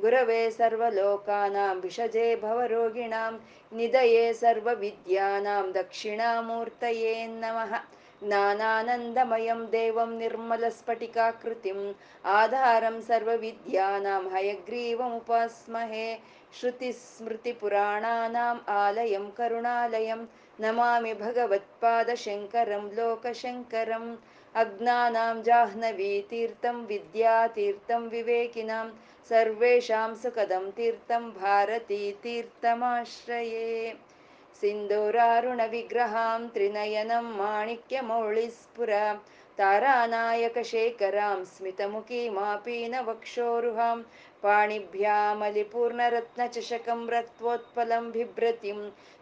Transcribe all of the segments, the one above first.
गुरवे सर्वलोकानां विषजे भवरोगिणां निधये सर्वविद्यानां दक्षिणामूर्तये नमः ज्ञानानन्दमयं देवं निर्मलस्फटिकाकृतिम् आधारं सर्वविद्यानां हयग्रीवमुपास्महे श्रुतिस्मृतिपुराणानाम् आलयं करुणालयं नमामि भगवत्पादशङ्करं लोकशङ्करम् अज्ञानां जाह्नवीतीर्थं विद्यातीर्थं विवेकिनां सर्वेषां सुखदं तीर्थं भारतीतीर्थमाश्रये सिन्दूरारुणविग्रहां त्रिनयनं माणिक्यमौळिस्फुर तारानायकशेखरां स्मितमुखीमापीनवक्षोरुहां पाणिभ्यामलिपूर्णरत्नचषकं रक्त्वोत्पलं बिभ्रतिं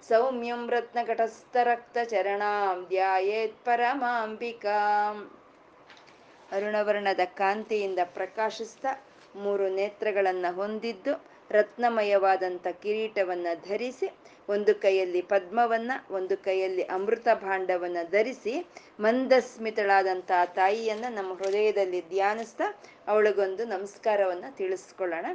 सौम्यं रत्नकटस्थरक्तचरणां ಧ್ಯಾಯೇತ್ಪರಮಾಂಬಿಕಾಂ ಅರುಣವರ್ಣದ ಕಾಂತಿಯಿಂದ ಪ್ರಕಾಶಿಸ್ತಾ ಮೂರು ನೇತ್ರಗಳನ್ನ ಹೊಂದಿದ್ದು ರತ್ನಮಯವಾದಂಥ ಕಿರೀಟವನ್ನ ಧರಿಸಿ, ಒಂದು ಕೈಯಲ್ಲಿ ಪದ್ಮವನ್ನ, ಒಂದು ಕೈಯಲ್ಲಿ ಅಮೃತ ಭಾಂಡವನ್ನ ಧರಿಸಿ ಮಂದಸ್ಮಿತಳಾದಂಥ ತಾಯಿಯನ್ನ ನಮ್ಮ ಹೃದಯದಲ್ಲಿ ಧ್ಯಾನಿಸ್ತಾ ಅವಳಿಗೊಂದು ನಮಸ್ಕಾರವನ್ನ ತಿಳಿಸ್ಕೊಳ್ಳೋಣ.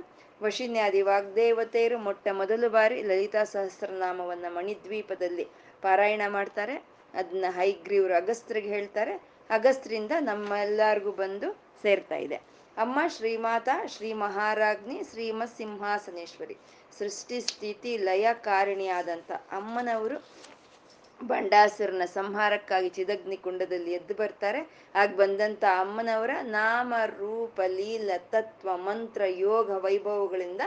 ವಶಿನ್ಯಾದಿ ವಾಗ್ದೇವತೆಯರು ಮೊಟ್ಟ ಮೊದಲು ಬಾರಿ ಲಲಿತಾ ಸಹಸ್ರನಾಮವನ್ನ ಮಣಿದ್ವೀಪದಲ್ಲಿ ಪಾರಾಯಣ ಮಾಡ್ತಾರೆ. ಅದನ್ನ ಹೈಗ್ರೀವ್ರು ಅಗಸ್ತ್ರಿಗೆ ಹೇಳ್ತಾರೆ. ಅಗಸ್ತ್ರಿಂದ ನಮ್ಮೆಲ್ಲರಿಗೂ ಬಂದು ಸೇರ್ತಾ ಅಮ್ಮ ಶ್ರೀಮಾತ ಶ್ರೀ ಮಹಾರಾಜ್ನಿ ಶ್ರೀಮತ್ ಸಿಂಹಾಸನೇಶ್ವರಿ ಸೃಷ್ಟಿ ಸ್ಥಿತಿ ಲಯ ಕಾರಣಿಯಾದಂತ ಅಮ್ಮನವರು ಬಂಡಾಸುರನ ಸಂಹಾರಕ್ಕಾಗಿ ಚಿದಗ್ನಿ ಕುಂಡದಲ್ಲಿ ಎದ್ದು ಬರ್ತಾರೆ. ಆಗ ಬಂದಂತ ಅಮ್ಮನವರ ನಾಮ, ರೂಪ, ಲೀಲ, ತತ್ವ, ಮಂತ್ರ, ಯೋಗ, ವೈಭವಗಳಿಂದ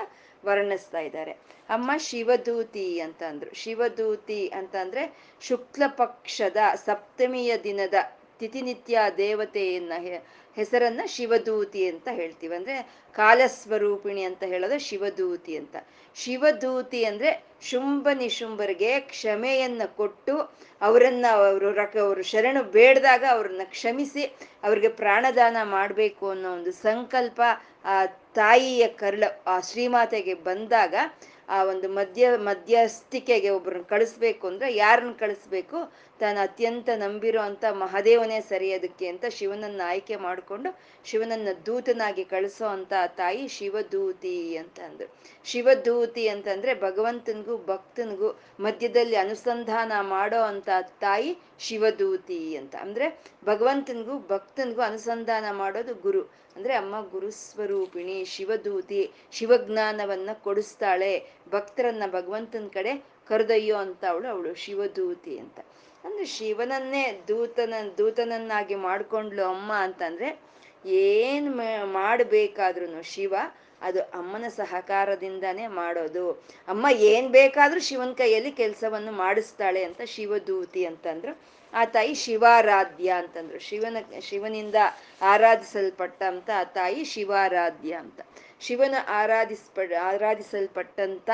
ವರ್ಣಿಸ್ತಾ ಇದ್ದಾರೆ. ಅಮ್ಮ ಶಿವದೂತಿ ಅಂತ ಅಂದ್ರು. ಶಿವದೂತಿ ಅಂತ ಅಂದ್ರೆ ಶುಕ್ಲ ಪಕ್ಷದ ಸಪ್ತಮಿಯ ದಿನದ ತಿಥಿನಿತ್ಯ ದೇವತೆಯನ್ನ ಹೆಸರನ್ನ ಶಿವದೂತಿ ಅಂತ ಹೇಳ್ತೀವಿ. ಅಂದ್ರೆ ಕಾಲಸ್ವರೂಪಿಣಿ ಅಂತ ಹೇಳೋದು ಶಿವದೂತಿ ಅಂತ. ಶಿವದೂತಿ ಅಂದ್ರೆ ಶುಂಭ ನಿಶುಂಭರಿಗೆ ಕ್ಷಮೆಯನ್ನ ಕೊಟ್ಟು ಅವರನ್ನ ಅವರು ರಕ, ಅವರು ಶರಣು ಬೇಡ್ದಾಗ ಅವ್ರನ್ನ ಕ್ಷಮಿಸಿ ಅವ್ರಿಗೆ ಪ್ರಾಣದಾನ ಮಾಡಬೇಕು ಅನ್ನೋ ಒಂದು ಸಂಕಲ್ಪ ಆ ತಾಯಿಯ ಕರ್ಳ, ಆ ಶ್ರೀಮಾತೆಗೆ ಬಂದಾಗ ಆ ಒಂದು ಮಧ್ಯ ಮಧ್ಯಸ್ಥಿಕೆಗೆ ಒಬ್ರನ್ನ ಕಳಿಸ್ಬೇಕು ಅಂದ್ರೆ ಯಾರನ್ನ ಕಳಿಸ್ಬೇಕು? ತಾನು ಅತ್ಯಂತ ನಂಬಿರೋ ಅಂತ ಮಹಾದೇವನೇ ಸರಿ ಅದಕ್ಕೆ ಅಂತ ಶಿವನನ್ನ ಆಯ್ಕೆ ಮಾಡಿಕೊಂಡು ಶಿವನನ್ನ ದೂತನಾಗಿ ಕಳಿಸೋ ಅಂತ ತಾಯಿ ಶಿವದೂತಿ ಅಂತ ಅಂದ್ರು. ಶಿವದೂತಿ ಅಂತಂದ್ರೆ ಭಗವಂತನಿಗೂ ಭಕ್ತನಿಗೂ ಮಧ್ಯದಲ್ಲಿ ಅನುಸಂಧಾನ ಮಾಡೋ ಅಂತ ತಾಯಿ ಶಿವದೂತಿ ಅಂತ. ಅಂದ್ರೆ ಭಗವಂತನಿಗೂ ಭಕ್ತನಿಗೂ ಅನುಸಂಧಾನ ಮಾಡೋದು ಗುರು. ಅಂದ್ರೆ ಅಮ್ಮ ಗುರುಸ್ವರೂಪಿಣಿ ಶಿವದೂತಿ, ಶಿವಜ್ಞಾನವನ್ನ ಕೊಡಿಸ್ತಾಳೆ, ಭಕ್ತರನ್ನ ಭಗವಂತನ ಕಡೆ ಕರೆದೊಯ್ಯೋ ಅಂತ ಅವಳು ಅವಳು ಶಿವದೂತಿ ಅಂತ. ಅಂದ್ರೆ ಶಿವನನ್ನೇ ದೂತನ, ದೂತನನ್ನಾಗಿ ಮಾಡ್ಕೊಂಡ್ಲು ಅಮ್ಮ ಅಂತಂದ್ರೆ ಏನ್ ಮಾಡ್ಬೇಕಾದ್ರು ಶಿವ ಅದು ಅಮ್ಮನ ಸಹಕಾರದಿಂದಾನೇ ಮಾಡೋದು. ಅಮ್ಮ ಏನ್ ಬೇಕಾದ್ರೂ ಶಿವನ ಕೈಯಲ್ಲಿ ಕೆಲಸವನ್ನು ಮಾಡಿಸ್ತಾಳೆ ಅಂತ ಶಿವದೂತಿ ಅಂತಂದ್ರು. ಆ ತಾಯಿ ಶಿವಾರಾಧ್ಯ ಅಂತಂದ್ರು. ಶಿವನ, ಶಿವನಿಂದ ಆರಾಧಿಸಲ್ಪಟ್ಟಂತ ಆ ತಾಯಿ ಶಿವಾರಾಧ್ಯ ಅಂತ. ಶಿವನ ಆರಾಧಿಸ್ಪ, ಆರಾಧಿಸಲ್ಪಟ್ಟಂತ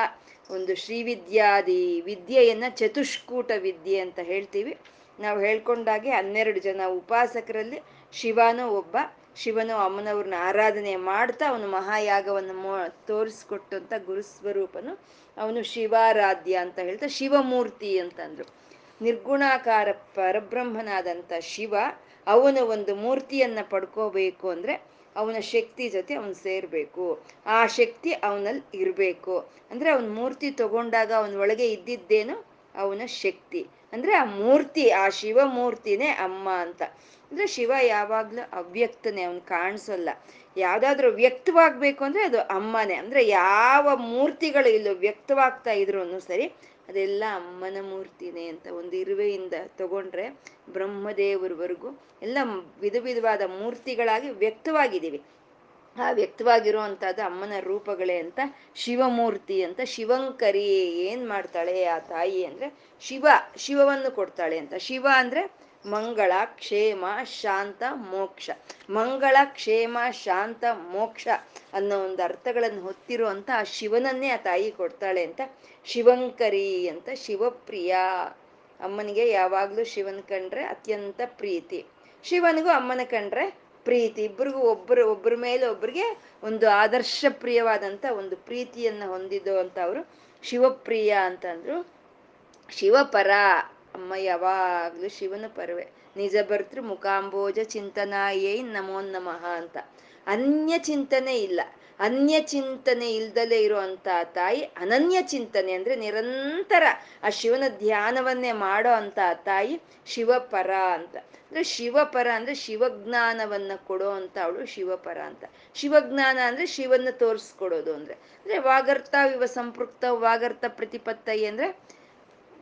ಒಂದು ಶ್ರೀವಿದ್ಯಾದಿ ವಿದ್ಯೆಯನ್ನ ಚತುಷ್ಕೂಟ ವಿದ್ಯೆ ಅಂತ ಹೇಳ್ತೀವಿ. ನಾವು ಹೇಳ್ಕೊಂಡಾಗೆ ಹನ್ನೆರಡು ಜನ ಉಪಾಸಕರಲ್ಲಿ ಶಿವನೂ ಒಬ್ಬ, ಶಿವನು ಅಮ್ಮನವ್ರನ್ನ ಆರಾಧನೆ ಮಾಡ್ತಾ ಅವನು ಮಹಾಯಾಗವನ್ನು ಮೋ, ತೋರಿಸ್ಕೊಟ್ಟಂತ ಗುರುಸ್ವರೂಪನು. ಅವನು ಶಿವಾರಾಧ್ಯ ಅಂತ ಹೇಳ್ತಾ ಶಿವಮೂರ್ತಿ ಅಂತಂದ್ರು. ನಿರ್ಗುಣಾಕಾರ ಪರಬ್ರಹ್ಮನಾದಂಥ ಶಿವ ಅವನು ಒಂದು ಮೂರ್ತಿಯನ್ನ ಪಡ್ಕೋಬೇಕು ಅಂದ್ರೆ ಅವನ ಶಕ್ತಿ ಜೊತೆ ಅವನು ಸೇರ್ಬೇಕು. ಆ ಶಕ್ತಿ ಅವನಲ್ಲಿ ಇರಬೇಕು. ಅಂದ್ರೆ ಅವನ ಮೂರ್ತಿ ತಗೊಂಡಾಗ ಅವನ ಒಳಗೆ ಇದ್ದಿದ್ದೇನು? ಅವನ ಶಕ್ತಿ. ಅಂದ್ರೆ ಆ ಮೂರ್ತಿ, ಆ ಶಿವ ಮೂರ್ತಿನೇ ಅಮ್ಮ ಅಂತ. ಅಂದ್ರೆ ಶಿವ ಯಾವಾಗ್ಲೂ ಅವ್ಯಕ್ತನೇ, ಅವನ್ ಕಾಣಿಸಲ್ಲ. ಯಾವ್ದಾದ್ರು ವ್ಯಕ್ತವಾಗ್ಬೇಕು ಅಂದ್ರೆ ಅದು ಅಮ್ಮನೇ. ಅಂದ್ರೆ ಯಾವ ಮೂರ್ತಿಗಳು ಇಲ್ಲೋ ವ್ಯಕ್ತವಾಗ್ತಾ ಇದ್ರು ಸರಿ ಅದೆಲ್ಲ ಅಮ್ಮನ ಮೂರ್ತಿನೇ ಅಂತ ಒಂದು ಇರುವೆಯಿಂದ ತಗೊಂಡ್ರೆ ಬ್ರಹ್ಮದೇವರವರೆಗೂ ಎಲ್ಲ ವಿಧ ವಿಧವಾದ ಮೂರ್ತಿಗಳಾಗಿ ವ್ಯಕ್ತವಾಗಿದ್ದೀವಿ. ಆ ವ್ಯಕ್ತವಾಗಿರೋ ಅಂತದ್ದು ಅಮ್ಮನ ರೂಪಗಳೇ ಅಂತ ಶಿವಮೂರ್ತಿ ಅಂತ ಶಿವಂಕರಿ ಏನ್ ಮಾಡ್ತಾಳೆ ಆ ತಾಯಿ ಅಂದ್ರೆ ಶಿವ, ಶಿವವನ್ನು ಕೊಡ್ತಾಳೆ ಅಂತ. ಶಿವ ಅಂದ್ರೆ ಮಂಗಳ ಕ್ಷೇಮ ಶಾಂತ ಮೋಕ್ಷ. ಮಂಗಳ ಕ್ಷೇಮ ಶಾಂತ ಮೋಕ್ಷ ಅನ್ನೋ ಒಂದು ಅರ್ಥಗಳನ್ನು ಹೊತ್ತಿರುವಂತ ಆ ಶಿವನನ್ನೇ ಆ ತಾಯಿ ಕೊಡ್ತಾಳೆ ಅಂತ ಶಿವಂಕರಿ ಅಂತ ಶಿವಪ್ರಿಯ. ಅಮ್ಮನಿಗೆ ಯಾವಾಗ್ಲೂ ಶಿವನ್ ಕಂಡ್ರೆ ಅತ್ಯಂತ ಪ್ರೀತಿ. ಶಿವನಿಗೂ ಅಮ್ಮನ ಕಂಡ್ರೆ ಪ್ರೀತಿ. ಇಬ್ಬರಿಗೂ ಒಬ್ಬರು ಒಬ್ಬರ ಮೇಲೆ ಒಬ್ಬರಿಗೆ ಒಂದು ಆದರ್ಶ ಪ್ರಿಯವಾದಂತ ಒಂದು ಪ್ರೀತಿಯನ್ನ ಹೊಂದಿದ್ದು ಅಂತ ಅವರು ಶಿವಪ್ರಿಯ ಅಂತಂದ್ರು ಶಿವಪರ. ಅಮ್ಮ ಯಾವಾಗ್ಲೂ ಶಿವನ ಪರ್ವೆ. ನಿಜ ಬರ್ತೃ ಮುಖಾಂಬೋಜ ಚಿಂತನಾಯೇ ನಮೋ ನಮಃ ಅಂತ. ಅನ್ಯ ಚಿಂತನೆ ಇಲ್ಲ. ಅನ್ಯ ಚಿಂತನೆ ಇಲ್ದಲೇ ಇರುವಂತ ತಾಯಿ ಅನನ್ಯ ಚಿಂತನೆ ಅಂದ್ರೆ ನಿರಂತರ ಆ ಶಿವನ ಧ್ಯಾನವನ್ನೇ ಮಾಡೋ ಅಂತ ತಾಯಿ ಶಿವಪರ ಅಂತ. ಅಂದ್ರೆ ಶಿವಪರ ಅಂದ್ರೆ ಶಿವಜ್ಞಾನವನ್ನ ಕೊಡೋ ಅಂತ ಅವಳು ಶಿವಪರ ಅಂತ. ಶಿವಜ್ಞಾನ ಅಂದ್ರೆ ಶಿವನ್ನ ತೋರಿಸ್ಕೊಡೋದು ಅಂದ್ರೆ. ಅಂದ್ರೆ ವಾಗರ್ಥ ವಿವ ಸಂಪೃಕ್ತ ವಾಗರ್ತ ಪ್ರತಿಪತ್ತೈ ಅಂದ್ರೆ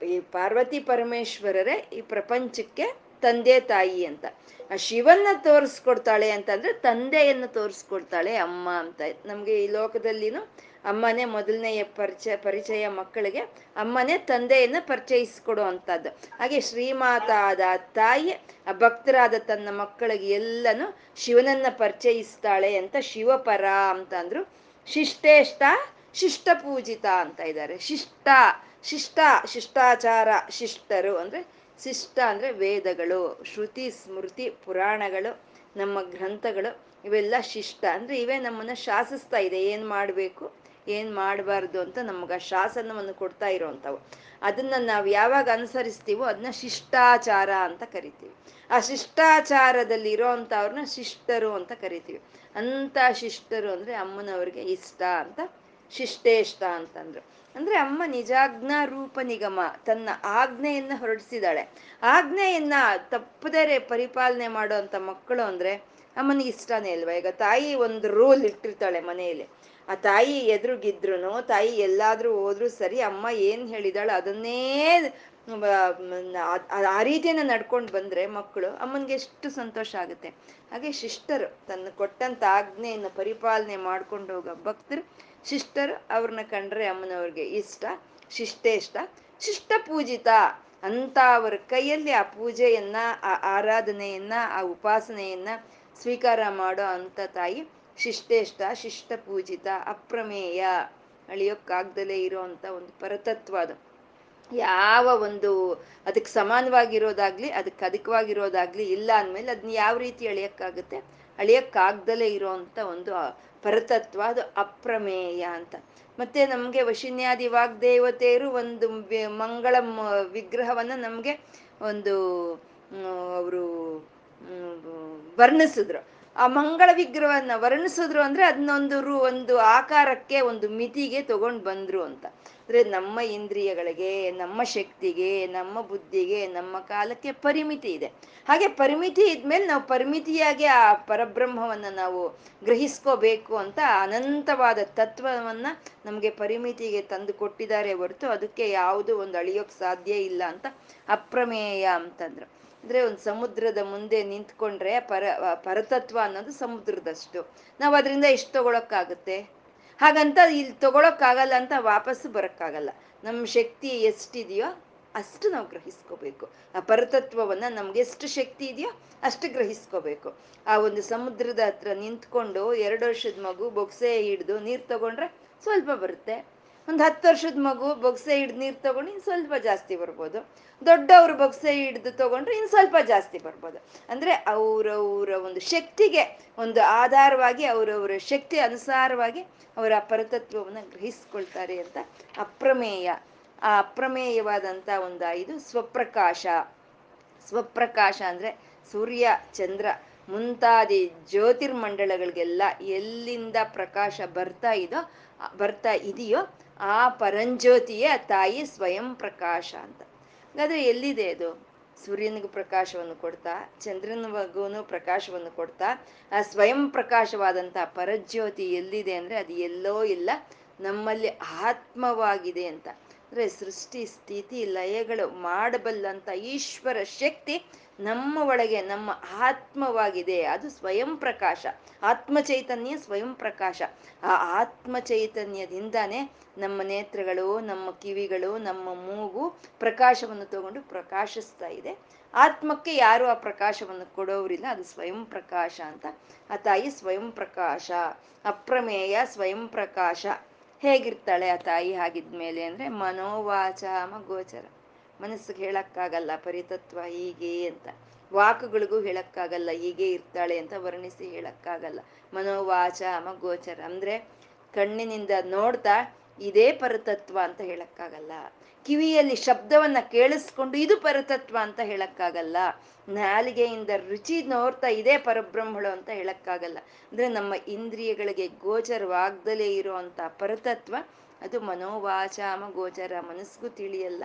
ಈ ಪಾರ್ವತಿ ಪರಮೇಶ್ವರರೇ ಈ ಪ್ರಪಂಚಕ್ಕೆ ತಂದೆ ತಾಯಿ ಅಂತ. ಆ ಶಿವನ್ನ ತೋರಿಸ್ಕೊಡ್ತಾಳೆ ಅಂತಂದ್ರೆ ತಂದೆಯನ್ನು ತೋರಿಸ್ಕೊಡ್ತಾಳೆ ಅಮ್ಮ ಅಂತ. ನಮ್ಗೆ ಈ ಲೋಕದಲ್ಲಿನೂ ಅಮ್ಮನೇ ಮೊದಲನೆಯ ಪರಿಚಯ ಪರಿಚಯ ಮಕ್ಕಳಿಗೆ ಅಮ್ಮನೇ ತಂದೆಯನ್ನು ಪರಿಚಯಿಸ್ಕೊಡೋ ಅಂತದ್ದು ಹಾಗೆ ಶ್ರೀಮಾತಾದ ತಾಯಿ, ಆ ಭಕ್ತರಾದ ತನ್ನ ಮಕ್ಕಳಿಗೆ ಎಲ್ಲನೂ ಶಿವನನ್ನ ಪರಿಚಯಿಸ್ತಾಳೆ ಅಂತ ಶಿವಪರ ಅಂತ ಅಂದ್ರು ಶಿಷ್ಟೇಷ್ಟ ಶಿಷ್ಟ ಪೂಜಿತ ಅಂತ ಇದ್ದಾರೆ. ಶಿಷ್ಟ ಶಿಷ್ಟ, ಶಿಷ್ಟಾಚಾರ, ಶಿಷ್ಟರು ಅಂದ್ರೆ ಶಿಷ್ಟ ಅಂದ್ರೆ ವೇದಗಳು, ಶ್ರುತಿ, ಸ್ಮೃತಿ, ಪುರಾಣಗಳು, ನಮ್ಮ ಗ್ರಂಥಗಳು, ಇವೆಲ್ಲ ಶಿಷ್ಟ. ಅಂದ್ರೆ ಇವೇ ನಮ್ಮನ್ನ ಶಾಸಿಸ್ತಾ ಇದೆ. ಏನ್ ಮಾಡ್ಬೇಕು, ಏನ್ ಮಾಡಬಾರ್ದು ಅಂತ ನಮ್ಗೆ ಶಾಸನವನ್ನು ಕೊಡ್ತಾ ಇರೋವಂಥವು ಅದನ್ನ ನಾವು ಯಾವಾಗ ಅನುಸರಿಸ್ತೀವೋ ಅದನ್ನ ಶಿಷ್ಟಾಚಾರ ಅಂತ ಕರಿತೀವಿ. ಆ ಶಿಷ್ಟಾಚಾರದಲ್ಲಿ ಇರೋವಂಥವ್ರನ್ನ ಶಿಷ್ಟರು ಅಂತ ಕರಿತೀವಿ. ಅಂತ ಶಿಷ್ಟರು ಅಂದ್ರೆ ಅಮ್ಮನವ್ರಿಗೆ ಇಷ್ಟ ಅಂತ, ಶಿಷ್ಟೇಷ್ಟ ಅಂತಂದ್ರು. ಅಂದ್ರೆ ಅಮ್ಮ ನಿಜಾಜ್ಞಾ ರೂಪ ನಿಗಮ ತನ್ನ ಆಜ್ಞೆಯನ್ನ ಹೊರಡಿಸಿದಾಳೆ ಆಜ್ಞೆಯನ್ನ ತಪ್ಪದರೆ ಪರಿಪಾಲನೆ ಮಾಡುವಂತ ಮಕ್ಕಳು ಅಂದ್ರೆ ಅಮ್ಮನಿಗೆ ಇಷ್ಟನೇ ಅಲ್ವಾ? ಈಗ ತಾಯಿ ಒಂದು ರೂಲ್ ಇಟ್ಟಿರ್ತಾಳೆ ಮನೆಯಲ್ಲಿ. ಆ ತಾಯಿ ಎದುರುಗಿದ್ರು ತಾಯಿ ಎಲ್ಲಾದ್ರೂ ಹೋದ್ರು ಸರಿ ಅಮ್ಮ ಏನ್ ಹೇಳಿದಾಳ ಅದನ್ನೇ ಆ ರೀತಿಯನ್ನ ನಡ್ಕೊಂಡು ಬಂದ್ರೆ ಮಕ್ಕಳು ಅಮ್ಮನ್ಗೆ ಎಷ್ಟು ಸಂತೋಷ ಆಗುತ್ತೆ. ಹಾಗೆ ಶಿಷ್ಟರು ತನ್ನ ಕೊಟ್ಟಂತ ಆಜ್ಞೆಯನ್ನು ಪರಿಪಾಲನೆ ಮಾಡ್ಕೊಂಡು ಹೋಗೋ ಭಕ್ತರು ಶಿಷ್ಟರು ಅವ್ರನ್ನ ಕಂಡ್ರೆ ಅಮ್ಮನವ್ರಿಗೆ ಇಷ್ಟ ಶಿಷ್ಟೇಷ್ಟ ಶಿಷ್ಟ ಪೂಜಿತ ಅಂತ ಅವರ ಕೈಯಲ್ಲಿ ಆ ಪೂಜೆಯನ್ನ, ಆ ಆರಾಧನೆಯನ್ನ, ಆ ಉಪಾಸನೆಯನ್ನ ಸ್ವೀಕಾರ ಮಾಡೋ ಅಂತ ತಾಯಿ ಶಿಷ್ಟೇಷ್ಟ ಶಿಷ್ಟ ಪೂಜಿತ, ಅಪ್ರಮೇಯ, ಅಳಿಯೋಕ್ಕಾಗ್ದಲೇ ಅಂತ ಒಂದು ಪರತತ್ವ ಅದು. ಯಾವ ಒಂದು ಅದಕ್ಕೆ ಸಮಾನವಾಗಿರೋದಾಗ್ಲಿ, ಅದಕ್ಕೆ ಅಧಿಕವಾಗಿರೋದಾಗ್ಲಿ ಇಲ್ಲ ಅಂದ್ಮೇಲೆ ಅದನ್ನ ಯಾವ ರೀತಿ ಅಳಿಯಕ್ಕಾಗುತ್ತೆ? ಅಳಿಯಕ್ಕಾಗ್ದಲೇ ಇರೋಂಥ ಒಂದು ಪರತತ್ವ, ಅದು ಅಪ್ರಮೇಯ ಅಂತ. ಮತ್ತೆ ನಮ್ಗೆ ವಶಿನ್ಯಾದಿ ವಾಗ್ದೇವತೆಯರು ಒಂದು ಮಂಗಳ ವಿಗ್ರಹವನ್ನ ನಮ್ಗೆ ಒಂದು ಅವರು ವರ್ಣಿಸಿದ್ರು. ಆ ಮಂಗಳ ವಿಗ್ರಹವನ್ನ ವರ್ಣಿಸಿದ್ರು ಅಂದ್ರೆ ಅದನ್ನೊಂದು ರು, ಒಂದು ಆಕಾರಕ್ಕೆ, ಒಂದು ಮಿತಿಗೆ ತಗೊಂಡ್ ಬಂದ್ರು ಅಂತ. ಅಂದ್ರೆ ನಮ್ಮ ಇಂದ್ರಿಯಗಳಿಗೆ, ನಮ್ಮ ಶಕ್ತಿಗೆ, ನಮ್ಮ ಬುದ್ಧಿಗೆ, ನಮ್ಮ ಕಾಲಕ್ಕೆ ಪರಿಮಿತಿ ಇದೆ. ಹಾಗೆ ಪರಿಮಿತಿ ಇದ್ಮೇಲೆ ನಾವು ಪರಿಮಿತಿಯಾಗಿ ಆ ಪರಬ್ರಹ್ಮವನ್ನ ನಾವು ಗ್ರಹಿಸ್ಕೋಬೇಕು ಅಂತ ಅನಂತವಾದ ತತ್ವವನ್ನ ನಮ್ಗೆ ಪರಿಮಿತಿಗೆ ತಂದು ಕೊಟ್ಟಿದ್ದಾರೆ ಹೊರತು ಅದಕ್ಕೆ ಯಾವುದು ಒಂದು ಅಳಿಯೋಕ್ ಸಾಧ್ಯ ಇಲ್ಲ ಅಂತ ಅಪ್ರಮೇಯ ಅಂತಂದ್ರು. ಅಂದ್ರೆ ಒಂದು ಸಮುದ್ರದ ಮುಂದೆ ನಿಂತ್ಕೊಂಡ್ರೆ ಪರ, ಪರತತ್ವ ಅನ್ನೋದು ಸಮುದ್ರದಷ್ಟು. ನಾವು ಅದರಿಂದ ಎಷ್ಟು ತಗೊಳಕ್ಕಾಗುತ್ತೆ? ಹಾಗಂತ ಇಲ್ಲಿ ತಗೊಳಕ್ಕಾಗಲ್ಲ ಅಂತ ವಾಪಸ್ ಬರಕ್ಕಾಗಲ್ಲ. ನಮ್ಮ ಶಕ್ತಿ ಎಷ್ಟಿದೆಯೋ ಅಷ್ಟು ನಾವು ಗ್ರಹಿಸ್ಕೋಬೇಕು. ಆ ಪರತತ್ವವನ್ನ ನಮ್ಗೆ ಎಷ್ಟು ಶಕ್ತಿ ಇದೆಯೋ ಅಷ್ಟು ಗ್ರಹಿಸ್ಕೋಬೇಕು. ಆ ಒಂದು ಸಮುದ್ರದ ಹತ್ರ ನಿಂತ್ಕೊಂಡು ಎರಡು ವರ್ಷದ ಮಗು ಬೊಕ್ಸೆ ಹಿಡ್ದು ನೀರ್ ತಗೊಂಡ್ರೆ ಸ್ವಲ್ಪ ಬರುತ್ತೆ. ಒಂದು ಹತ್ತು ವರ್ಷದ ಮಗು ಬೊಗ್ಸೆ ಹಿಡ್ದು ನೀರು ತಗೊಂಡು ಇನ್ನು ಸ್ವಲ್ಪ ಜಾಸ್ತಿ ಬರ್ಬೋದು. ದೊಡ್ಡವರು ಬೊಗ್ಸೆ ಹಿಡ್ದು ತಗೊಂಡ್ರೆ ಇನ್ನು ಸ್ವಲ್ಪ ಜಾಸ್ತಿ ಬರ್ಬೋದು. ಅಂದರೆ ಅವರವರ ಒಂದು ಶಕ್ತಿಗೆ, ಒಂದು ಆಧಾರವಾಗಿ ಅವರವರ ಶಕ್ತಿ ಅನುಸಾರವಾಗಿ ಅವರ ಪರತತ್ವವನ್ನು ಗ್ರಹಿಸ್ಕೊಳ್ತಾರೆ ಅಂತ ಅಪ್ರಮೇಯ. ಆ ಅಪ್ರಮೇಯವಾದಂಥ ಒಂದು ಇದು ಸ್ವಪ್ರಕಾಶ. ಸ್ವಪ್ರಕಾಶ ಅಂದರೆ ಸೂರ್ಯ, ಚಂದ್ರ ಮುಂತಾದಿ ಜ್ಯೋತಿರ್ಮಂಡಲಗಳಿಗೆಲ್ಲ ಎಲ್ಲಿಂದ ಪ್ರಕಾಶ ಬರ್ತಾ ಇದೋ, ಬರ್ತಾ ಇದೆಯೋ ಆ ಪರಂಜ್ಯೋತಿಯೇ ತಾಯಿ ಸ್ವಯಂ ಪ್ರಕಾಶ ಅಂತ. ಹಾಗಾದ್ರೆ ಎಲ್ಲಿದೆ ಅದು? ಸೂರ್ಯನಿಗೂ ಪ್ರಕಾಶವನ್ನು ಕೊಡ್ತಾ ಚಂದ್ರನಿಗೂ ಪ್ರಕಾಶವನ್ನು ಕೊಡ್ತಾ, ಆ ಸ್ವಯಂ ಪ್ರಕಾಶವಾದಂತಹ ಪರಜ್ಯೋತಿ ಎಲ್ಲಿದೆ ಅಂದ್ರೆ ಅದು ಎಲ್ಲೋ ಇಲ್ಲ, ನಮ್ಮಲ್ಲಿ ಆತ್ಮವಾಗಿದೆ ಅಂತ. ಅಂದ್ರೆ ಸೃಷ್ಟಿ ಸ್ಥಿತಿ ಲಯಗಳು ಮಾಡಬಲ್ಲಂತ ಈಶ್ವರ ಶಕ್ತಿ ನಮ್ಮ ಒಳಗೆ, ನಮ್ಮ ಆತ್ಮವಾಗಿದೆ. ಅದು ಸ್ವಯಂ ಪ್ರಕಾಶ. ಆತ್ಮ ಚೈತನ್ಯ ಸ್ವಯಂ ಪ್ರಕಾಶ. ಆ ಆತ್ಮ ಚೈತನ್ಯದಿಂದಾನೇ ನಮ್ಮ ನೇತ್ರಗಳು, ನಮ್ಮ ಕಿವಿಗಳು, ನಮ್ಮ ಮೂಗು ಪ್ರಕಾಶವನ್ನು ತಗೊಂಡು ಪ್ರಕಾಶಿಸ್ತಾ ಇದೆ. ಆತ್ಮಕ್ಕೆ ಯಾರು ಆ ಪ್ರಕಾಶವನ್ನು ಕೊಡೋರಿಲ್ಲ ಅದು ಸ್ವಯಂ ಪ್ರಕಾಶ ಅಂತ. ಆ ತಾಯಿ ಸ್ವಯಂ ಪ್ರಕಾಶ. ಅಪ್ರಮೇಯ ಸ್ವಯಂ ಪ್ರಕಾಶ. ಹೇಗಿರ್ತಾಳೆ ಆ ತಾಯಿ ಹಾಗಿದ್ಮೇಲೆ ಅಂದ್ರೆ ಮನೋವಾಚಾಮ ಗೋಚರ ಮನಸ್ಸಿಗೆ ಹೇಳಕ್ಕಾಗಲ್ಲ, ಪರಿತತ್ವ ಹೀಗೆ ಅಂತ. ವಾಕುಗಳಿಗೂ ಹೇಳಕ್ಕಾಗಲ್ಲ, ಹೀಗೆ ಇರ್ತಾಳೆ ಅಂತ ವರ್ಣಿಸಿ ಹೇಳಕ್ಕಾಗಲ್ಲ. ಮನೋವಾಚಾಮ ಗೋಚರ ಅಂದ್ರೆ ಕಣ್ಣಿನಿಂದ ನೋಡ್ತಾ ಇದೇ ಪರತತ್ವ ಅಂತ ಹೇಳಕ್ಕಾಗಲ್ಲ. ಕಿವಿಯಲ್ಲಿ ಶಬ್ದವನ್ನ ಕೇಳಿಸ್ಕೊಂಡು ಇದು ಪರತತ್ವ ಅಂತ ಹೇಳಕ್ಕಾಗಲ್ಲ. ನಾಲಿಗೆಯಿಂದ ರುಚಿ ನೋಡ್ತಾ ಇದೇ ಪರಬ್ರಹ್ಮಳು ಅಂತ ಹೇಳಕ್ಕಾಗಲ್ಲ. ಅಂದ್ರೆ ನಮ್ಮ ಇಂದ್ರಿಯಗಳಿಗೆ ಗೋಚರವಾಗ್ದಲೇ ಇರುವಂತ ಪರತತ್ವ, ಅದು ಮನೋವಾಚಾಮ ಗೋಚರ ಮನಸ್ಸಿಗೂ ತಿಳಿಯಲ್ಲ,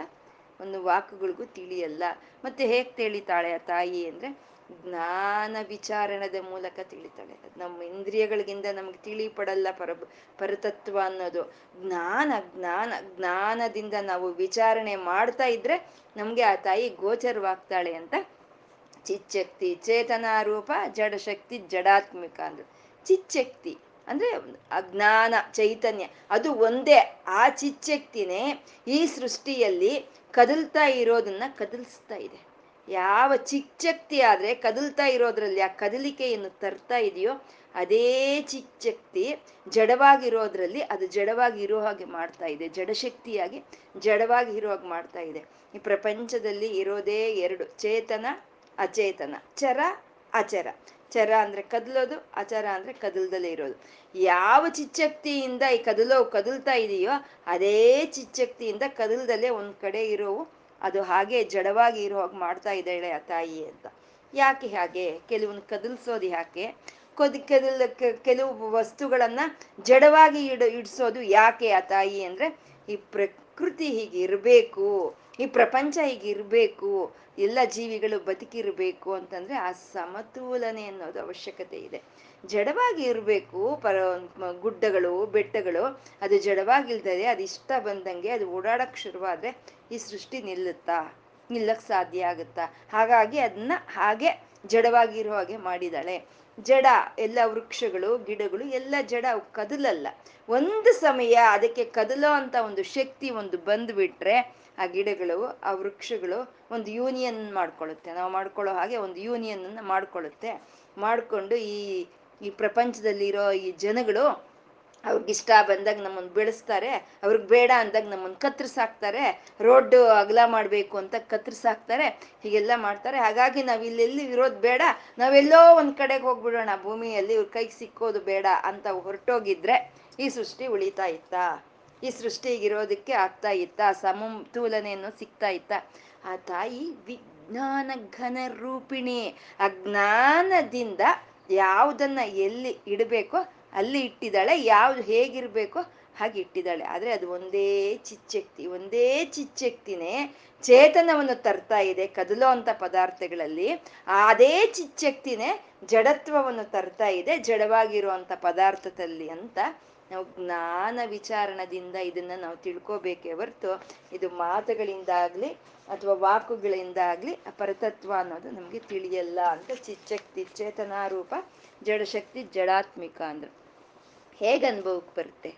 ಒಂದು ವಾಕುಗಳಿಗೂ ತಿಳಿಯಲ್ಲ. ಮತ್ತೆ ಹೇಗ್ ತಿಳಿತಾಳೆ ಆ ತಾಯಿ ಅಂದ್ರೆ ಜ್ಞಾನ ವಿಚಾರಣದ ಮೂಲಕ ತಿಳಿತಾಳೆ. ನಮ್ಮ ಇಂದ್ರಿಯಗಳಿಗಿಂತ ನಮ್ಗೆ ತಿಳಿಪಡಲ್ಲ ಪರ ಪರತತ್ವ ಅನ್ನೋದು. ಜ್ಞಾನ ಜ್ಞಾನ, ಜ್ಞಾನದಿಂದ ನಾವು ವಿಚಾರಣೆ ಮಾಡ್ತಾ ಇದ್ರೆ ನಮ್ಗೆ ಆ ತಾಯಿ ಗೋಚರವಾಗ್ತಾಳೆ ಅಂತ. ಚಿಚ್ಚಕ್ತಿ ಚೇತನ ರೂಪ, ಜಡಶಕ್ತಿ ಜಡಾತ್ಮಿಕ ಅಂದ್ರು. ಚಿಚ್ಚಕ್ತಿ ಅಂದ್ರೆ ಅಜ್ಞಾನ, ಚೈತನ್ಯ ಅದು ಒಂದೇ. ಆ ಚಿಚ್ಚಕ್ತಿನೇ ಈ ಸೃಷ್ಟಿಯಲ್ಲಿ ಕದಲ್ತಾ ಇರೋದನ್ನ ಕದಲ್ಸ್ತಾ ಇದೆ. ಯಾವ ಚಿಚ್ಚಕ್ತಿ ಆದ್ರೆ ಕದಲ್ತಾ ಇರೋದ್ರಲ್ಲಿ ಆ ಕದಲಿಕೆಯನ್ನು ತರ್ತಾ ಇದೆಯೋ ಅದೇ ಚಿಚ್ಚಕ್ತಿ ಜಡವಾಗಿರೋದ್ರಲ್ಲಿ ಅದು ಜಡವಾಗಿ ಇರೋ ಹಾಗೆ ಮಾಡ್ತಾ ಇದೆ, ಜಡಶಕ್ತಿಯಾಗಿ ಜಡವಾಗಿ ಇರೋ ಹಾಗೆ ಮಾಡ್ತಾ ಇದೆ. ಈ ಪ್ರಪಂಚದಲ್ಲಿ ಇರೋದೇ ಎರಡು, ಚೇತನ, ಅಚೇತನ, ಚರ, ಅಚರ. ಚರ ಅಂದ್ರೆ ಕದಲೋದು, ಅಚರ ಅಂದ್ರೆ ಕದಲ್ದಲ್ಲೇ ಇರೋದು. ಯಾವ ಚಿಚ್ಚಕ್ತಿಯಿಂದ ಈ ಕದಲೋ, ಕದಲ್ತಾ ಇದೆಯೋ ಅದೇ ಚಿಚ್ಚಕ್ತಿಯಿಂದ ಕದಲ್ದಲ್ಲೇ ಒಂದ್ ಕಡೆ ಇರೋವು ಅದು ಹಾಗೆ ಜಡವಾಗಿ ಇರೋ ಹಾಗೆ ಮಾಡ್ತಾ ಇದ್ದಾಳೆ ಆ ತಾಯಿ ಅಂತ. ಯಾಕೆ ಹಾಗೆ? ಕೆಲವೊಂದು ಕದಲ್ಸೋದು ಯಾಕೆ? ಕೊದ್, ಕದಲ್ ಕೆಲವು ವಸ್ತುಗಳನ್ನ ಜಡವಾಗಿ ಇಡ, ಇಡ್ಸೋದು ಯಾಕೆ ಆ ತಾಯಿ ಅಂದ್ರೆ, ಈ ಪ್ರಕೃತಿ ಹೀಗಿರ್ಬೇಕು ಈ ಪ್ರಪಂಚ ಹೀಗಿರ್ಬೇಕು ಎಲ್ಲ ಜೀವಿಗಳು ಬದುಕಿರ್ಬೇಕು ಅಂತಂದ್ರೆ ಆ ಸಮತೋಲನೆ ಅನ್ನೋದು ಅವಶ್ಯಕತೆ ಇದೆ. ಜಡವಾಗಿ ಇರಬೇಕು, ಪರ ಗುಡ್ಡಗಳು, ಬೆಟ್ಟಗಳು, ಅದು ಜಡವಾಗಿಲ್ದರೆ ಅದು ಇಷ್ಟ ಬಂದಂಗೆ ಅದು ಓಡಾಡಕ್ಕೆ ಶುರುವಾದ್ರೆ ಈ ಸೃಷ್ಟಿ ನಿಲ್ಲುತ್ತಾ, ನಿಲ್ಲಕ್ ಸಾಧ್ಯ ಆಗುತ್ತಾ? ಹಾಗಾಗಿ ಅದನ್ನ ಹಾಗೆ ಜಡವಾಗಿರೋ ಹಾಗೆ ಮಾಡಿದಾಳೆ. ಜಡ, ಎಲ್ಲ ವೃಕ್ಷಗಳು, ಗಿಡಗಳು, ಎಲ್ಲ ಜಡ ಕದಲಲ್ಲ. ಒಂದು ಸಮಯ ಅದಕ್ಕೆ ಕದಲೋ ಅಂತ ಒಂದು ಶಕ್ತಿ ಒಂದು ಬಂದ್ಬಿಟ್ರೆ ಆ ಗಿಡಗಳು, ಆ ವೃಕ್ಷಗಳು ಒಂದು ಯೂನಿಯನ್ ಮಾಡ್ಕೊಳ್ಳುತ್ತೆ. ನಾವು ಮಾಡ್ಕೊಳ್ಳೋ ಹಾಗೆ ಒಂದು ಯೂನಿಯನ್ ಮಾಡ್ಕೊಳ್ಳುತ್ತೆ. ಮಾಡ್ಕೊಂಡು ಈ ಈ ಪ್ರಪಂಚದಲ್ಲಿರೋ ಈ ಜನಗಳು ಅವ್ರಿಗಿಷ್ಟ ಬಂದಾಗ ನಮ್ಮನ್ನು ಬೆಳೆಸ್ತಾರೆ, ಅವ್ರಿಗೆ ಬೇಡ ಅಂದಾಗ ನಮ್ಮನ್ನು ಕತ್ತರಿಸಾಕ್ತಾರೆ ರೋಡ್ ಅಗಲ ಮಾಡಬೇಕು ಅಂತ ಕತ್ತರಿಸಾಕ್ತಾರೆ ಹೀಗೆಲ್ಲ ಮಾಡ್ತಾರೆ. ಹಾಗಾಗಿ ನಾವು ಇಲ್ಲೆಲ್ಲಿ ಇರೋದು ಬೇಡ ನಾವೆಲ್ಲೋ ಒಂದು ಕಡೆಗೆ ಹೋಗ್ಬಿಡೋಣ, ಭೂಮಿಯಲ್ಲಿ ಇವ್ರ ಕೈಗೆ ಸಿಕ್ಕೋದು ಬೇಡ ಅಂತ ಹೊರಟೋಗಿದ್ರೆ ಈ ಸೃಷ್ಟಿ ಉಳಿತಾ ಇತ್ತಾ? ಈ ಸೃಷ್ಟಿಗಿರೋದಕ್ಕೆ ಆಗ್ತಾ ಇತ್ತ? ಸಮತೋಲನೆಯನ್ನು ಸಿಗ್ತಾ ಇತ್ತ? ಆ ತಾಯಿ ವಿಜ್ಞಾನ ಘನ ರೂಪಿಣಿ ಅಜ್ಞಾನದಿಂದ ಯಾವುದನ್ನ ಎಲ್ಲಿ ಇಡಬೇಕೋ ಅಲ್ಲಿ ಇಟ್ಟಿದ್ದಾಳೆ, ಯಾವ್ದು ಹೇಗಿರ್ಬೇಕೋ ಹಾಗೆ ಇಟ್ಟಿದ್ದಾಳೆ. ಆದ್ರೆ ಅದು ಒಂದೇ ಚಿಚ್ಚಕ್ತಿ, ಒಂದೇ ಚಿಚ್ಚಕ್ತಿನೇ ಚೇತನವನ್ನು ತರ್ತಾ ಇದೆ ಕದಲೋ ಅಂತ ಪದಾರ್ಥಗಳಲ್ಲಿ. ಅದೇ ಚಿಚ್ಚಕ್ತಿನೇ ಜಡತ್ವವನ್ನು ತರ್ತಾ ಇದೆ ಜಡವಾಗಿರುವಂತ ಪದಾರ್ಥದಲ್ಲಿ ಅಂತ ನಾವು ಜ್ಞಾನ ವಿಚಾರಣದಿಂದ ಇದನ್ನ ನಾವು ತಿಳ್ಕೋಬೇಕೇ ಹೊರ್ತು ಇದು ಮಾತುಗಳಿಂದಾಗ್ಲಿ ಅಥವಾ ವಾಕುಗಳಿಂದ ಆಗ್ಲಿ ಪರತತ್ವ ಅನ್ನೋದು ನಮ್ಗೆ ತಿಳಿಯಲ್ಲ ಅಂತ ಚಿಚ್ಚಕ್ತಿ, ಚೇತನಾರೂಪ, ಜಡಶಕ್ತಿ, ಜಡಾತ್ಮಿಕ ಅಂದ್ರು. ಹೇಗೆ ಅನುಭವಕ್ಕೆ ಬರುತ್ತೆ?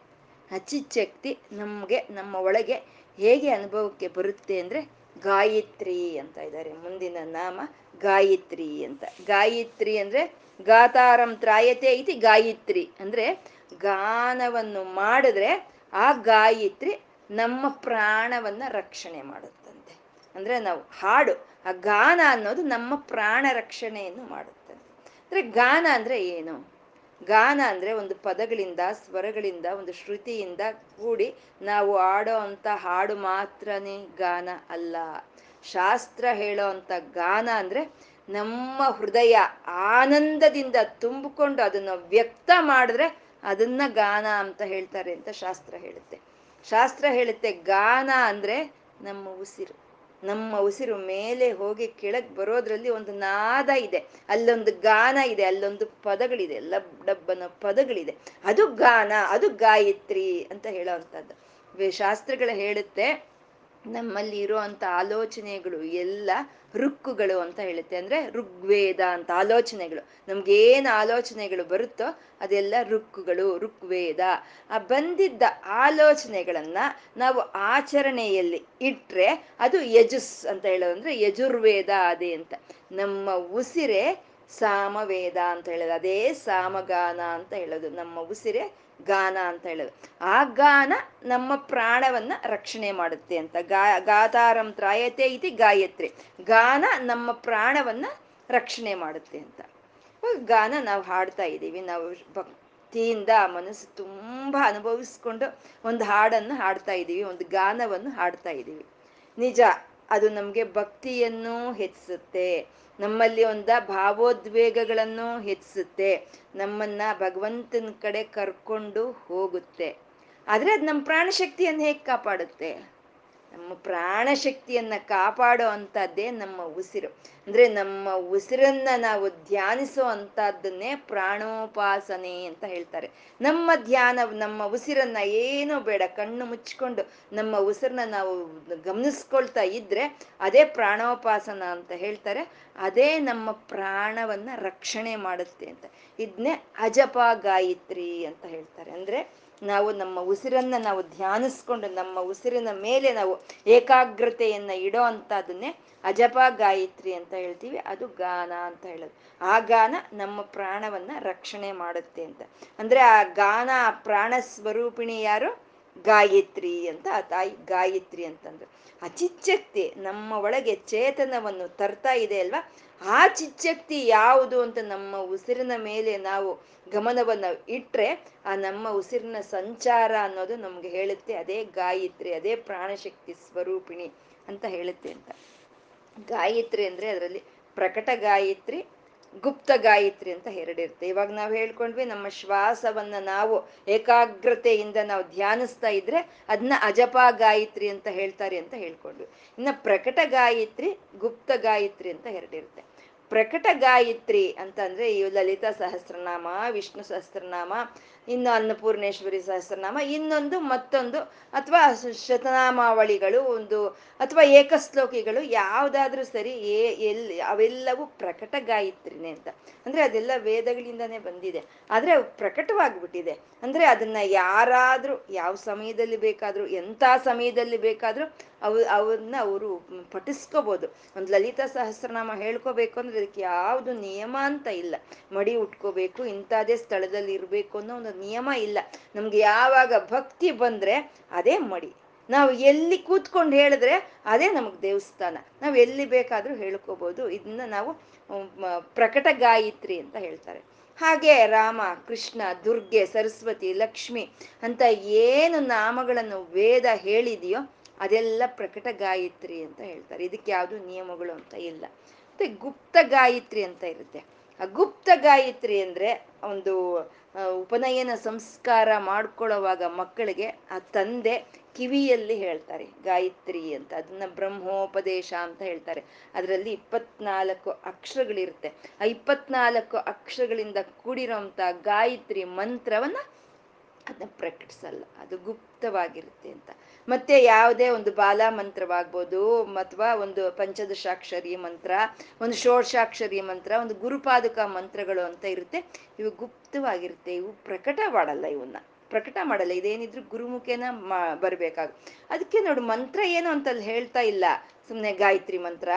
ಅಚಿಚ್ಛಕ್ತಿ ನಮಗೆ ನಮ್ಗೆ, ನಮ್ಮ ಒಳಗೆ ಹೇಗೆ ಅನುಭವಕ್ಕೆ ಬರುತ್ತೆ ಅಂದ್ರೆ ಗಾಯತ್ರಿ ಅಂತ ಇದ್ದಾರೆ ಮುಂದಿನ ನಾಮ ಗಾಯತ್ರಿ ಅಂತ. ಗಾಯತ್ರಿ ಅಂದ್ರೆ ಗಾತಾರಂ ತ್ರಾಯತೆ ಐತಿ ಗಾಯತ್ರಿ. ಅಂದ್ರೆ ಗಾನವನ್ನು ಮಾಡಿದ್ರೆ ಆ ಗಾಯತ್ರಿ ನಮ್ಮ ಪ್ರಾಣವನ್ನ ರಕ್ಷಣೆ ಮಾಡುತ್ತಂತೆ. ಅಂದ್ರೆ ನಾವು ಹಾಡು, ಆ ಗಾನ ಅನ್ನೋದು ನಮ್ಮ ಪ್ರಾಣ ರಕ್ಷಣೆಯನ್ನು ಮಾಡುತ್ತಂತೆ. ಅಂದ್ರೆ ಗಾನ ಅಂದ್ರೆ ಏನು? ಗಾನ ಅಂದ್ರೆ ಒಂದು ಪದಗಳಿಂದ, ಸ್ವರಗಳಿಂದ, ಒಂದು ಶ್ರುತಿಯಿಂದ ಕೂಡಿ ನಾವು ಆಡೋ ಅಂತ ಹಾಡು ಮಾತ್ರನೇ ಗಾನ ಅಲ್ಲ. ಶಾಸ್ತ್ರ ಹೇಳೋ ಅಂತ ಗಾನ ಅಂದ್ರೆ ನಮ್ಮ ಹೃದಯ ಆನಂದದಿಂದ ತುಂಬಿಕೊಂಡು ಅದನ್ನು ವ್ಯಕ್ತ ಮಾಡಿದ್ರೆ ಅದನ್ನ ಗಾನ ಅಂತ ಹೇಳ್ತಾರೆ ಅಂತ ಶಾಸ್ತ್ರ ಹೇಳುತ್ತೆ. ಶಾಸ್ತ್ರ ಹೇಳುತ್ತೆ, ಗಾನ ಅಂದ್ರೆ ನಮ್ಮ ಉಸಿರು. ನಮ್ಮ ಉಸಿರು ಮೇಲೆ ಹೋಗಿ ಕೆಳಗ್ ಬರೋದ್ರಲ್ಲಿ ಒಂದು ನಾದ ಇದೆ. ಅಲ್ಲೊಂದು ಗಾನ ಇದೆ, ಅಲ್ಲೊಂದು ಪದಗಳಿದೆ, ಲಬ್ ಡಬ್ಬನ ಪದಗಳಿದೆ. ಅದು ಗಾನ, ಅದು ಗಾಯತ್ರಿ ಅಂತ ಹೇಳೋ ಅಂತದ್ದು ಶಾಸ್ತ್ರಗಳು ಹೇಳುತ್ತೆ ನಮ್ಮಲ್ಲಿ ಇರುವಂತ ಆಲೋಚನೆಗಳು, ಎಲ್ಲ ರುಕ್ಕುಗಳು ಅಂತ ಹೇಳುತ್ತೆ. ಅಂದ್ರೆ ಋಗ್ವೇದ ಅಂತ ಆಲೋಚನೆಗಳು. ನಮ್ಗೇನು ಆಲೋಚನೆಗಳು ಬರುತ್ತೋ ಅದೆಲ್ಲ ರುಕ್ಕುಗಳು ಋಗ್ವೇದ. ಆ ಬಂದಿದ್ದ ಆಲೋಚನೆಗಳನ್ನ ನಾವು ಆಚರಣೆಯಲ್ಲಿ ಇಟ್ರೆ ಅದು ಯಜುಸ್ ಅಂತ ಹೇಳೋದು ಅಂದ್ರೆ ಯಜುರ್ವೇದ ಅದೇ ಅಂತ. ನಮ್ಮ ಉಸಿರೆ ಸಾಮವೇದ ಅಂತ ಹೇಳೋದು. ಅದೇ ಸಾಮಗಾನ ಅಂತ ಹೇಳೋದು. ನಮ್ಮ ಉಸಿರೇ ಗಾನ ಅಂತ ಹೇಳೋದು. ಆ ಗಾನ ನಮ್ಮ ಪ್ರಾಣವನ್ನ ರಕ್ಷಣೆ ಮಾಡುತ್ತೆ ಅಂತ. ಗಾತಾರಂ ತ್ರಾಯತೆ ಇತಿ ಗಾಯತ್ರಿ. ಗಾನ ನಮ್ಮ ಪ್ರಾಣವನ್ನ ರಕ್ಷಣೆ ಮಾಡುತ್ತೆ ಅಂತ. ಗಾನ ನಾವು ಹಾಡ್ತಾ ಇದ್ದೀವಿ. ನಾವು ಭಕ್ತಿಯಿಂದ ಮನಸ್ಸು ತುಂಬಾ ಅನುಭವಿಸ್ಕೊಂಡು ಒಂದು ಹಾಡನ್ನು ಹಾಡ್ತಾ ಇದ್ದೀವಿ. ಒಂದು ಗಾನವನ್ನು ಹಾಡ್ತಾ ಇದ್ದೀವಿ. ನಿಜ, ಅದು ನಮಗೆ ಭಕ್ತಿಯನ್ನು ಹೆಚ್ಚಿಸುತ್ತೆ. ನಮ್ಮಲ್ಲಿ ಒಂದ ಭಾವೋದ್ವೇಗಗಳನ್ನು ಹೆಚ್ಚಿಸುತ್ತೆ. ನಮ್ಮನ್ನ ಭಗವಂತನ ಕಡೆ ಕರ್ಕೊಂಡು ಹೋಗುತ್ತೆ. ಆದ್ರೆ ಅದು ನಮ್ಮ ಪ್ರಾಣಶಕ್ತಿಯನ್ನು ಹೇಗೆ ಕಾಪಾಡುತ್ತೆ? ನಮ್ಮ ಪ್ರಾಣ ಶಕ್ತಿಯನ್ನ ಕಾಪಾಡೋ ಅಂತದ್ದೇ ನಮ್ಮ ಉಸಿರು. ಅಂದ್ರೆ ನಮ್ಮ ಉಸಿರನ್ನ ನಾವು ಧ್ಯಾನಿಸೋ ಅಂತದನ್ನೇ ಪ್ರಾಣೋಪಾಸನೆ ಅಂತ ಹೇಳ್ತಾರೆ. ನಮ್ಮ ಧ್ಯಾನ, ನಮ್ಮ ಉಸಿರನ್ನ ಏನೂ ಬೇಡ, ಕಣ್ಣು ಮುಚ್ಕೊಂಡು ನಮ್ಮ ಉಸಿರನ್ನ ನಾವು ಗಮನಿಸ್ಕೊಳ್ತಾ ಇದ್ರೆ ಅದೇ ಪ್ರಾಣೋಪಾಸನ ಅಂತ ಹೇಳ್ತಾರೆ. ಅದೇ ನಮ್ಮ ಪ್ರಾಣವನ್ನ ರಕ್ಷಣೆ ಮಾಡುತ್ತೆ ಅಂತ. ಇದನ್ನೇ ಅಜಪ ಗಾಯತ್ರಿ ಅಂತ ಹೇಳ್ತಾರೆ. ಅಂದ್ರೆ ನಾವು ನಮ್ಮ ಉಸಿರನ್ನ ನಾವು ಧ್ಯಾನಿಸ್ಕೊಂಡು ನಮ್ಮ ಉಸಿರಿನ ಮೇಲೆ ನಾವು ಏಕಾಗ್ರತೆಯನ್ನ ಇಡೋ ಅಂತದನ್ನೇ ಅಜಪ ಗಾಯತ್ರಿ ಅಂತ ಹೇಳ್ತೀವಿ. ಅದು ಗಾನ ಅಂತ ಹೇಳೋದು. ಆ ಗಾನ ನಮ್ಮ ಪ್ರಾಣವನ್ನ ರಕ್ಷಣೆ ಮಾಡುತ್ತೆ ಅಂತ. ಅಂದ್ರೆ ಆ ಗಾನ ಪ್ರಾಣ ಸ್ವರೂಪಿಣಿ ಯಾರು? ಗಾಯತ್ರಿ ಅಂತ ಆ ತಾಯಿ ಗಾಯತ್ರಿ ಅಂತಂದ್ರು. ಆ ಚಿಚ್ಚಕ್ತಿ ನಮ್ಮ ಒಳಗೆ ಚೇತನವನ್ನು ತರ್ತಾ ಇದೆ ಅಲ್ವಾ? ಆ ಚಿಚ್ಚಕ್ತಿ ಯಾವುದು ಅಂತ ನಮ್ಮ ಉಸಿರಿನ ಮೇಲೆ ನಾವು ಗಮನವನ್ನು ಇಟ್ಟರೆ ಆ ನಮ್ಮ ಉಸಿರಿನ ಸಂಚಾರ ಅನ್ನೋದು ನಮ್ಗೆ ಹೇಳುತ್ತೆ. ಅದೇ ಗಾಯತ್ರಿ, ಅದೇ ಪ್ರಾಣಶಕ್ತಿ ಸ್ವರೂಪಿಣಿ ಅಂತ ಹೇಳುತ್ತೆ ಅಂತ. ಗಾಯತ್ರಿ ಅಂದ್ರೆ ಅದರಲ್ಲಿ ಪ್ರಕಟ ಗಾಯತ್ರಿ ಗುಪ್ತ ಗಾಯತ್ರಿ ಅಂತ ಎರಡಿರುತ್ತೆ ಇವಾಗ ನಾವು ಹೇಳ್ಕೊಂಡ್ವಿ ನಮ್ಮ ಶ್ವಾಸವನ್ನ ನಾವು ಏಕಾಗ್ರತೆಯಿಂದ ನಾವು ಧ್ಯಾನಿಸ್ತಾ ಇದ್ರೆ ಅದನ್ನ ಅಜಪ ಗಾಯತ್ರಿ ಅಂತ ಹೇಳ್ತಾರೆ ಅಂತ ಹೇಳ್ಕೊಂಡ್ವಿ. ಇನ್ನ ಪ್ರಕಟ ಗಾಯತ್ರಿ, ಗುಪ್ತ ಗಾಯತ್ರಿ ಅಂತ ಎರಡಿರುತ್ತೆ ಪ್ರಕಟ ಗಾಯತ್ರಿ ಅಂತಂದ್ರೆ ಈ ಲಲಿತಾ ಸಹಸ್ರನಾಮ, ವಿಷ್ಣು ಸಹಸ್ರನಾಮ ಇನ್ನು ಅನ್ನಪೂರ್ಣೇಶ್ವರಿ ಸಹಸ್ರನಾಮ, ಇನ್ನೊಂದು ಮತ್ತೊಂದು, ಅಥವಾ ಶತನಾಮಾವಳಿಗಳು, ಒಂದು, ಅಥವಾ ಏಕಶ್ಲೋಕಿಗಳು ಯಾವುದಾದ್ರೂ ಸರಿ, ಏ ಎಲ್ಲಿ ಅವೆಲ್ಲವೂ ಪ್ರಕಟ ಗಾಯತ್ರಿನೇ ಅಂತ. ಅಂದ್ರೆ ಅದೆಲ್ಲ ವೇದಗಳಿಂದನೇ ಬಂದಿದೆ. ಆದ್ರೆ ಪ್ರಕಟವಾಗ್ಬಿಟ್ಟಿದೆ. ಅಂದ್ರೆ ಅದನ್ನ ಯಾರಾದರೂ, ಯಾವ ಸಮಯದಲ್ಲಿ ಬೇಕಾದರೂ, ಎಂಥ ಸಮಯದಲ್ಲಿ ಬೇಕಾದ್ರೂ ಅವ್, ಅವನ್ನ ಅವರು ಪಠಿಸ್ಕೋಬಹುದು ಒಂದು ಲಲಿತಾ ಸಹಸ್ರನಾಮ ಹೇಳ್ಕೋಬೇಕು ಅಂದ್ರೆ ಅದಕ್ಕೆ ಯಾವುದು ನಿಯಮ ಅಂತ ಇಲ್ಲ. ಮಡಿ ಉಟ್ಕೋಬೇಕು, ಇಂಥದೇ ಸ್ಥಳದಲ್ಲಿ ಇರ್ಬೇಕು ಅನ್ನೋ ಒಂದು ನಿಯಮ ಇಲ್ಲ. ನಮ್ಗೆ ಯಾವಾಗ ಭಕ್ತಿ ಬಂದ್ರೆ ಅದೇ ಮಡಿ. ನಾವು ಎಲ್ಲಿ ಕೂತ್ಕೊಂಡು ಹೇಳಿದ್ರೆ ಅದೇ ನಮಗೆ ದೇವಸ್ಥಾನ. ನಾವು ಎಲ್ಲಿ ಬೇಕಾದ್ರೂ ಹೇಳ್ಕೋಬಹುದು ಇದನ್ನ ನಾವು ಪ್ರಕಟ ಗಾಯತ್ರಿ ಅಂತ ಹೇಳ್ತಾರೆ. ಹಾಗೆ ರಾಮ, ಕೃಷ್ಣ, ದುರ್ಗೆ, ಸರಸ್ವತಿ, ಲಕ್ಷ್ಮಿ ಅಂತ ಏನು ನಾಮಗಳನ್ನು ವೇದ ಹೇಳಿದೆಯೋ ಅದೆಲ್ಲ ಪ್ರಕಟ ಗಾಯತ್ರಿ ಅಂತ ಹೇಳ್ತಾರೆ. ಇದಕ್ಕೆ ಯಾವುದು ನಿಯಮಗಳು ಅಂತ ಇಲ್ಲ. ಮತ್ತೆ ಗುಪ್ತ ಗಾಯತ್ರಿ ಅಂತ ಇರುತ್ತೆ. ಆ ಗುಪ್ತ ಗಾಯತ್ರಿ ಅಂದ್ರೆ ಒಂದು ಉಪನಯನ ಸಂಸ್ಕಾರ ಮಾಡ್ಕೊಳ್ಳೋವಾಗ ಮಕ್ಕಳಿಗೆ ಆ ತಂದೆ ಕಿವಿಯಲ್ಲಿ ಹೇಳ್ತಾರೆ. ಗಾಯತ್ರಿ ಅಂತ. ಅದನ್ನ ಬ್ರಹ್ಮೋಪದೇಶ ಅಂತ ಹೇಳ್ತಾರೆ. ಅದರಲ್ಲಿ ಇಪ್ಪತ್ನಾಲ್ಕು ಅಕ್ಷರಗಳಿರುತ್ತೆ. ಆ ಇಪ್ಪತ್ನಾಲ್ಕು ಅಕ್ಷರಗಳಿಂದ ಕೂಡಿರೋಂಥ ಗಾಯತ್ರಿ ಮಂತ್ರವನ್ನ ಅದನ್ನ ಪ್ರಕಟಿಸಲ್ಲ, ಅದು ಗುಪ್ತವಾಗಿರುತ್ತೆ ಅಂತ. ಮತ್ತೆ ಯಾವುದೇ ಒಂದು ಬಾಲ ಮಂತ್ರವಾಗ್ಬೋದು ಅಥವಾ ಒಂದು ಪಂಚದಶಾಕ್ಷರಿ ಮಂತ್ರ, ಒಂದು ಷೋಡಶಾಕ್ಷರಿ ಮಂತ್ರ, ಒಂದು ಗುರುಪಾದುಕ ಮಂತ್ರಗಳು ಅಂತ ಇರುತ್ತೆ. ಇವು ಗುಪ್ತವಾಗಿರುತ್ತೆ, ಇವು ಪ್ರಕಟ ಮಾಡಲ್ಲ ಇವನ್ನ ಪ್ರಕಟ ಮಾಡಲ್ಲ, ಇದೇನಿದ್ರು ಗುರುಮುಖೇನ ಮಾ, ಬರ್ಬೇಕಾಗ. ಅದಕ್ಕೆ ನೋಡು, ಮಂತ್ರ ಏನು ಅಂತ ಅಲ್ಲಿ ಹೇಳ್ತಾ ಇಲ್ಲ. ಸುಮ್ಮನೆ ಗಾಯತ್ರಿ ಮಂತ್ರ.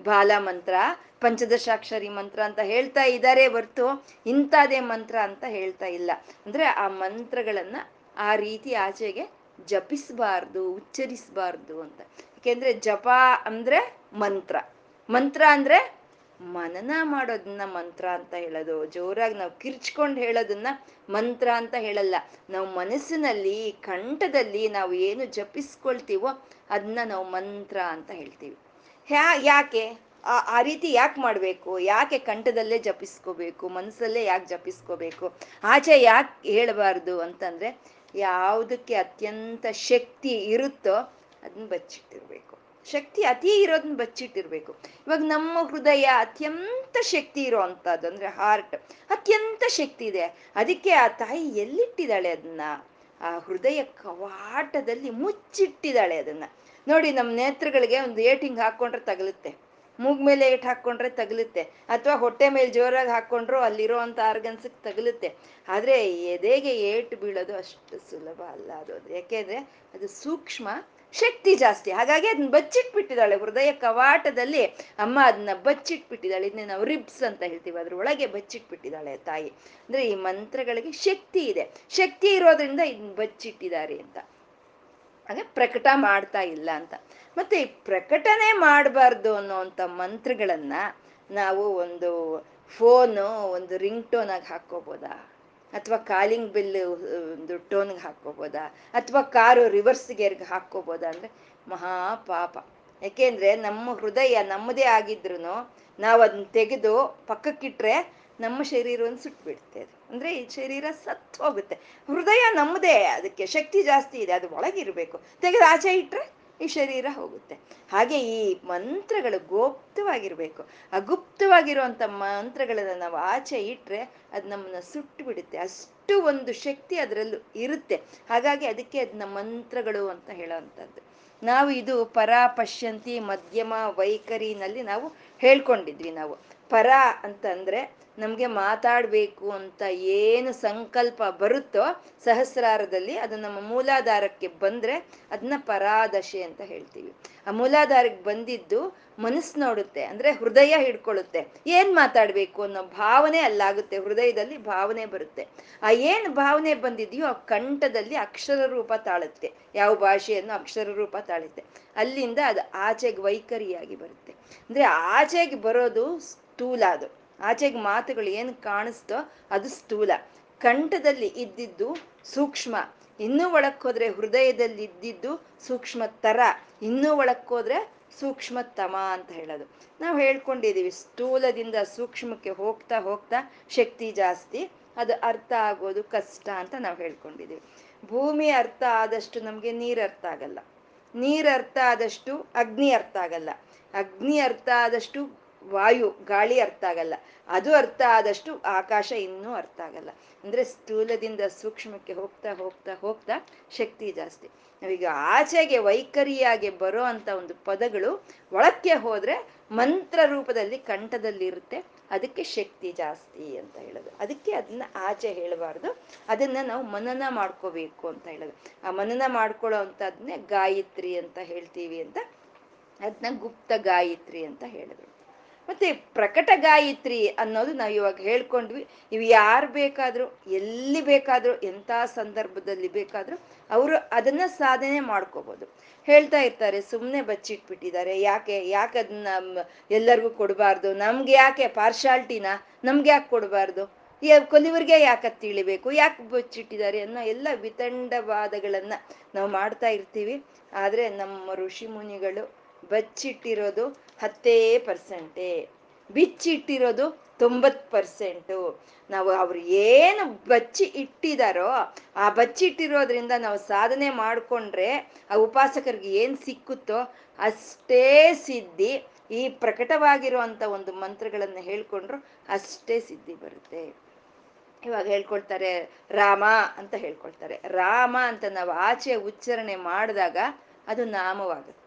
ಬಾಲ ಮಂತ್ರ, ಪಂಚದಶಾಕ್ಷರಿ ಮಂತ್ರ ಅಂತ ಹೇಳ್ತಾ ಇದ್ದಾರೆ ಹೊರ್ತು ಇಂಥದೇ ಮಂತ್ರ ಅಂತ ಹೇಳ್ತಾ ಇಲ್ಲ. ಅಂದ್ರೆ ಆ ಮಂತ್ರಗಳನ್ನ ಆ ರೀತಿ ಆಚೆಗೆ ಜಪಿಸಬಾರ್ದು, ಉಚ್ಚರಿಸಬಾರ್ದು ಅಂತ. ಯಾಕೆಂದ್ರೆ ಜಪ ಅಂದ್ರೆ ಮಂತ್ರ. ಮಂತ್ರ ಅಂದ್ರೆ ಮನನ ಮಾಡೋದನ್ನ ಮಂತ್ರ ಅಂತ ಹೇಳೋದು. ಜೋರಾಗಿ ನಾವು ಕಿರ್ಚ್ಕೊಂಡು ಹೇಳೋದನ್ನ ಮಂತ್ರ ಅಂತ ಹೇಳಲ್ಲ. ನಾವು ಮನಸ್ಸಿನಲ್ಲಿ, ಕಂಠದಲ್ಲಿ ನಾವು ಏನು ಜಪಿಸ್ಕೊಳ್ತೀವೋ ಅದನ್ನ ನಾವು ಮಂತ್ರ ಅಂತ ಹೇಳ್ತೀವಿ. ಯಾ ಯಾಕೆ? ಆ ಆ ರೀತಿ ಯಾಕೆ ಮಾಡಬೇಕು? ಯಾಕೆ ಕಂಠದಲ್ಲೇ ಜಪಿಸ್ಕೋಬೇಕು? ಮನಸ್ಸಲ್ಲೇ ಯಾಕೆ ಜಪಿಸ್ಕೋಬೇಕು? ಆಚೆ ಯಾಕೆ ಹೇಳಬಾರ್ದು ಅಂತಂದ್ರೆ ಯಾವುದಕ್ಕೆ ಅತ್ಯಂತ ಶಕ್ತಿ ಇರುತ್ತೋ ಅದನ್ನ ಬಚ್ಚಿಟ್ಟಿರ್ಬೇಕು. ಶಕ್ತಿ ಅತಿ ಇರೋದನ್ನ ಬಚ್ಚಿಟ್ಟಿರ್ಬೇಕು. ಇವಾಗ ನಮ್ಮ ಹೃದಯ ಅತ್ಯಂತ ಶಕ್ತಿ ಇರೋ ಅಂತದ್ದು ಅಂದ್ರೆ ಹಾರ್ಟ್ ಅತ್ಯಂತ ಶಕ್ತಿ ಇದೆ. ಅದಕ್ಕೆ ಆ ತಾಯಿ ಎಲ್ಲಿಟ್ಟಿದ್ದಾಳೆ ಅದನ್ನ ಆ ಹೃದಯ ಕವಾಟದಲ್ಲಿ ಮುಚ್ಚಿಟ್ಟಿದ್ದಾಳೆ ಅದನ್ನ. ನೋಡಿ ನಮ್ಮ ನೇತ್ರಗಳಿಗೆ ಒಂದು ಏಟ್ ಹಿಂಗ್ ಹಾಕೊಂಡ್ರೆ ತಗಲುತ್ತೆ. ಮೂಗ್ ಮೇಲೆ ಏಟ್ ಹಾಕೊಂಡ್ರೆ ತಗಲುತ್ತೆ. ಅಥವಾ ಹೊಟ್ಟೆ ಮೇಲೆ ಜೋರಾಗಿ ಹಾಕೊಂಡ್ರು ಅಲ್ಲಿರೋ ಆರ್ಗನ್ಸ್ಗೆ ತಗಲುತ್ತೆ. ಆದ್ರೆ ಎದೆಗೆ ಏಟು ಬೀಳೋದು ಅಷ್ಟು ಸುಲಭ ಅಲ್ಲ ಅದು ಯಾಕೆಂದ್ರೆ ಅದು ಸೂಕ್ಷ್ಮ ಶಕ್ತಿ ಜಾಸ್ತಿ. ಹಾಗಾಗಿ ಅದನ್ನ ಬಚ್ಚಿಟ್ಬಿಟ್ಟಿದ್ದಾಳೆ. ಹೃದಯ ಕವಾಟದಲ್ಲಿ ಅಮ್ಮ ಅದನ್ನ ಬಚ್ಚಿಟ್ಬಿಟ್ಟಿದ್ದಾಳೆ. ಇದನ್ನ ನಾವು ರಿಬ್ಸ್ ಅಂತ ಹೇಳ್ತೀವಿ. ಅದ್ರ ಒಳಗೆ ಬಚ್ಚಿಟ್ಬಿಟ್ಟಿದ್ದಾಳೆ ತಾಯಿ. ಅಂದ್ರೆ ಈ ಮಂತ್ರಗಳಿಗೆ ಶಕ್ತಿ ಇದೆ. ಶಕ್ತಿ ಇರೋದ್ರಿಂದ ಇದನ್ನ ಬಚ್ಚಿಟ್ಟಿದ್ದಾರೆ ಅಂತ. ಹಾಗೆ ಪ್ರಕಟ ಮಾಡ್ತಾ ಇಲ್ಲ ಅಂತ. ಮತ್ತೆ ಈ ಪ್ರಕಟನೆ ಮಾಡಬಾರ್ದು ಅನ್ನೋಂಥ ಮಂತ್ರಗಳನ್ನ ನಾವು ಒಂದು ಫೋನು, ಒಂದು ರಿಂಗ್ ಟೋನ್ ಆಗಿ ಹಾಕೋಬೋದಾ ಅಥವಾ ಕಾಲಿಂಗ್ ಬಿಲ್ ಒಂದು ಟೋನ್ಗೆ ಹಾಕೋಬೋದಾ ಅಥವಾ ಕಾರು ರಿವರ್ಸ್ ಗೇರ್ಗೆ ಹಾಕೋಬೋದಾ ಅಂದ್ರೆ ಮಹಾ ಪಾಪ. ಯಾಕೆಂದ್ರೆ ನಮ್ಮ ಹೃದಯ ನಮ್ಮದೇ ಆಗಿದ್ರು ನಾವು ಅದನ್ನ ತೆಗೆದು ಪಕ್ಕಕ್ಕಿಟ್ರೆ ನಮ್ಮ ಶರೀರವನ್ನು ಸುಟ್ಬಿಡುತ್ತೆ ಅದು. ಅಂದ್ರೆ ಈ ಶರೀರ ಸತ್ತು ಹೋಗುತ್ತೆ ಹೃದಯ ನಮ್ಮದೇ, ಅದಕ್ಕೆ ಶಕ್ತಿ ಜಾಸ್ತಿ ಇದೆ, ಅದು ಒಳಗಿರ್ಬೇಕು. ತೆಗೆದು ಆಚೆ ಇಟ್ಟರೆ ಈ ಶರೀರ ಹೋಗುತ್ತೆ. ಹಾಗೆ ಈ ಮಂತ್ರಗಳು ಗುಪ್ತವಾಗಿರ್ಬೇಕು. ಅಗುಪ್ತವಾಗಿರುವಂತ ಮಂತ್ರಗಳನ್ನ ನಾವು ಆಚೆ ಇಟ್ಟರೆ ಅದು ನಮ್ಮನ್ನ ಸುಟ್ಟು ಬಿಡುತ್ತೆ ಅಷ್ಟು ಒಂದು ಶಕ್ತಿ ಅದರಲ್ಲೂ ಇರುತ್ತೆ. ಹಾಗಾಗಿ ಅದಕ್ಕೆ ಅದನ್ನ ಮಂತ್ರಗಳು ಅಂತ ಹೇಳೋವಂಥದ್ದು. ನಾವು ಇದು ಪರ ಪಶ್ಯಂತಿ ಮಧ್ಯಮ ವೈಖರಿನಲ್ಲಿ ನಾವು ಹೇಳ್ಕೊಂಡಿದ್ವಿ ನಾವು. ಪರ ಅಂತಂದ್ರೆ ನಮ್ಗೆ ಮಾತಾಡ್ಬೇಕು ಅಂತ ಏನು ಸಂಕಲ್ಪ ಬರುತ್ತೋ ಸಹಸ್ರಾರದಲ್ಲಿ ಅದು ನಮ್ಮ ಮೂಲಾಧಾರಕ್ಕೆ ಬಂದ್ರೆ ಅದನ್ನ ಪರಾದಶೆ ಅಂತ ಹೇಳ್ತೀವಿ. ಆ ಮೂಲಾಧಾರಕ್ಕೆ ಬಂದಿದ್ದು ಮನಸ್ಸು ನೋಡುತ್ತೆ, ಅಂದ್ರೆ ಹೃದಯ ಹಿಡ್ಕೊಳ್ಳುತ್ತೆ. ಏನ್ ಮಾತಾಡ್ಬೇಕು ಅನ್ನೋ ಭಾವನೆ ಅಲ್ಲಾಗುತ್ತೆ, ಹೃದಯದಲ್ಲಿ ಭಾವನೆ ಬರುತ್ತೆ. ಆ ಏನ್ ಭಾವನೆ ಬಂದಿದೆಯೋ ಆ ಕಂಠದಲ್ಲಿ ಅಕ್ಷರ ರೂಪ ತಾಳುತ್ತೆ. ಯಾವ ಭಾಷೆಯನ್ನು ಅಕ್ಷರ ರೂಪ ತಾಳುತ್ತೆ. ಅಲ್ಲಿಂದ ಅದು ಆಚೆಗೆ ವೈಖರಿಯಾಗಿ ಬರುತ್ತೆ. ಅಂದ್ರೆ ಆಚೆಗೆ ಬರೋದು ಸ್ಥೂಲ ಅದು. ಆಚೆಗೆ ಮಾತುಗಳು ಏನು ಕಾಣಿಸ್ತೋ ಅದು ಸ್ಥೂಲ. ಕಂಠದಲ್ಲಿ ಇದ್ದಿದ್ದು ಸೂಕ್ಷ್ಮ. ಇನ್ನೂ ಒಳಕ್ಕೋದ್ರೆ ಹೃದಯದಲ್ಲಿ ಇದ್ದಿದ್ದು ಸೂಕ್ಷ್ಮ ತರ ಇನ್ನೂ ಒಳಕ್ಕೋದ್ರೆ ಸೂಕ್ಷ್ಮ ತಮ ಅಂತ ಹೇಳೋದು. ನಾವು ಹೇಳ್ಕೊಂಡಿದೀವಿ ಸ್ಥೂಲದಿಂದ ಸೂಕ್ಷ್ಮಕ್ಕೆ ಹೋಗ್ತಾ ಹೋಗ್ತಾ ಶಕ್ತಿ ಜಾಸ್ತಿ, ಅದು ಅರ್ಥ ಆಗೋದು ಕಷ್ಟ ಅಂತ ನಾವು ಹೇಳ್ಕೊಂಡಿದೀವಿ ಭೂಮಿ ಅರ್ಥ ಆದಷ್ಟು ನಮ್ಗೆ ನೀರ್ ಅರ್ಥ ಆಗಲ್ಲ. ನೀರ್ ಅರ್ಥ ಆದಷ್ಟು ಅಗ್ನಿ ಅರ್ಥ ಆಗಲ್ಲ. ಅಗ್ನಿ ಅರ್ಥ ಆದಷ್ಟು ವಾಯು, ಗಾಳಿ ಅರ್ಥ ಆಗಲ್ಲ. ಅದು ಅರ್ಥ ಆದಷ್ಟು ಆಕಾಶ ಇನ್ನೂ ಅರ್ಥ ಆಗಲ್ಲ. ಅಂದ್ರೆ ಸ್ಥೂಲದಿಂದ ಸೂಕ್ಷ್ಮಕ್ಕೆ ಹೋಗ್ತಾ ಹೋಗ್ತಾ ಹೋಗ್ತಾ ಶಕ್ತಿ ಜಾಸ್ತಿ. ನಾವೀಗ ಆಚೆಗೆ ವೈಖರಿಯಾಗಿ ಬರೋ ಅಂತ ಒಂದು ಪದಗಳು ಒಳಕ್ಕೆ ಹೋದ್ರೆ ಮಂತ್ರ ರೂಪದಲ್ಲಿ ಕಂಠದಲ್ಲಿ ಇರುತ್ತೆ. ಅದಕ್ಕೆ ಶಕ್ತಿ ಜಾಸ್ತಿ ಅಂತ ಹೇಳೋದು. ಅದಕ್ಕೆ ಅದನ್ನ ಆಚೆ ಹೇಳಬಾರ್ದು. ಅದನ್ನ ನಾವು ಮನನ ಮಾಡ್ಕೋಬೇಕು ಅಂತ ಹೇಳೋದು. ಆ ಮನನ ಮಾಡ್ಕೊಳ್ಳೋ ಅಂತದನ್ನೇ ಗಾಯತ್ರಿ ಅಂತ ಹೇಳ್ತೀವಿ ಅಂತ. ಅದನ್ನ ಗುಪ್ತ ಗಾಯತ್ರಿ ಅಂತ ಹೇಳಿದ್ರು ಮತ್ತೆ ಪ್ರಕಟ ಗಾಯತ್ರಿ ಅನ್ನೋದು ನಾವು ಇವಾಗ ಹೇಳ್ಕೊಂಡ್ವಿ. ಇವು ಯಾರು ಬೇಕಾದ್ರೂ, ಎಲ್ಲಿ ಬೇಕಾದ್ರೂ ಎಂಥ ಸಂದರ್ಭದಲ್ಲಿ ಬೇಕಾದ್ರೂ ಅವರು ಅದನ್ನ ಸಾಧನೆ ಮಾಡ್ಕೋಬಹುದು ಹೇಳ್ತಾ ಇರ್ತಾರೆ ಸುಮ್ಮನೆ ಬಚ್ಚಿಟ್ಬಿಟ್ಟಿದ್ದಾರೆ. ಯಾಕೆ ಯಾಕೆ ಅದನ್ನ ಎಲ್ಲರಿಗೂ ಕೊಡಬಾರ್ದು? ನಮ್ಗೆ ಯಾಕೆ ಪಾರ್ಶಾಲ್ಟಿನ ನಮ್ಗೆ ಯಾಕೆ ಕೊಡಬಾರ್ದು? ಕೊಲಿವರ್ಗೆ ಯಾಕೆ ತಿಳಿಬೇಕು? ಯಾಕೆ ಬಚ್ಚಿಟ್ಟಿದ್ದಾರೆ ಅನ್ನೋ ಎಲ್ಲ ವಿತಂಡವಾದಗಳನ್ನ ನಾವು ಮಾಡ್ತಾ ಇರ್ತೀವಿ. ಆದ್ರೆ ನಮ್ಮ ಋಷಿ ಮುನಿಗಳು ಬಚ್ಚಿಟ್ಟಿರೋದು ಹತ್ತೇ ಪರ್ಸೆಂಟೇ. ಬಿಚ್ಚಿಟ್ಟಿರೋದು ತೊಂಬತ್ ಪರ್ಸೆಂಟು. ನಾವು ಅವ್ರು ಏನು ಬಚ್ಚಿ ಇಟ್ಟಿದಾರೋ ಆ ಬಚ್ಚಿಟ್ಟಿರೋದ್ರಿಂದ ನಾವು ಸಾಧನೆ ಮಾಡಿಕೊಂಡ್ರೆ ಆ ಉಪಾಸಕರಿಗೆ ಏನು ಸಿಕ್ಕುತ್ತೋ ಅಷ್ಟೇ ಸಿದ್ಧಿ, ಈ ಪ್ರಕಟವಾಗಿರುವಂಥ ಒಂದು ಮಂತ್ರಗಳನ್ನು ಹೇಳ್ಕೊಂಡ್ರು ಅಷ್ಟೇ ಸಿದ್ಧಿ ಬರುತ್ತೆ. ಇವಾಗ ಹೇಳ್ಕೊಳ್ತಾರೆ ರಾಮ ಅಂತ ಹೇಳ್ಕೊಳ್ತಾರೆ. ರಾಮ ಅಂತ ನಾವು ಆಚೆ ಉಚ್ಚಾರಣೆ ಮಾಡಿದಾಗ ಅದು ನಾಮವಾಗುತ್ತೆ.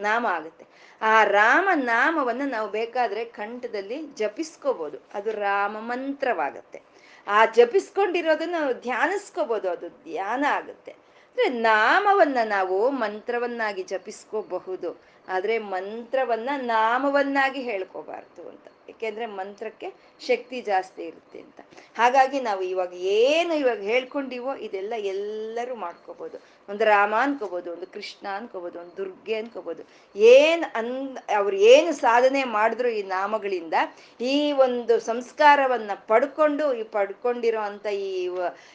ನಾಮ ಆಗುತ್ತೆ. ಆ ರಾಮ ನಾಮವನ್ನ ನಾವು ಬೇಕಾದ್ರೆ ಕಂಠದಲ್ಲಿ ಜಪಿಸ್ಕೋಬಹುದು ಅದು ರಾಮ ಮಂತ್ರವಾಗುತ್ತೆ. ಆ ಜಪಿಸ್ಕೊಂಡಿರೋದನ್ನ ನಾವು ಧ್ಯಾನಿಸ್ಕೋಬಹುದು ಅದು ಧ್ಯಾನ ಆಗುತ್ತೆ. ಅಂದ್ರೆ ನಾಮವನ್ನ ನಾವು ಮಂತ್ರವನ್ನಾಗಿ ಜಪಿಸ್ಕೋಬಹುದು. ಆದ್ರೆ ಮಂತ್ರವನ್ನ ನಾಮವನ್ನಾಗಿ ಹೇಳ್ಕೋಬಾರ್ದು ಅಂತ. ಯಾಕೆಂದ್ರೆ ಮಂತ್ರಕ್ಕೆ ಶಕ್ತಿ ಜಾಸ್ತಿ ಇರುತ್ತೆ ಅಂತ. ಹಾಗಾಗಿ ನಾವು ಇವಾಗ ಏನು ಇವಾಗ ಹೇಳ್ಕೊಂಡಿವೋ ಇದೆಲ್ಲ ಎಲ್ಲರೂ ಮಾಡ್ಕೋಬಹುದು ಒಂದು ರಾಮ ಅನ್ಕೋಬಹುದು ಒಂದು ಕೃಷ್ಣ ಅನ್ಕೋಬಹುದು ಒಂದು ದುರ್ಗೆ ಅನ್ಕೋಬಹುದು ಏನ್ ಅನ್, ಅವ್ರು ಏನು ಸಾಧನೆ ಮಾಡಿದ್ರು ಈ ನಾಮಗಳಿಂದ, ಈ ಒಂದು ಸಂಸ್ಕಾರವನ್ನ ಪಡ್ಕೊಂಡು, ಈ ಪಡ್ಕೊಂಡಿರೋ ಅಂತ ಈ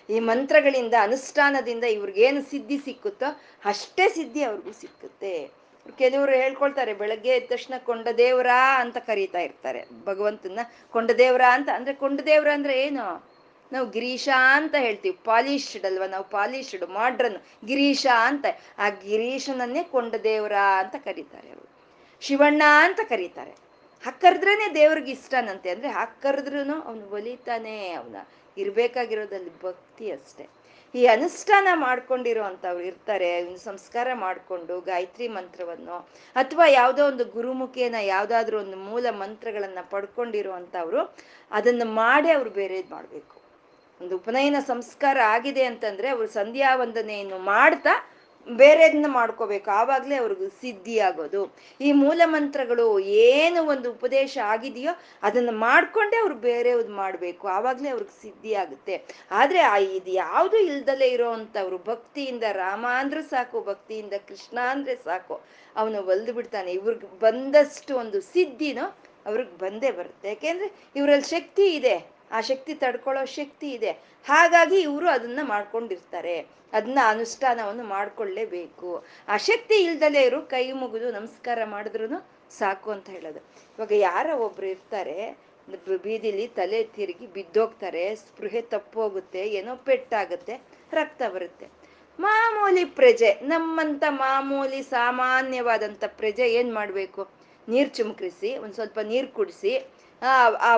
ಈ ಮಂತ್ರಗಳಿಂದ, ಅನುಷ್ಠಾನದಿಂದ ಇವ್ರಿಗೇನು ಸಿದ್ಧಿ ಸಿಕ್ಕುತ್ತೋ ಅಷ್ಟೇ ಸಿದ್ಧಿ ಅವ್ರಿಗೂ ಸಿಕ್ಕುತ್ತೆ. ಕೆಲವರು ಹೇಳ್ಕೊಳ್ತಾರೆ, ಬೆಳಗ್ಗೆ ಎದ್ದ ತಕ್ಷಣ ಕೊಂಡ ದೇವ್ರ ಅಂತ ಕರೀತಾ ಇರ್ತಾರೆ. ಭಗವಂತನ ಕೊಂಡ ದೇವ್ರ ಅಂತ, ಅಂದ್ರೆ ಕೊಂಡ ದೇವ್ರ ಅಂದ್ರೆ ಏನು? ನಾವು ಗಿರೀಶ ಅಂತ ಹೇಳ್ತೀವಿ. ಪಾಲಿಶ್ಡ್ ಅಲ್ವಾ? ನಾವು ಪಾಲಿಶ್ಡ್ ಮಾಡ್ರನ್. ಗಿರೀಶ ಅಂತ. ಆ ಗಿರೀಶನನ್ನೇ ಕೊಂಡ ದೇವ್ರ ಅಂತ ಕರೀತಾರೆ ಅವರು. ಶಿವಣ್ಣ ಅಂತ ಕರೀತಾರೆ. ಹಾಕರ್ದ್ರೇನೆ ದೇವ್ರಿಗೆ ಇಷ್ಟನಂತೆ. ಅಂದ್ರೆ ಹಾಕರ್ದ್ರೂ ಅವನು ಒಲಿತಾನೆ, ಅವನ ಇರ್ಬೇಕಾಗಿರೋದಲ್ಲಿ ಭಕ್ತಿ ಅಷ್ಟೆ. ಈ ಅನುಷ್ಠಾನ ಮಾಡ್ಕೊಂಡಿರೋ ಅಂತವ್ರು ಇರ್ತಾರೆ ಸಂಸ್ಕಾರ ಮಾಡಿಕೊಂಡು ಗಾಯತ್ರಿ ಮಂತ್ರವನ್ನು ಅಥವಾ ಯಾವುದೋ ಒಂದು ಗುರುಮುಖಿಯನ್ನ ಯಾವುದಾದ್ರೂ ಒಂದು ಮೂಲ ಮಂತ್ರಗಳನ್ನ ಪಡ್ಕೊಂಡಿರುವಂಥವ್ರು ಅದನ್ನ ಅದನ್ನು ಮಾಡಿ ಅವ್ರು ಬೇರೆ ಮಾಡಬೇಕು. ಒಂದು ಉಪನಯನ ಸಂಸ್ಕಾರ ಆಗಿದೆ ಅಂತಂದ್ರೆ ಅವ್ರು ಸಂಧ್ಯಾ ವಂದನೆಯನ್ನು ಮಾಡ್ತಾ ಬೇರೆದನ್ನ ಮಾಡ್ಕೋಬೇಕು. ಆವಾಗಲೇ ಅವ್ರಿಗೆ ಸಿದ್ಧಿ ಆಗೋದು. ಈ ಮೂಲ ಮಂತ್ರಗಳು ಏನು ಒಂದು ಉಪದೇಶ ಆಗಿದೆಯೋ ಅದನ್ನು ಮಾಡ್ಕೊಂಡೆ ಅವ್ರು ಬೇರೆಯವ್ದು ಮಾಡಬೇಕು. ಆವಾಗಲೇ ಅವ್ರಿಗೆ ಸಿದ್ಧಿ ಆಗುತ್ತೆ. ಆದರೆ ಆ ಇದು ಯಾವುದು ಇಲ್ದಲೇ ಇರೋ ಅಂತವ್ರು ಭಕ್ತಿಯಿಂದ ರಾಮ ಅಂದ್ರೆ ಸಾಕು, ಭಕ್ತಿಯಿಂದ ಕೃಷ್ಣ ಅಂದ್ರೆ ಸಾಕು, ಅವನು ಒಲ್ದು ಬಿಡ್ತಾನೆ. ಇವ್ರಿಗೆ ಬಂದಷ್ಟು ಒಂದು ಸಿದ್ಧಿನೋ ಅವ್ರಿಗೆ ಬಂದೇ ಬರುತ್ತೆ. ಯಾಕೆಂದ್ರೆ ಇವರಲ್ಲಿ ಶಕ್ತಿ ಇದೆ. ಆ ಶಕ್ತಿ ತಡ್ಕೊಳ್ಳೋ ಶಕ್ತಿ ಇದೆ. ಹಾಗಾಗಿ ಇವರು ಅದನ್ನ ಮಾಡ್ಕೊಂಡಿರ್ತಾರೆ. ಅದನ್ನ ಅನುಷ್ಠಾನವನ್ನು ಮಾಡ್ಕೊಳ್ಳೇಬೇಕು. ಆ ಶಕ್ತಿ ಇಲ್ದಲೇ ಇರು, ಕೈ ಮುಗಿದು ನಮಸ್ಕಾರ ಮಾಡಿದ್ರು ಸಾಕು ಅಂತ ಹೇಳೋದು. ಇವಾಗ ಯಾರ ಒಬ್ರು ಇರ್ತಾರೆ ಬೀದಿಲಿ ತಲೆ ತಿರುಗಿ ಬಿದ್ದೋಗ್ತಾರೆ, ಸ್ಪೃಹೆ ತಪ್ಪೋಗುತ್ತೆ, ಏನೋ ಪೆಟ್ಟಾಗುತ್ತೆ, ರಕ್ತ ಬರುತ್ತೆ. ಮಾಮೂಲಿ ಪ್ರಜೆ, ನಮ್ಮಂತ ಮಾಮೂಲಿ ಸಾಮಾನ್ಯವಾದಂಥ ಪ್ರಜೆ ಏನ್ ಮಾಡ್ಬೇಕು? ನೀರ್ ಚುಮ್ಕ್ರಿಸಿ, ಒಂದ್ ಸ್ವಲ್ಪ ನೀರು ಕುಡಿಸಿ ಆ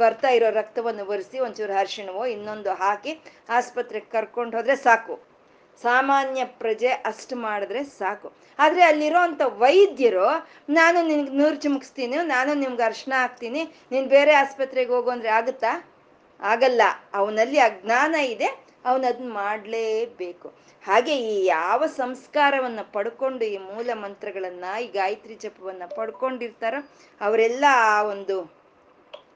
ಬರ್ತಾ ಇರೋ ರಕ್ತವನ್ನು ಒರೆಸಿ ಒಂಚೂರು ಅರಿಶಿಣವೋ ಇನ್ನೊಂದು ಹಾಕಿ ಆಸ್ಪತ್ರೆಗೆ ಕರ್ಕೊಂಡು ಹೋದ್ರೆ ಸಾಕು. ಸಾಮಾನ್ಯ ಪ್ರಜೆ ಅಷ್ಟು ಮಾಡಿದ್ರೆ ಸಾಕು. ಆದ್ರೆ ಅಲ್ಲಿರೋ ಅಂತ ವೈದ್ಯರು, ನಾನು ನಿನ್ಗೆ ನೂರು ಚುಮುಕ್ಸ್ತೀನಿ, ನಾನು ನಿಮ್ಗೆ ಅರ್ಶನ ಹಾಕ್ತೀನಿ, ನೀನು ಬೇರೆ ಆಸ್ಪತ್ರೆಗೆ ಹೋಗು ಅಂದರೆ ಆಗುತ್ತಾ? ಆಗಲ್ಲ. ಅವನಲ್ಲಿ ಅಜ್ಞಾನ ಇದೆ ಅವನದನ್ನ ಮಾಡಲೇಬೇಕು. ಹಾಗೆ ಈ ಯಾವ ಸಂಸ್ಕಾರವನ್ನ ಪಡ್ಕೊಂಡು ಈ ಮೂಲ ಮಂತ್ರಗಳನ್ನು, ಈ ಗಾಯತ್ರಿ ಜಪವನ್ನ ಪಡ್ಕೊಂಡಿರ್ತಾರೋ, ಅವರೆಲ್ಲ ಆ ಒಂದು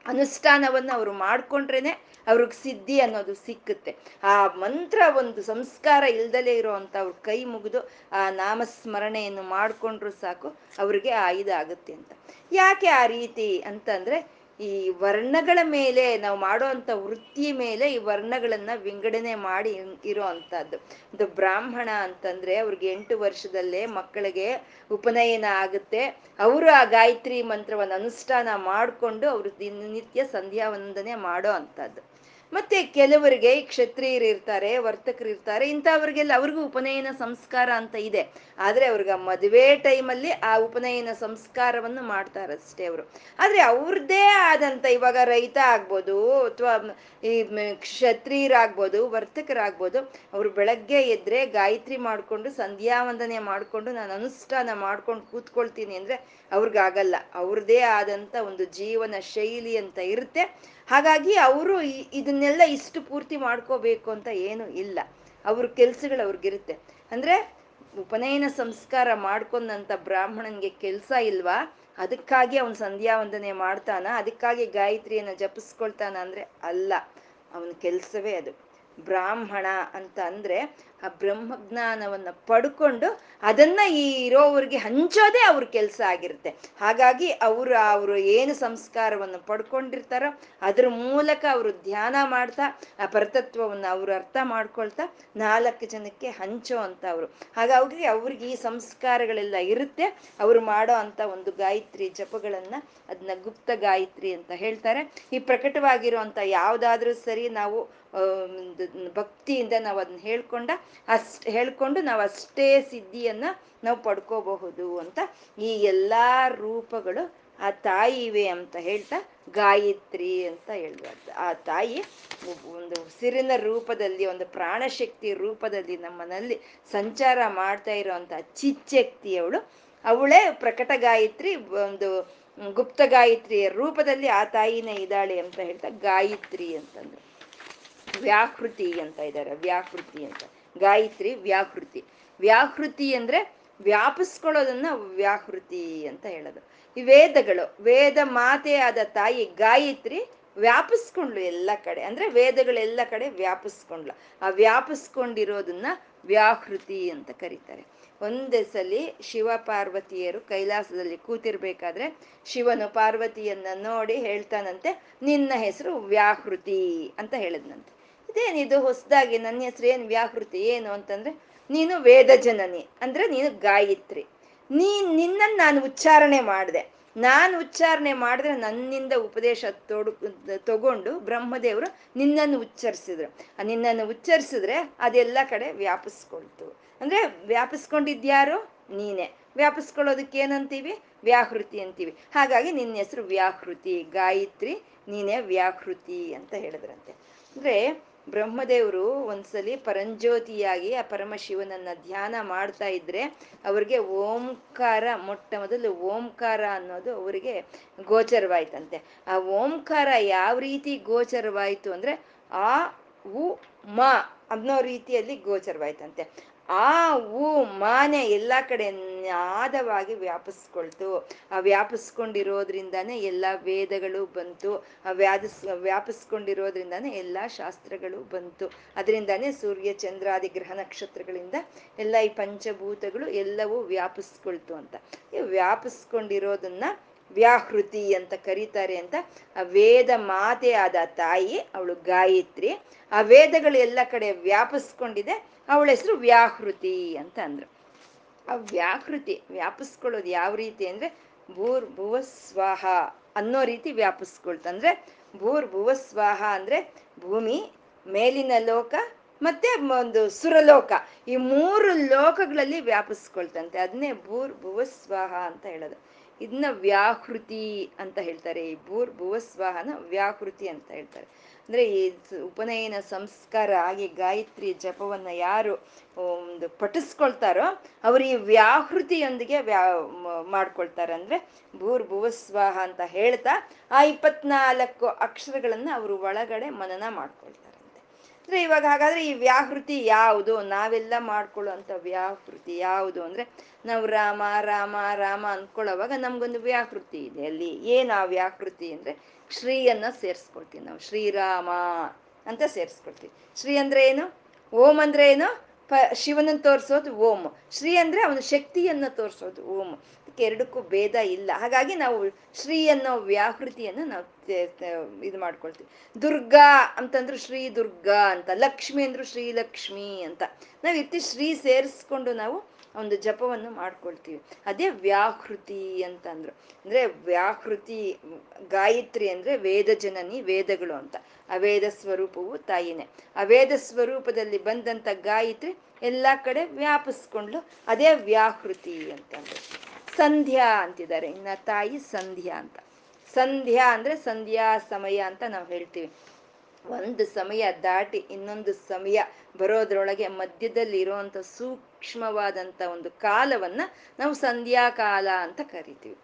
ಅನುಷ್ಠಾನವನ್ನು ಅವರು ಮಾಡ್ಕೊಂಡ್ರೇನೆ ಅವ್ರಿಗೆ ಸಿದ್ಧಿ ಅನ್ನೋದು ಸಿಕ್ಕುತ್ತೆ. ಆ ಮಂತ್ರ ಒಂದು ಸಂಸ್ಕಾರ ಇಲ್ದಲೇ ಇರೋ ಅಂತ ಅವ್ರ ಕೈ ಮುಗಿದು ಆ ನಾಮಸ್ಮರಣೆಯನ್ನು ಮಾಡಿಕೊಂಡ್ರು ಸಾಕು, ಅವ್ರಿಗೆ ಆ ಇದಾಗುತ್ತೆ ಅಂತ. ಯಾಕೆ ಆ ರೀತಿ ಅಂತಂದ್ರೆ ಈ ವರ್ಣಗಳ ಮೇಲೆ ನಾವು ಮಾಡೋ ಅಂತ ವೃತ್ತಿ ಮೇಲೆ ಈ ವರ್ಣಗಳನ್ನ ವಿಂಗಡಣೆ ಮಾಡಿ ಇರೋ ಅಂತದ್ದು. ಇದು ಬ್ರಾಹ್ಮಣ ಅಂತಂದ್ರೆ ಅವ್ರಿಗೆ ಎಂಟು ವರ್ಷದಲ್ಲೇ ಮಕ್ಕಳಿಗೆ ಉಪನಯನ ಆಗುತ್ತೆ. ಅವರು ಆ ಗಾಯತ್ರಿ ಮಂತ್ರವನ್ನು ಅನುಷ್ಠಾನ ಮಾಡಿಕೊಂಡು ಅವರು ದಿನನಿತ್ಯ ಸಂಧ್ಯಾ ವಂದನೆ ಮಾಡೋ ಅಂಥದ್ದು ಮತ್ತೆ ಕೆಲವರಿಗೆ ಕ್ಷತ್ರಿಯರು ಇರ್ತಾರೆ, ವರ್ತಕರು ಇರ್ತಾರೆ, ಇಂಥವ್ರಿಗೆಲ್ಲ ಅವ್ರಿಗೂ ಉಪನಯನ ಸಂಸ್ಕಾರ ಅಂತ ಇದೆ. ಆದ್ರೆ ಅವ್ರಿಗೆ ಮದುವೆ ಟೈಮಲ್ಲಿ ಆ ಉಪನಯನ ಸಂಸ್ಕಾರವನ್ನು ಮಾಡ್ತಾರಷ್ಟೇ ಅವರು. ಆದ್ರೆ ಅವ್ರದ್ದೇ ಆದಂತ ಇವಾಗ ರೈತ ಆಗ್ಬೋದು, ಅಥವಾ ಈ ಕ್ಷತ್ರಿಯರಾಗ್ಬೋದು, ವರ್ತಕರಾಗ್ಬೋದು, ಅವ್ರು ಬೆಳಗ್ಗೆ ಎದ್ರೆ ಗಾಯತ್ರಿ ಮಾಡ್ಕೊಂಡು ಸಂಧ್ಯಾ ವಂದನೆ ಮಾಡ್ಕೊಂಡು, ನಾನು ಅನುಷ್ಠಾನ ಮಾಡ್ಕೊಂಡು ಕೂತ್ಕೊಳ್ತೀನಿ ಅಂದ್ರೆ ಅವ್ರಿಗಾಗಲ್ಲ. ಅವ್ರದ್ದೇ ಆದಂತ ಒಂದು ಜೀವನ ಶೈಲಿ ಅಂತ ಇರುತ್ತೆ. ಹಾಗಾಗಿ ಅವರು ಇದನ್ನೆಲ್ಲ ಇಷ್ಟು ಪೂರ್ತಿ ಮಾಡ್ಕೋಬೇಕು ಅಂತ ಏನು ಇಲ್ಲ. ಅವ್ರ ಕೆಲ್ಸಗಳು ಅವ್ರಿಗಿರುತ್ತೆ. ಅಂದ್ರೆ ಉಪನಯನ ಸಂಸ್ಕಾರ ಮಾಡ್ಕೊಂಡಂತ ಬ್ರಾಹ್ಮಣನ್ಗೆ ಕೆಲ್ಸ ಇಲ್ವಾ? ಅದಕ್ಕಾಗಿ ಅವನ್ ಸಂಧ್ಯಾ ವಂದನೆ ಮಾಡ್ತಾನ. ಅದಕ್ಕಾಗಿ ಗಾಯತ್ರಿಯನ್ನ ಜಪಿಸ್ಕೊಳ್ತಾನ ಅಂದ್ರೆ ಅಲ್ಲ. ಅವನ ಕೆಲ್ಸವೇ ಅದು. ಬ್ರಾಹ್ಮಣ ಅಂತ ಅಂದ್ರೆ ಆ ಬ್ರಹ್ಮಜ್ಞಾನವನ್ನ ಪಡ್ಕೊಂಡು ಅದನ್ನ ಈ ಇರೋವ್ರಿಗೆ ಹಂಚೋದೇ ಅವ್ರ ಕೆಲಸ ಆಗಿರುತ್ತೆ. ಹಾಗಾಗಿ ಅವರು ಅವರು ಏನು ಸಂಸ್ಕಾರವನ್ನು ಪಡ್ಕೊಂಡಿರ್ತಾರೋ ಅದ್ರ ಮೂಲಕ ಅವರು ಧ್ಯಾನ ಮಾಡ್ತಾ, ಆ ಪರತತ್ವವನ್ನು ಅವರು ಅರ್ಥ ಮಾಡ್ಕೊಳ್ತಾ ನಾಲ್ಕು ಜನಕ್ಕೆ ಹಂಚೋ ಅಂತ ಅವರು ಹಾಗಾಗಿ ಅವ್ರಿಗೆ ಈ ಸಂಸ್ಕಾರಗಳೆಲ್ಲ ಇರುತ್ತೆ. ಅವರು ಮಾಡೋ ಅಂತ ಒಂದು ಗಾಯತ್ರಿ ಜಪಗಳನ್ನ ಅದನ್ನ ಗುಪ್ತ ಗಾಯತ್ರಿ ಅಂತ ಹೇಳ್ತಾರೆ. ಈ ಪ್ರಕಟವಾಗಿರುವಂತ ಯಾವ್ದಾದ್ರೂ ಸರಿ ನಾವು ಭಕ್ತಿಯಿಂದ ನಾವು ಅದನ್ನ ಹೇಳ್ಕೊಂಡ ಅಷ್ಟ್ ಹೇಳ್ಕೊಂಡು ನಾವು ಅಷ್ಟೇ ಸಿದ್ಧಿಯನ್ನ ನಾವು ಪಡ್ಕೋಬಹುದು ಅಂತ ಈ ಎಲ್ಲಾ ರೂಪಗಳು ಆ ತಾಯಿ ಇವೆ ಅಂತ ಹೇಳ್ತಾ ಗಾಯತ್ರಿ ಅಂತ ಹೇಳ್ಬಾರ್ದು. ಆ ತಾಯಿ ಒಂದು ಉಸಿರಿನ ರೂಪದಲ್ಲಿ, ಒಂದು ಪ್ರಾಣಶಕ್ತಿ ರೂಪದಲ್ಲಿ ನಮ್ಮನಲ್ಲಿ ಸಂಚಾರ ಮಾಡ್ತಾ ಇರೋವಂಥ ಚಿಚ್ಚಕ್ತಿ ಅವಳು. ಅವಳೇ ಪ್ರಕಟ ಗಾಯತ್ರಿ, ಒಂದು ಗುಪ್ತ ಗಾಯತ್ರಿಯ ರೂಪದಲ್ಲಿ ಆ ತಾಯಿನೇ ಇದ್ದಾಳೆ ಅಂತ ಹೇಳ್ತಾ ಗಾಯತ್ರಿ ಅಂತಂದ್ರು. ವ್ಯಾಕೃತಿ ಅಂತ ಇದ್ದಾರೆ, ವ್ಯಾಕೃತಿ ಅಂತ. ಗಾಯತ್ರಿ ವ್ಯಾಹೃತಿ ವ್ಯಾಹೃತಿ ಅಂದ್ರೆ ವ್ಯಾಪಿಸ್ಕೊಳ್ಳೋದನ್ನ ವ್ಯಾಹೃತಿ ಅಂತ ಹೇಳೋದು. ಈ ವೇದಗಳು, ವೇದ ಮಾತೆ ಆದ ತಾಯಿ ಗಾಯತ್ರಿ ವ್ಯಾಪಿಸ್ಕೊಂಡ್ಲು ಎಲ್ಲ ಕಡೆ. ಅಂದ್ರೆ ವೇದಗಳೆಲ್ಲ ಕಡೆ ವ್ಯಾಪಿಸ್ಕೊಂಡ್ಲು. ಆ ವ್ಯಾಪಿಸ್ಕೊಂಡಿರೋದನ್ನ ವ್ಯಾಹೃತಿ ಅಂತ ಕರೀತಾರೆ. ಒಂದೇ ಸಲಿ ಶಿವ ಪಾರ್ವತಿಯರು ಕೈಲಾಸದಲ್ಲಿ ಕೂತಿರ್ಬೇಕಾದ್ರೆ ಶಿವನು ಪಾರ್ವತಿಯನ್ನ ನೋಡಿ ಹೇಳ್ತಾನಂತೆ, ನಿನ್ನ ಹೆಸರು ವ್ಯಾಹೃತಿ ಅಂತ ಹೇಳದ್ನಂತೆ. ಇದೇನಿದು ಹೊಸದಾಗಿ ನನ್ನ ಹೆಸರು ಏನು ವ್ಯಾಕೃತಿ ಏನು ಅಂತಂದ್ರೆ, ನೀನು ವೇದ ಜನನಿ, ಅಂದ್ರೆ ನೀನು ಗಾಯತ್ರಿ. ನೀ ನಿನ್ನನ್ನು ನಾನು ಉಚ್ಚಾರಣೆ ಮಾಡಿದೆ. ನಾನು ಉಚ್ಚಾರಣೆ ಮಾಡಿದ್ರೆ ನನ್ನಿಂದ ಉಪದೇಶ ತೊಡು, ತಗೊಂಡು ಬ್ರಹ್ಮದೇವರು ನಿನ್ನನ್ನು ಉಚ್ಚರಿಸಿದ್ರು. ನಿನ್ನನ್ನು ಉಚ್ಚರಿಸಿದ್ರೆ ಅದೆಲ್ಲ ಕಡೆ ವ್ಯಾಪಿಸ್ಕೊಳ್ತು. ಅಂದ್ರೆ ವ್ಯಾಪಿಸ್ಕೊಂಡಿದ್ಯಾರು? ನೀನೆ. ವ್ಯಾಪಿಸ್ಕೊಳ್ಳೋದಕ್ಕೆ ಏನಂತೀವಿ? ವ್ಯಾಹೃತಿ ಅಂತೀವಿ. ಹಾಗಾಗಿ ನಿನ್ನ ಹೆಸರು ವ್ಯಾಹೃತಿ ಗಾಯತ್ರಿ, ನೀನೇ ವ್ಯಾಹೃತಿ ಅಂತ ಹೇಳಿದ್ರಂತೆ. ಅಂದ್ರೆ ಬ್ರಹ್ಮದೇವರು ಒಂದ್ಸಲಿ ಪರಂಜ್ಯೋತಿಯಾಗಿ ಆ ಪರಮಶಿವನನ್ನ ಧ್ಯಾನ ಮಾಡ್ತಾ ಇದ್ರೆ ಅವ್ರಿಗೆ ಓಂಕಾರ, ಮೊಟ್ಟ ಮೊದಲು ಓಂಕಾರ ಅನ್ನೋದು ಅವರಿಗೆ ಗೋಚರವಾಯ್ತಂತೆ. ಆ ಓಂಕಾರ ಯಾವ ರೀತಿ ಗೋಚರವಾಯ್ತು ಅಂದ್ರೆ ಆ, ಉ, ಮ ಅನ್ನೋ ರೀತಿಯಲ್ಲಿ ಗೋಚರವಾಯ್ತಂತೆ. ಆ ಹೂ ಮಾನೆ ಎಲ್ಲ ಕಡೆ ನಾದವಾಗಿ ವ್ಯಾಪಿಸ್ಕೊಳ್ತು. ಆ ವ್ಯಾಪಿಸ್ಕೊಂಡಿರೋದ್ರಿಂದಾನೇ ಎಲ್ಲ ವೇದಗಳು ಬಂತು. ಆ ವ್ಯಾಧಿಸ್ ವ್ಯಾಪಿಸ್ಕೊಂಡಿರೋದ್ರಿಂದಾನೇ ಎಲ್ಲ ಶಾಸ್ತ್ರಗಳು ಬಂತು. ಅದರಿಂದಾನೇ ಸೂರ್ಯ ಚಂದ್ರಾದಿ ಗ್ರಹ ನಕ್ಷತ್ರಗಳಿಂದ ಎಲ್ಲ ಈ ಪಂಚಭೂತಗಳು ಎಲ್ಲವೂ ವ್ಯಾಪಿಸ್ಕೊಳ್ತು ಅಂತ. ಈ ವ್ಯಾಪಿಸ್ಕೊಂಡಿರೋದನ್ನ ವ್ಯಾಹೃತಿ ಅಂತ ಕರೀತಾರೆ ಅಂತ ಆ ವೇದ ಮಾತೆ ಆದ ತಾಯಿ, ಅವಳು ಗಾಯತ್ರಿ. ಆ ವೇದಗಳು ಎಲ್ಲ ಕಡೆ ವ್ಯಾಪಿಸ್ಕೊಂಡಿದೆ. ಅವಳ ಹೆಸರು ವ್ಯಾಹೃತಿ ಅಂತ ಅಂದ್ರು. ಆ ವ್ಯಾಹೃತಿ ವ್ಯಾಪಿಸ್ಕೊಳ್ಳೋದು ಯಾವ ರೀತಿ ಅಂದ್ರೆ ಭೂರ್ ಭುವ ಸ್ವಾಹ ಅನ್ನೋ ರೀತಿ ವ್ಯಾಪಿಸ್ಕೊಳ್ತಂದ್ರೆ ಭೂರ್ ಭುವಸ್ವಾಹ ಅಂದ್ರೆ ಭೂಮಿ, ಮೇಲಿನ ಲೋಕ ಮತ್ತೆ ಒಂದು ಸುರಲೋಕ. ಈ ಮೂರು ಲೋಕಗಳಲ್ಲಿ ವ್ಯಾಪಿಸ್ಕೊಳ್ತಂತೆ. ಅದನ್ನೇ ಭೂರ್ ಭುವ ಸ್ವಾಹ ಅಂತ ಹೇಳೋದು. ಇದನ್ನ ವ್ಯಾಹೃತಿ ಅಂತ ಹೇಳ್ತಾರೆ, ಈ ಭೂರ್ ಭುವಸ್ವಾಹನ ವ್ಯಾಹೃತಿ ಅಂತ ಹೇಳ್ತಾರೆ. ಅಂದ್ರೆ ಈ ಉಪನಯನ ಸಂಸ್ಕಾರ ಆಗಿ ಗಾಯತ್ರಿ ಜಪವನ್ನ ಯಾರು ಒಂದು ಪಠಿಸ್ಕೊಳ್ತಾರೋ ಅವರು ಈ ವ್ಯಾಹೃತಿಯೊಂದಿಗೆ ವ್ಯಾ ಮಾಡ್ಕೊಳ್ತಾರೆ. ಅಂದ್ರೆ ಭೂರ್, ಭುವಸ್ವಾಹ ಅಂತ ಹೇಳ್ತಾ ಆ ಇಪ್ಪತ್ನಾಲ್ಕು ಅಕ್ಷರಗಳನ್ನ ಅವರು ಒಳಗಡೆ ಮನನ ಮಾಡ್ಕೊಳ್ತಾರಂತೆ ಅಂದ್ರೆ ಇವಾಗ ಹಾಗಾದ್ರೆ ಈ ವ್ಯಾಹೃತಿ ಯಾವುದು? ನಾವೆಲ್ಲ ಮಾಡ್ಕೊಳ್ಳುವಂತ ವ್ಯಾಹೃತಿ ಯಾವುದು ಅಂದ್ರೆ ನಾವು ರಾಮ ರಾಮ ರಾಮ ಅನ್ಕೊಳ್ಳೋವಾಗ ನಮ್ಗೊಂದು ವ್ಯಾಹೃತಿ ಇದೆ. ಅಲ್ಲಿ ಏನ್ ಆ ವ್ಯಾಹೃತಿ ಅಂದ್ರೆ ಶ್ರೀಯನ್ನ ಸೇರಿಸ್ಕೊಳ್ತೀವಿ ನಾವು. ಶ್ರೀರಾಮ ಅಂತ ಸೇರಿಸ್ಕೊಳ್ತೀವಿ. ಶ್ರೀ ಅಂದ್ರೆ ಏನು? ಓಂ ಅಂದ್ರೆ ಏನು? ಪ, ಶಿವನನ್ನ ತೋರಿಸೋದು ಓಂ ಶ್ರೀ ಅಂದ್ರೆ ಅವನ ಶಕ್ತಿಯನ್ನ ತೋರಿಸೋದು ಓಂ ಅದಕ್ಕೆ ಎರಡಕ್ಕೂ ಭೇದ ಇಲ್ಲ. ಹಾಗಾಗಿ ನಾವು ಶ್ರೀ ಅನ್ನೋ ವ್ಯಾಹೃತಿಯನ್ನು ನಾವು ಇದು ಮಾಡ್ಕೊಳ್ತೀವಿ. ದುರ್ಗಾ ಅಂತಂದ್ರು ಶ್ರೀ ದುರ್ಗಾ ಅಂತ, ಲಕ್ಷ್ಮಿ ಅಂದ್ರು ಶ್ರೀ ಲಕ್ಷ್ಮಿ ಅಂತ. ನಾವು ಇತ್ತಿ ಶ್ರೀ ಸೇರಿಸ್ಕೊಂಡು ನಾವು ಒಂದು ಜಪವನ್ನು ಮಾಡ್ಕೊಳ್ತೀವಿ. ಅದೇ ವ್ಯಾಹೃತಿ ಅಂತಂದ್ರು. ಅಂದ್ರೆ ವ್ಯಾಹೃತಿ, ಗಾಯತ್ರಿ ಅಂದ್ರೆ ವೇದ ಜನನಿ, ವೇದಗಳು ಅಂತ. ಅವೇದ ಸ್ವರೂಪವು ತಾಯಿನೇ. ಅವೇದ ಸ್ವರೂಪದಲ್ಲಿ ಬಂದಂತ ಗಾಯತ್ರಿ ಎಲ್ಲಾ ಕಡೆ ವ್ಯಾಪಿಸ್ಕೊಂಡ್ಲು ಅದೇ ವ್ಯಾಹೃತಿ ಅಂತಂದ್ರೆ. ಸಂಧ್ಯಾ ಅಂತಿದ್ದಾರೆ. ಇನ್ನ ತಾಯಿ ಸಂಧ್ಯಾ ಅಂತ. ಸಂಧ್ಯಾ ಅಂದ್ರೆ ಸಂಧ್ಯಾ ಸಮಯ ಅಂತ ನಾವು ಹೇಳ್ತೀವಿ. ಒಂದು ಸಮಯ ದಾಟಿ ಇನ್ನೊಂದು ಸಮಯ ಬರೋದ್ರೊಳಗೆ ಮಧ್ಯದಲ್ಲಿ ಇರುವಂತ ಸೂಕ್ಷ್ಮವಾದಂತ ಒಂದು ಕಾಲವನ್ನ ನಾವು ಸಂಧ್ಯಾಕಾಲ ಅಂತ ಕರಿತೀವಿ.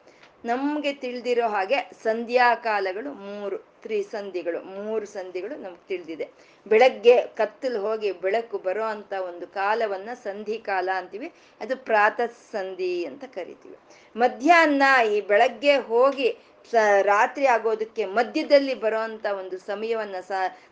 ನಮಗೆ ತಿಳಿದಿರೋ ಹಾಗೆ ಸಂಧ್ಯಾಕಾಲಗಳು ಮೂರು ತ್ರಿ ಸಂಧಿಗಳು ಮೂರು ಸಂಧಿಗಳು ನಮ್ಗೆ ತಿಳಿದಿದೆ. ಬೆಳಗ್ಗೆ ಕತ್ತಲು ಹೋಗಿ ಬೆಳಕು ಬರೋ ಅಂತ ಒಂದು ಕಾಲವನ್ನ ಸಂಧಿ ಕಾಲ ಅಂತೀವಿ. ಅದು ಪ್ರಾತಃ ಸಂಧಿ ಅಂತ ಕರಿತೀವಿ. ಮಧ್ಯಾಹ್ನ ಈ ಬೆಳಗ್ಗೆ ಹೋಗಿ ಸ, ರಾತ್ರಿ ಆಗೋದಕ್ಕೆ ಮಧ್ಯದಲ್ಲಿ ಬರೋಂತ ಒಂದು ಸಮಯವನ್ನ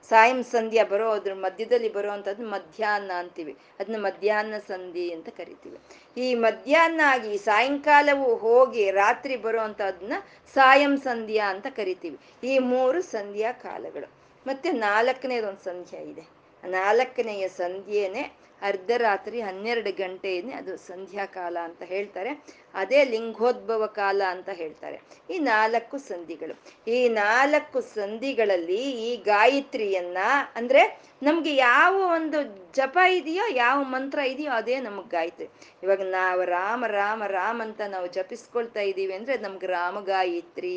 ಸಾಯಂ ಸಂಧ್ಯಾ ಬರೋ, ಅದ್ರ ಮಧ್ಯದಲ್ಲಿ ಬರುವಂಥದ್ದು ಮಧ್ಯಾಹ್ನ ಅಂತೀವಿ. ಅದನ್ನ ಮಧ್ಯಾಹ್ನ ಸಂಧಿ ಅಂತ ಕರಿತೀವಿ. ಈ ಮಧ್ಯಾಹ್ನ ಆಗಿ ಸಾಯಂಕಾಲವು ಹೋಗಿ ರಾತ್ರಿ ಬರುವಂತಹದನ್ನ ಸಾಯಂ ಸಂಧ್ಯಾ ಅಂತ ಕರಿತೀವಿ. ಈ ಮೂರು ಸಂಧ್ಯಾ ಕಾಲಗಳು. ಮತ್ತೆ ನಾಲ್ಕನೇದೊಂದು ಸಂಧ್ಯಾ ಇದೆ. ನಾಲ್ಕನೆಯ ಸಂಧ್ಯೆನೆ ಅರ್ಧರಾತ್ರಿ ಹನ್ನೆರಡು ಗಂಟೆಯೇ ಅದು ಸಂಧ್ಯಾ ಕಾಲ ಅಂತ ಹೇಳ್ತಾರೆ. ಅದೇ ಲಿಂಗೋದ್ಭವ ಕಾಲ ಅಂತ ಹೇಳ್ತಾರೆ. ಈ ನಾಲ್ಕು ಸಂಧಿಗಳು. ಈ ನಾಲ್ಕು ಸಂಧಿಗಳಲ್ಲಿ ಈ ಗಾಯತ್ರಿಯನ್ನ ಅಂದ್ರೆ ನಮ್ಗೆ ಯಾವ ಒಂದು ಜಪ ಇದೆಯೋ ಯಾವ ಮಂತ್ರ ಇದೆಯೋ ಅದೇ ನಮಗ್ ಗಾಯತ್ರಿ. ಇವಾಗ ನಾವು ರಾಮ ರಾಮ ರಾಮ ಅಂತ ನಾವು ಜಪಿಸ್ಕೊಳ್ತಾ ಇದ್ದೀವಿ ಅಂದ್ರೆ ನಮ್ಗೆ ರಾಮ ಗಾಯತ್ರಿ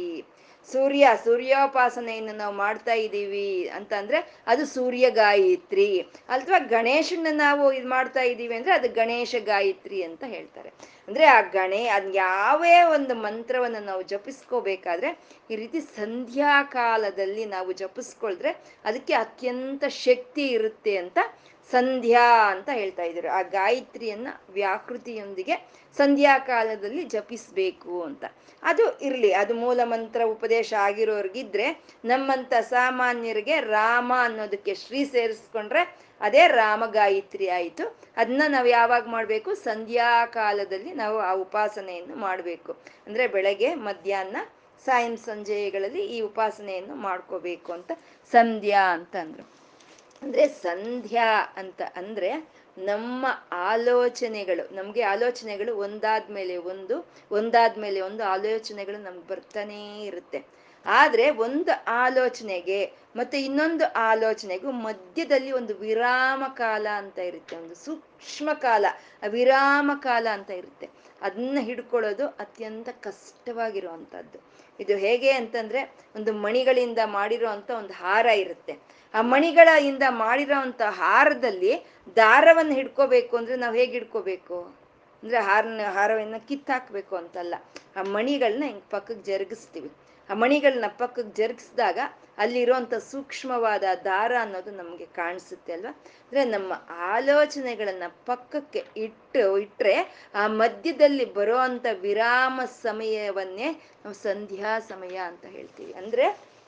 ಸೂರ್ಯ ಸೂರ್ಯೋಪಾಸನೆಯನ್ನು ನಾವು ಮಾಡ್ತಾ ಇದ್ದೀವಿ ಅಂತ ಅಂದ್ರೆ ಅದು ಸೂರ್ಯ ಗಾಯತ್ರಿ. ಅಥವಾ ಗಣೇಶನ ನಾವು ಇದು ಮಾಡ್ತಾ ಇದ್ದೀವಿ ಅಂದ್ರೆ ಅದು ಗಣೇಶ ಗಾಯತ್ರಿ ಅಂತ ಹೇಳ್ತಾರೆ. ಅಂದ್ರೆ ಆ ಗಣೇ ಅದ್ ಯಾವೇ ಒಂದು ಮಂತ್ರವನ್ನು ನಾವು ಜಪಿಸ್ಕೋಬೇಕಾದ್ರೆ ಈ ರೀತಿ ಸಂಧ್ಯಾ ಕಾಲದಲ್ಲಿ ನಾವು ಜಪಿಸ್ಕೊಳ್ದ್ರೆ ಅದಕ್ಕೆ ಅತ್ಯಂತ ಶಕ್ತಿ ಇರುತ್ತೆ ಅಂತ ಸಂಧ್ಯಾ ಅಂತ ಹೇಳ್ತಾ ಇದ್ರು ಆ ಗಾಯತ್ರಿಯನ್ನ ವ್ಯಾಕೃತಿಯೊಂದಿಗೆ ಸಂಧ್ಯಾ ಕಾಲದಲ್ಲಿ ಜಪಿಸ್ಬೇಕು ಅಂತ. ಅದು ಇರ್ಲಿ, ಅದು ಮೂಲ ಮಂತ್ರ ಉಪದೇಶ ಆಗಿರೋರ್ಗಿದ್ರೆ ನಮ್ಮಂತ ಸಾಮಾನ್ಯರಿಗೆ ರಾಮ ಅನ್ನೋದಕ್ಕೆ ಶ್ರೀ ಸೇರಿಸ್ಕೊಂಡ್ರೆ ಅದೇ ರಾಮ ಗಾಯತ್ರಿ ಆಯಿತು. ಅದನ್ನ ನಾವು ಯಾವಾಗ ಮಾಡಬೇಕು? ಸಂಧ್ಯಾ ಕಾಲದಲ್ಲಿ ನಾವು ಆ ಉಪಾಸನೆಯನ್ನು ಮಾಡಬೇಕು. ಅಂದ್ರೆ ಬೆಳಗ್ಗೆ, ಮಧ್ಯಾಹ್ನ, ಸಾಯಂ ಸಂಜೆಗಳಲ್ಲಿ ಈ ಉಪಾಸನೆಯನ್ನು ಮಾಡ್ಕೋಬೇಕು ಅಂತ. ಸಂಧ್ಯಾ ಅಂತ ಅಂದ್ರು ಸಂಧ್ಯಾ ಅಂತ ಅಂದ್ರೆ ನಮ್ಮ ಆಲೋಚನೆಗಳು, ನಮ್ಗೆ ಆಲೋಚನೆಗಳು ಒಂದಾದ್ಮೇಲೆ ಒಂದು ಒಂದಾದ್ಮೇಲೆ ಒಂದು ಆಲೋಚನೆಗಳು ನಮ್ಗೆ ಬರ್ತಾನೇ ಇರುತ್ತೆ. ಆದ್ರೆ ಒಂದು ಆಲೋಚನೆಗೆ ಮತ್ತೆ ಇನ್ನೊಂದು ಆಲೋಚನೆಗೂ ಮಧ್ಯದಲ್ಲಿ ಒಂದು ವಿರಾಮ ಕಾಲ ಅಂತ ಇರುತ್ತೆ, ಒಂದು ಸೂಕ್ಷ್ಮ ಕಾಲ. ವಿರಾಮ ಕಾಲ ಅಂತ ಇರುತ್ತೆ. ಅದನ್ನ ಹಿಡ್ಕೊಳ್ಳೋದು ಅತ್ಯಂತ ಕಷ್ಟವಾಗಿರುವಂತಹದ್ದು. ಇದು ಹೇಗೆ ಅಂತಂದ್ರೆ ಒಂದು ಮಣಿಗಳಿಂದ ಮಾಡಿರೋ ಒಂದು ಹಾರ ಇರುತ್ತೆ. ಆ ಮಣಿಗಳಿಂದ ಮಾಡಿರೋ ಅಂತ ಹಾರದಲ್ಲಿ ದಾರವನ್ನು ಹಿಡ್ಕೋಬೇಕು ಅಂದ್ರೆ ನಾವು ಹೇಗೆ ಹಿಡ್ಕೋಬೇಕು? ಅಂದ್ರೆ ಹಾರನ, ಹಾರವನ್ನ ಕಿತ್ತಾಕ್ಬೇಕು ಅಂತಲ್ಲ. ಆ ಮಣಿಗಳನ್ನ ಹಿಂಗ್ ಪಕ್ಕಕ್ಕೆ ಜರುಗಿಸ್ತೀವಿ. ಆ ಮಣಿಗಳನ್ನ ಪಕ್ಕಕ್ಕೆ ಜರುಗಿಸಿದಾಗ ಅಲ್ಲಿರುವಂತ ಸೂಕ್ಷ್ಮವಾದ ದಾರ ಅನ್ನೋದು ನಮಗೆ ಕಾಣಿಸುತ್ತೆ ಅಲ್ವಾ? ಅಂದ್ರೆ ನಮ್ಮ ಆಲೋಚನೆಗಳನ್ನ ಪಕ್ಕಕ್ಕೆ ಇಟ್ಟು ಇಟ್ಟರೆ ಆ ಮಧ್ಯದಲ್ಲಿ ಬರೋ ವಿರಾಮ ಸಮಯವನ್ನೇ ನಾವು ಸಂಧ್ಯಾ ಸಮಯ ಅಂತ ಹೇಳ್ತೀವಿ. ಅಂದ್ರೆ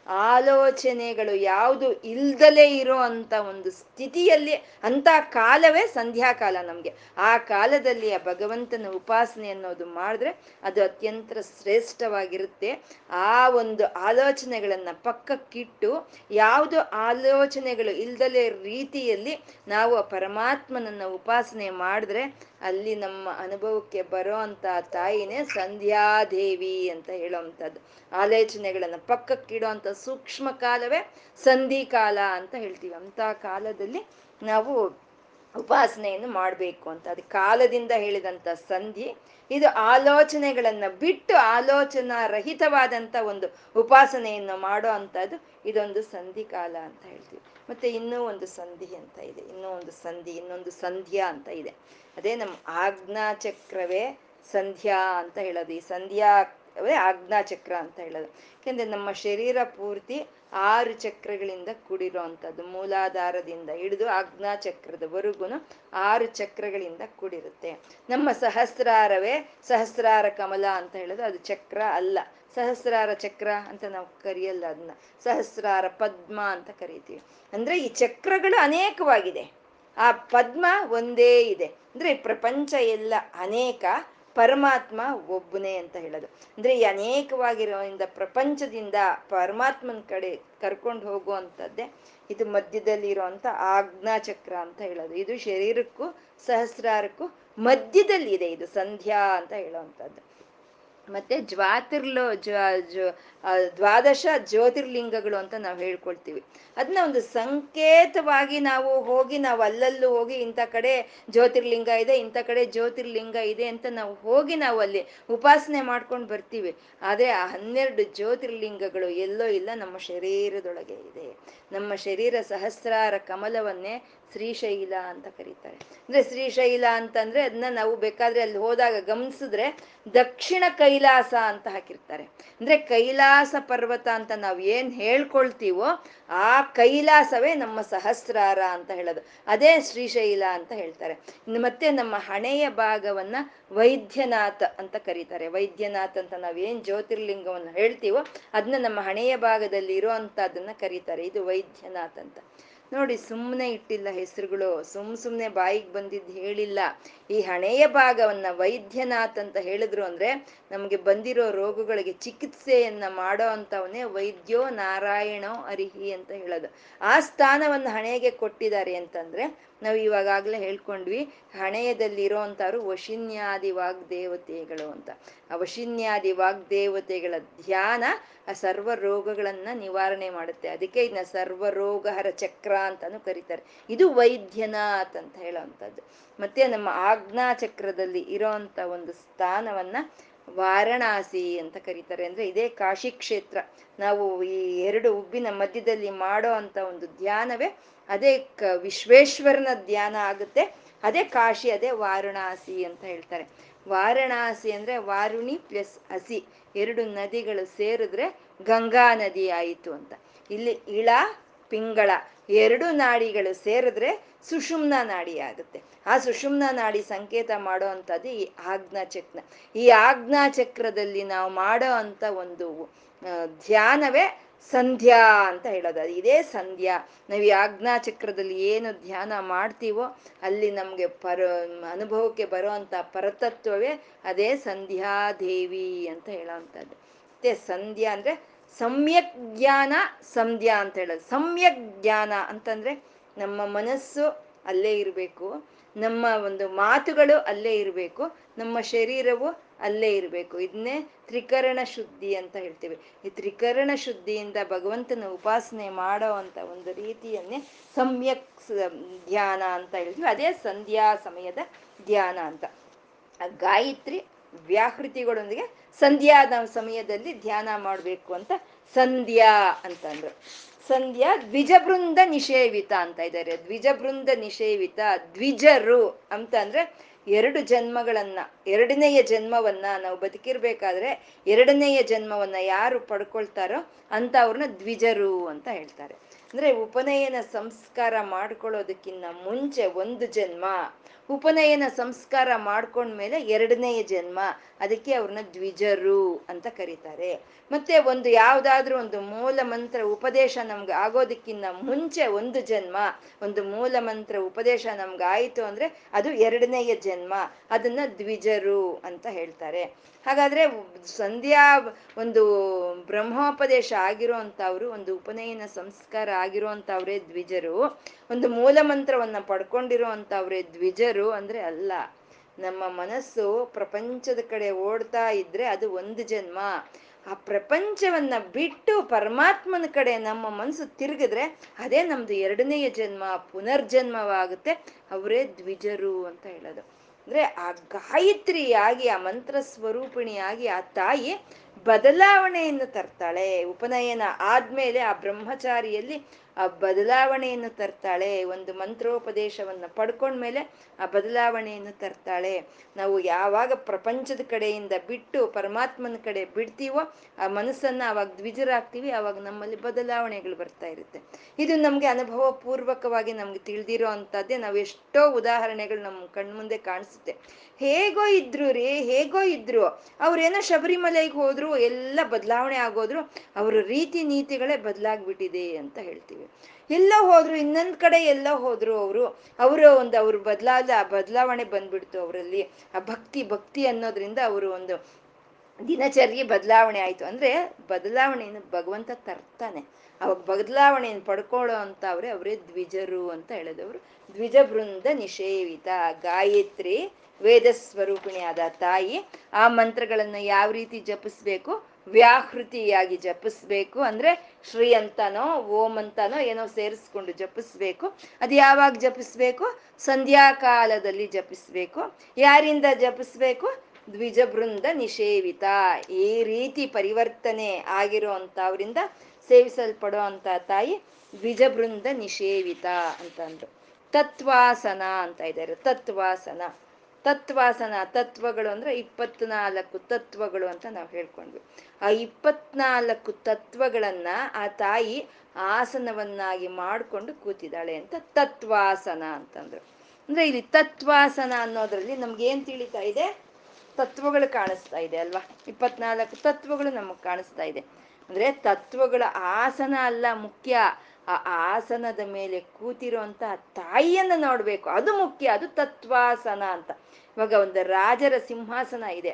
ಆಲೋಚನೆಗಳು ಯಾವುದು ಇಲ್ದಲೇ ಇರೋ ಅಂತ ಒಂದು ಸ್ಥಿತಿಯಲ್ಲಿ ಅಂತ ಕಾಲವೇ ಸಂಧ್ಯಾಕಾಲ ನಮ್ಗೆ. ಆ ಕಾಲದಲ್ಲಿ ಆ ಭಗವಂತನ ಉಪಾಸನೆ ಅನ್ನೋದು ಮಾಡಿದ್ರೆ ಅದು ಅತ್ಯಂತ ಶ್ರೇಷ್ಠವಾಗಿರುತ್ತೆ. ಆ ಒಂದು ಆಲೋಚನೆಗಳನ್ನ ಪಕ್ಕಕ್ಕಿಟ್ಟು ಯಾವುದು ಆಲೋಚನೆಗಳು ಇಲ್ದಲೇ ರೀತಿಯಲ್ಲಿ ನಾವು ಆ ಪರಮಾತ್ಮನನ್ನ ಉಪಾಸನೆ ಮಾಡಿದ್ರೆ ಅಲ್ಲಿ ನಮ್ಮ ಅನುಭವಕ್ಕೆ ಬರೋ ಅಂತ ತಾಯಿನೇ ಸಂಧ್ಯಾದೇವಿ ಅಂತ ಹೇಳೋವಂಥದ್ದು. ಆಲೋಚನೆಗಳನ್ನ ಪಕ್ಕಕ್ಕಿಡೋ ಅಂತ ಸೂಕ್ಷ್ಮ ಕಾಲವೇ ಸಂಧಿ ಕಾಲ ಅಂತ ಹೇಳ್ತೀವಿ. ಅಂತ ಕಾಲದಲ್ಲಿ ನಾವು ಉಪಾಸನೆಯನ್ನು ಮಾಡಬೇಕು ಅಂತ. ಅದು ಕಾಲದಿಂದ ಹೇಳಿದಂತ ಸಂಧಿ, ಇದು ಆಲೋಚನೆಗಳನ್ನ ಬಿಟ್ಟು ಆಲೋಚನಾ ರಹಿತವಾದಂತ ಒಂದು ಉಪಾಸನೆಯನ್ನು ಮಾಡೋ ಅಂಥದ್ದು ಇದೊಂದು ಸಂಧಿ ಕಾಲ ಅಂತ ಹೇಳ್ತೀವಿ. ಮತ್ತೆ ಇನ್ನೂ ಒಂದು ಸಂಧಿ ಅಂತ ಇದೆ. ಇನ್ನೂ ಒಂದು ಸಂಧಿ, ಇನ್ನೊಂದು ಸಂಧ್ಯಾ ಅಂತ ಇದೆ. ಅದೇ ನಮ್ಮ ಆಜ್ಞಾ ಚಕ್ರವೇ ಸಂಧ್ಯಾ ಅಂತ ಹೇಳೋದು. ಈ ಸಂಧ್ಯಾ ಆಜ್ಞಾ ಚಕ್ರ ಅಂತ ಹೇಳೋದು. ಯಾಕೆಂದ್ರೆ ನಮ್ಮ ಶರೀರ ಪೂರ್ತಿ ಆರು ಚಕ್ರಗಳಿಂದ ಕೂಡಿರೋ ಅಂಥದ್ದು ಮೂಲಾಧಾರದಿಂದ ಹಿಡಿದು ಆಜ್ಞಾ ಚಕ್ರದವರೆಗೂ ಆರು ಚಕ್ರಗಳಿಂದ ಕೂಡಿರುತ್ತೆ. ನಮ್ಮ ಸಹಸ್ರಾರವೇ ಸಹಸ್ರಾರ ಕಮಲ ಅಂತ ಹೇಳೋದು. ಅದು ಚಕ್ರ ಅಲ್ಲ. ಸಹಸ್ರಾರ ಚಕ್ರ ಅಂತ ನಾವು ಕರೆಯಲ್ಲ ಅದನ್ನ. ಸಹಸ್ರಾರ ಪದ್ಮ ಅಂತ ಕರಿತೀವಿ. ಅಂದ್ರೆ ಈ ಚಕ್ರಗಳು ಅನೇಕವಾಗಿದೆ. ಆ ಪದ್ಮ ಒಂದೇ ಇದೆ. ಅಂದ್ರೆ ಪ್ರಪಂಚ ಎಲ್ಲ ಅನೇಕ ಪರಮಾತ್ಮ ಒಬ್ಬನೇ ಅಂತ ಹೇಳೋದು. ಅಂದ್ರೆ ಈ ಪ್ರಪಂಚದಿಂದ ಪರಮಾತ್ಮನ ಕಡೆ ಕರ್ಕೊಂಡು ಹೋಗುವಂಥದ್ದೇ ಇದು ಮಧ್ಯದಲ್ಲಿ ಇರುವಂತ ಆಜ್ಞಾ ಚಕ್ರ ಅಂತ ಹೇಳೋದು. ಇದು ಶರೀರಕ್ಕೂ ಸಹಸ್ರಾರಕ್ಕೂ ಮಧ್ಯದಲ್ಲಿ ಇದೆ ಇದು ಸಂಧ್ಯಾ ಅಂತ ಹೇಳುವಂಥದ್ದು. ಮತ್ತೆ ಜ್ವಾತಿರ್ಲೋ ದ್ವಾದಶ ಜ್ಯೋತಿರ್ಲಿಂಗಗಳು ಅಂತ ನಾವು ಹೇಳ್ಕೊಳ್ತೀವಿ. ಅದನ್ನ ಒಂದು ಸಂಕೇತವಾಗಿ ನಾವು ಹೋಗಿ, ನಾವು ಅಲ್ಲಲ್ಲೂ ಹೋಗಿ ಇಂಥ ಕಡೆ ಜ್ಯೋತಿರ್ಲಿಂಗ ಇದೆ, ಇಂಥ ಕಡೆ ಜ್ಯೋತಿರ್ಲಿಂಗ ಇದೆ ಅಂತ ನಾವು ಹೋಗಿ ನಾವು ಅಲ್ಲಿ ಉಪಾಸನೆ ಮಾಡ್ಕೊಂಡು ಬರ್ತೀವಿ. ಆದರೆ ಆ ಹನ್ನೆರಡು ಜ್ಯೋತಿರ್ಲಿಂಗಗಳು ಎಲ್ಲೋ ಇಲ್ಲ, ನಮ್ಮ ಶರೀರದೊಳಗೆ ಇದೆ. ನಮ್ಮ ಶರೀರ ಸಹಸ್ರಾರ ಕಮಲವನ್ನೇ ಶ್ರೀಶೈಲ ಅಂತ ಕರೀತಾರೆ. ಅಂದ್ರೆ ಶ್ರೀಶೈಲ ಅಂತಂದ್ರೆ ಅದನ್ನ ನಾವು ಬೇಕಾದ್ರೆ ಅಲ್ಲಿ ಹೋದಾಗ ಗಮನಿಸಿದ್ರೆ ದಕ್ಷಿಣ ಕೈಲಾಸ ಅಂತ ಹಾಕಿರ್ತಾರೆ. ಅಂದ್ರೆ ಕೈಲಾಸ ಪರ್ವತ ಅಂತ ನಾವು ಏನ್ ಹೇಳ್ಕೊಳ್ತೀವೋ ಆ ಕೈಲಾಸವೇ ನಮ್ಮ ಸಹಸ್ರಾರ ಅಂತ ಹೇಳೋದು. ಅದೇ ಶ್ರೀಶೈಲ ಅಂತ ಹೇಳ್ತಾರೆ. ಮತ್ತೆ ನಮ್ಮ ಹಣೆಯ ಭಾಗವನ್ನ ವೈದ್ಯನಾಥ ಅಂತ ಕರೀತಾರೆ. ವೈದ್ಯನಾಥ್ ಅಂತ ನಾವೇನ್ ಜ್ಯೋತಿರ್ಲಿಂಗವನ್ನು ಹೇಳ್ತೀವೋ ಅದನ್ನ ನಮ್ಮ ಹಣೆಯ ಭಾಗದಲ್ಲಿ ಇರೋ ಅಂತದನ್ನ ಕರೀತಾರೆ. ಇದು ವೈದ್ಯನಾಥ್ ಅಂತ. ನೋಡಿ ಸುಮ್ಮನೆ ಇಟ್ಟಿಲ್ಲ ಹೆಸರುಗಳು, ಸುಮ್ ಸುಮ್ಮನೆ ಬಾಯಿಗೆ ಬಂದಿದ್ದು ಹೇಳಿಲ್ಲ. ಈ ಹಣೆಯ ಭಾಗವನ್ನ ವೈದ್ಯನಾಥ್ ಅಂತ ಹೇಳಿದ್ರು ಅಂದ್ರೆ ನಮಗೆ ಬಂದಿರೋ ರೋಗಗಳಿಗೆ ಚಿಕಿತ್ಸೆಯನ್ನ ಮಾಡೋ ಅಂತವನ್ನೇ ವೈದ್ಯೋ ನಾರಾಯಣೋ ಅರಿಹಿ ಅಂತ ಹೇಳೋದು. ಆ ಸ್ಥಾನವನ್ನು ಹಣೆಗೆ ಕೊಟ್ಟಿದ್ದಾರೆ ಅಂತಂದ್ರೆ ನಾವು ಇವಾಗಲೇ ಹೇಳ್ಕೊಂಡ್ವಿ ಹಣೆಯದಲ್ಲಿ ಇರೋಂಥವ್ರು ವಶಿನ್ಯಾದಿ ವಾಗ್ದೇವತೆಗಳು ಅಂತ. ಆ ವಶಿನ್ಯಾದಿ ವಾಗ್ದೇವತೆಗಳ ಧ್ಯಾನ ಆ ಸರ್ವ ರೋಗಗಳನ್ನ ನಿವಾರಣೆ ಮಾಡುತ್ತೆ. ಅದಕ್ಕೆ ಇದನ್ನ ಸರ್ವರೋಗಹರ ಚಕ್ರ ಅಂತಾನು ಕರೀತಾರೆ. ಇದು ವೈದ್ಯನಾಥ್ ಅಂತ ಹೇಳೋವಂಥದ್ದು. ಮತ್ತೆ ನಮ್ಮ ಆಜ್ಞಾ ಚಕ್ರದಲ್ಲಿ ಇರೋಂತ ಒಂದು ಸ್ಥಾನವನ್ನ ವಾರಣಾಸಿ ಅಂತ ಕರೀತಾರೆ. ಅಂದ್ರೆ ಇದೇ ಕಾಶಿ ಕ್ಷೇತ್ರ. ನಾವು ಈ ಎರಡು ಉಬ್ಬಿನ ಮಧ್ಯದಲ್ಲಿ ಮಾಡೋ ಅಂತ ಒಂದು ಧ್ಯಾನವೇ ಅದೇ ಕ ವಿಶ್ವೇಶ್ವರನ ಧ್ಯಾನ ಆಗುತ್ತೆ, ಅದೇ ಕಾಶಿ, ಅದೇ ವಾರಣಾಸಿ ಅಂತ ಹೇಳ್ತಾರೆ. ವಾರಣಾಸಿ ಅಂದ್ರೆ ವಾರುಣಿ ಪ್ಲಸ್ ಹಸಿ, ಎರಡು ನದಿಗಳು ಸೇರಿದ್ರೆ ಗಂಗಾ ನದಿ ಆಯಿತು ಅಂತ. ಇಲ್ಲಿ ಇಳ, ಪಿಂಗಳ ಎರಡು ನಾಡಿಗಳು ಸೇರಿದ್ರೆ ಸುಷುಮ್ನ ನಾಡಿ ಆಗುತ್ತೆ. ಆ ಸುಷುಮ್ನ ನಾಡಿ ಸಂಕೇತ ಮಾಡೋ ಅಂಥದ್ದು ಈ ಆಜ್ಞಾ ಚಕ್ರ ಈ ಆಜ್ಞಾ ಚಕ್ರದಲ್ಲಿ ನಾವು ಮಾಡೋ ಅಂತ ಒಂದು ಧ್ಯಾನವೇ ಸಂಧ್ಯಾ ಅಂತ ಹೇಳೋದು. ಅದು ಇದೇ ಸಂಧ್ಯಾ. ನಾವು ಈ ಆಜ್ಞಾ ಚಕ್ರದಲ್ಲಿ ಏನು ಧ್ಯಾನ ಮಾಡ್ತೀವೋ ಅಲ್ಲಿ ನಮಗೆ ಪರ, ಅನುಭವಕ್ಕೆ ಬರುವಂಥ ಪರತತ್ವವೇ ಅದೇ ಸಂಧ್ಯಾ ದೇವಿ ಅಂತ ಹೇಳೋವಂಥದ್ದು. ಮತ್ತೆ ಸಂಧ್ಯಾ ಅಂದ್ರೆ ಸಮ್ಯಕ್ ಜ್ಞಾನ ಸಂಧ್ಯಾ ಅಂತ ಹೇಳೋದು. ಸಮ್ಯಕ್ ಜ್ಞಾನ ಅಂತಂದ್ರೆ ನಮ್ಮ ಮನಸ್ಸು ಅಲ್ಲೇ ಇರಬೇಕು, ನಮ್ಮ ಒಂದು ಮಾತುಗಳು ಅಲ್ಲೇ ಇರಬೇಕು, ನಮ್ಮ ಶರೀರವು ಅಲ್ಲೇ ಇರಬೇಕು. ಇದನ್ನೇ ತ್ರಿಕರಣ ಶುದ್ಧಿ ಅಂತ ಹೇಳ್ತೀವಿ. ಈ ತ್ರಿಕರಣ ಶುದ್ಧಿಯಿಂದ ಭಗವಂತನ ಉಪಾಸನೆ ಮಾಡೋ ಅಂತ ಒಂದು ರೀತಿಯನ್ನೇ ಸಮ್ಯಕ್ ಧ್ಯಾನ ಅಂತ ಹೇಳ್ತೀವಿ. ಅದೇ ಸಂಧ್ಯಾ ಸಮಯದ ಧ್ಯಾನ ಅಂತ. ಗಾಯತ್ರಿ ವ್ಯಾಹೃತಿಗಳೊಂದಿಗೆ ಸಂಧ್ಯಾದ ಸಮಯದಲ್ಲಿ ಧ್ಯಾನ ಮಾಡಬೇಕು ಅಂತ ಸಂಧ್ಯಾ ಅಂತಂದ್ರು. ಸಂಧ್ಯಾ ದ್ವಿಜಬೃಂದ ನಿಷೇವಿತ ಅಂತ ಇದ್ದಾರೆ ದ್ವಿಜಬೃಂದ ನಿಷೇವಿತ ದ್ವಿಜರು ಅಂತ ಅಂದ್ರೆ ಎರಡು ಜನ್ಮಗಳನ್ನ, ಎರಡನೆಯ ಜನ್ಮವನ್ನ ನಾವು ಬದುಕಿರ್ಬೇಕಾದ್ರೆ ಎರಡನೆಯ ಜನ್ಮವನ್ನ ಯಾರು ಪಡ್ಕೊಳ್ತಾರೋ ಅಂತ ಅವ್ರನ್ನ ದ್ವಿಜರು ಅಂತ ಹೇಳ್ತಾರೆ. ಅಂದ್ರೆ ಉಪನಯನ ಸಂಸ್ಕಾರ ಮಾಡ್ಕೊಳ್ಳೋದಕ್ಕಿಂತ ಮುಂಚೆ ಒಂದು ಜನ್ಮ ಉಪನಯನ ಸಂಸ್ಕಾರ ಮಾಡ್ಕೊಂಡ್ಮೇಲೆ ಎರಡನೆಯ ಜನ್ಮ. ಅದಕ್ಕೆ ಅವ್ರನ್ನ ದ್ವಿಜರು ಅಂತ ಕರೀತಾರೆ. ಮತ್ತೆ ಒಂದು ಯಾವ್ದಾದ್ರು ಒಂದು ಮೂಲ ಮಂತ್ರ ಉಪದೇಶ ನಮ್ಗೆ ಆಗೋದಕ್ಕಿಂತ ಮುಂಚೆ ಒಂದು ಜನ್ಮ, ಒಂದು ಮೂಲ ಮಂತ್ರ ಉಪದೇಶ ನಮ್ಗೆ ಆಯಿತು ಅಂದ್ರೆ ಅದು ಎರಡನೆಯ ಜನ್ಮ. ಅದನ್ನ ದ್ವಿಜರು ಅಂತ ಹೇಳ್ತಾರೆ. ಹಾಗಾದ್ರೆ ಸಂಧ್ಯಾ ಒಂದು ಬ್ರಹ್ಮೋಪದೇಶ ಆಗಿರೋ ಒಂದು ಉಪನಯನ ಸಂಸ್ಕಾರ ಆಗಿರೋ ಅಂತವ್ರೆ ದ್ವಿಜರು, ಒಂದು ಮೂಲ ಮಂತ್ರವನ್ನ ಪಡ್ಕೊಂಡಿರೋ ದ್ವಿಜರು ಅಂದ್ರೆ ಅಲ್ಲ. ನಮ್ಮ ಮನಸ್ಸು ಪ್ರಪಂಚದ ಕಡೆ ಓಡ್ತಾ ಇದ್ರೆ ಅದು ಒಂದು ಜನ್ಮ. ಆ ಪ್ರಪಂಚವನ್ನ ಬಿಟ್ಟು ಪರಮಾತ್ಮನ ಕಡೆ ನಮ್ಮ ಮನಸ್ಸು ತಿರುಗಿದ್ರೆ ಅದೇ ನಮ್ದು ಎರಡನೆಯ ಜನ್ಮ, ಪುನರ್ಜನ್ಮವಾಗುತ್ತೆ. ಅವರೇ ದ್ವಿಜರು ಅಂತ ಹೇಳೋದು. ಅಂದ್ರೆ ಆ ಗಾಯತ್ರಿಯಾಗಿ ಆ ಮಂತ್ರ ಸ್ವರೂಪಿಣಿಯಾಗಿ ಆ ತಾಯಿ ಬದಲಾವಣೆಯನ್ನು ತರ್ತಾಳೆ. ಉಪನಯನ ಆದ್ಮೇಲೆ ಆ ಬ್ರಹ್ಮಚಾರಿಯಲ್ಲಿ ಆ ಬದಲಾವಣೆಯನ್ನು ತರ್ತಾಳೆ, ಒಂದು ಮಂತ್ರೋಪದೇಶವನ್ನ ಪಡ್ಕೊಂಡ್ಮೇಲೆ ಆ ಬದಲಾವಣೆಯನ್ನು ತರ್ತಾಳೆ. ನಾವು ಯಾವಾಗ ಪ್ರಪಂಚದ ಕಡೆಯಿಂದ ಬಿಟ್ಟು ಪರಮಾತ್ಮನ ಕಡೆ ಬಿಡ್ತೀವೋ, ಆ ಮನಸ್ಸನ್ನ ಅವಾಗ ದ್ವಿಜರಾಗ್ತೀವಿ, ಅವಾಗ ನಮ್ಮಲ್ಲಿ ಬದಲಾವಣೆಗಳು ಬರ್ತಾ ಇರುತ್ತೆ. ಇದು ನಮ್ಗೆ ಅನುಭವ ಪೂರ್ವಕವಾಗಿ ನಮ್ಗೆ ತಿಳಿದಿರೋ ಅಂತದ್ದೇ ನಾವು ಎಷ್ಟೋ ಉದಾಹರಣೆಗಳು ನಮ್ಮ ಕಣ್ಮುಂದೆ ಕಾಣಿಸುತ್ತೆ. ಹೇಗೋ ಇದ್ರು ರೀ, ಹೇಗೋ ಇದ್ರು, ಅವ್ರೇನೋ ಶಬರಿಮಲೆಗೆ ಹೋದ್ರು, ಎಲ್ಲ ಬದಲಾವಣೆ ಆಗೋದ್ರು, ಅವ್ರ ರೀತಿ ನೀತಿಗಳೇ ಬದಲಾಗ್ಬಿಟ್ಟಿದೆ ಅಂತ ಹೇಳ್ತೀವಿ. ಎಲ್ಲ ಹೋದ್ರು, ಇನ್ನೊಂದ್ ಕಡೆ ಎಲ್ಲ ಹೋದ್ರು ಅವರು, ಅವರ ಒಂದು, ಅವ್ರ ಬದಲಾದ, ಬದಲಾವಣೆ ಬಂದ್ಬಿಡ್ತು ಅವರಲ್ಲಿ. ಆ ಭಕ್ತಿ ಭಕ್ತಿ ಅನ್ನೋದ್ರಿಂದ ಅವರು ಒಂದು ದಿನಚರ್ಯೆ ಬದಲಾವಣೆ ಆಯ್ತು. ಅಂದ್ರೆ ಬದಲಾವಣೆಯನ್ನು ಭಗವಂತ ತರ್ತಾನೆ. ಅವಾಗ ಬದಲಾವಣೆಯನ್ನು ಪಡ್ಕೊಳ್ಳೋ ಅಂತ ಅವ್ರೆ ಅವರೇ ದ್ವಿಜರು ಅಂತ ಹೇಳಿದವರು. ದ್ವಿಜ ಬೃಂದ ನಿಷೇವಿತ, ಗಾಯತ್ರಿ ವೇದ ಸ್ವರೂಪಿಣಿಯಾದ ತಾಯಿ. ಆ ಮಂತ್ರಗಳನ್ನ ಯಾವ ರೀತಿ ಜಪಿಸ್ಬೇಕು? ವ್ಯಾಹೃತಿಯಾಗಿ ಜಪಿಸ್ಬೇಕು ಅಂದ್ರೆ ಶ್ರೀ ಅಂತಾನೋ ಓಂ ಅಂತಾನೋ ಏನೋ ಸೇರಿಸ್ಕೊಂಡು ಜಪಿಸ್ಬೇಕು. ಅದು ಯಾವಾಗ ಜಪಿಸ್ಬೇಕು? ಸಂಧ್ಯಾಕಾಲದಲ್ಲಿ ಜಪಿಸ್ಬೇಕು. ಯಾರಿಂದ ಜಪಿಸ್ಬೇಕು? ದ್ವಿಜಬೃಂದ ನಿಷೇವಿತ. ಈ ರೀತಿ ಪರಿವರ್ತನೆ ಆಗಿರೋ ಅವರಿಂದ ಸೇವಿಸಲ್ಪಡೋ ಅಂತ ತಾಯಿ ದ್ವಿಜಬೃಂದ ನಿಷೇವಿತ ಅಂತಂದ್ರು. ತತ್ವಾಸನ ಅಂತ ಇದ್ದಾರೆ. ತತ್ವಾಸನ. ತತ್ವಾಸನ, ತತ್ವಗಳು ಅಂದ್ರೆ ಇಪ್ಪತ್ನಾಲ್ಕು ತತ್ವಗಳು ಅಂತ ನಾವು ಹೇಳ್ಕೊಂಡ್ವಿ. ಆ ಇಪ್ಪತ್ನಾಲ್ಕು ತತ್ವಗಳನ್ನ ಆ ತಾಯಿ ಆಸನವನ್ನಾಗಿ ಮಾಡ್ಕೊಂಡು ಕೂತಿದ್ದಾಳೆ ಅಂತ ತತ್ವಾಸನ ಅಂತಂದ್ರು. ಅಂದ್ರೆ ಇಲ್ಲಿ ತತ್ವಾಸನ ಅನ್ನೋದ್ರಲ್ಲಿ ನಮ್ಗೆ ಏನ್ ತಿಳಿತಾ ಇದೆ? ತತ್ವಗಳು ಕಾಣಿಸ್ತಾ ಇದೆ ಅಲ್ವಾ? ಇಪ್ಪತ್ನಾಲ್ಕು ತತ್ವಗಳು ನಮಗ್ ಕಾಣಿಸ್ತಾ ಇದೆ. ಅಂದ್ರೆ ತತ್ವಗಳ ಆಸನ ಅಲ್ಲ ಮುಖ್ಯ. ಆ ಆಸನದ ಮೇಲೆ ಕೂತಿರುವಂತ ತಾಯಿಯನ್ನು ನೋಡ್ಬೇಕು. ಅದು ಮುಖ್ಯ, ಅದು ತತ್ವಾಸನ ಅಂತ. ಇವಾಗ ಒಂದು ರಾಜರ ಸಿಂಹಾಸನ ಇದೆ.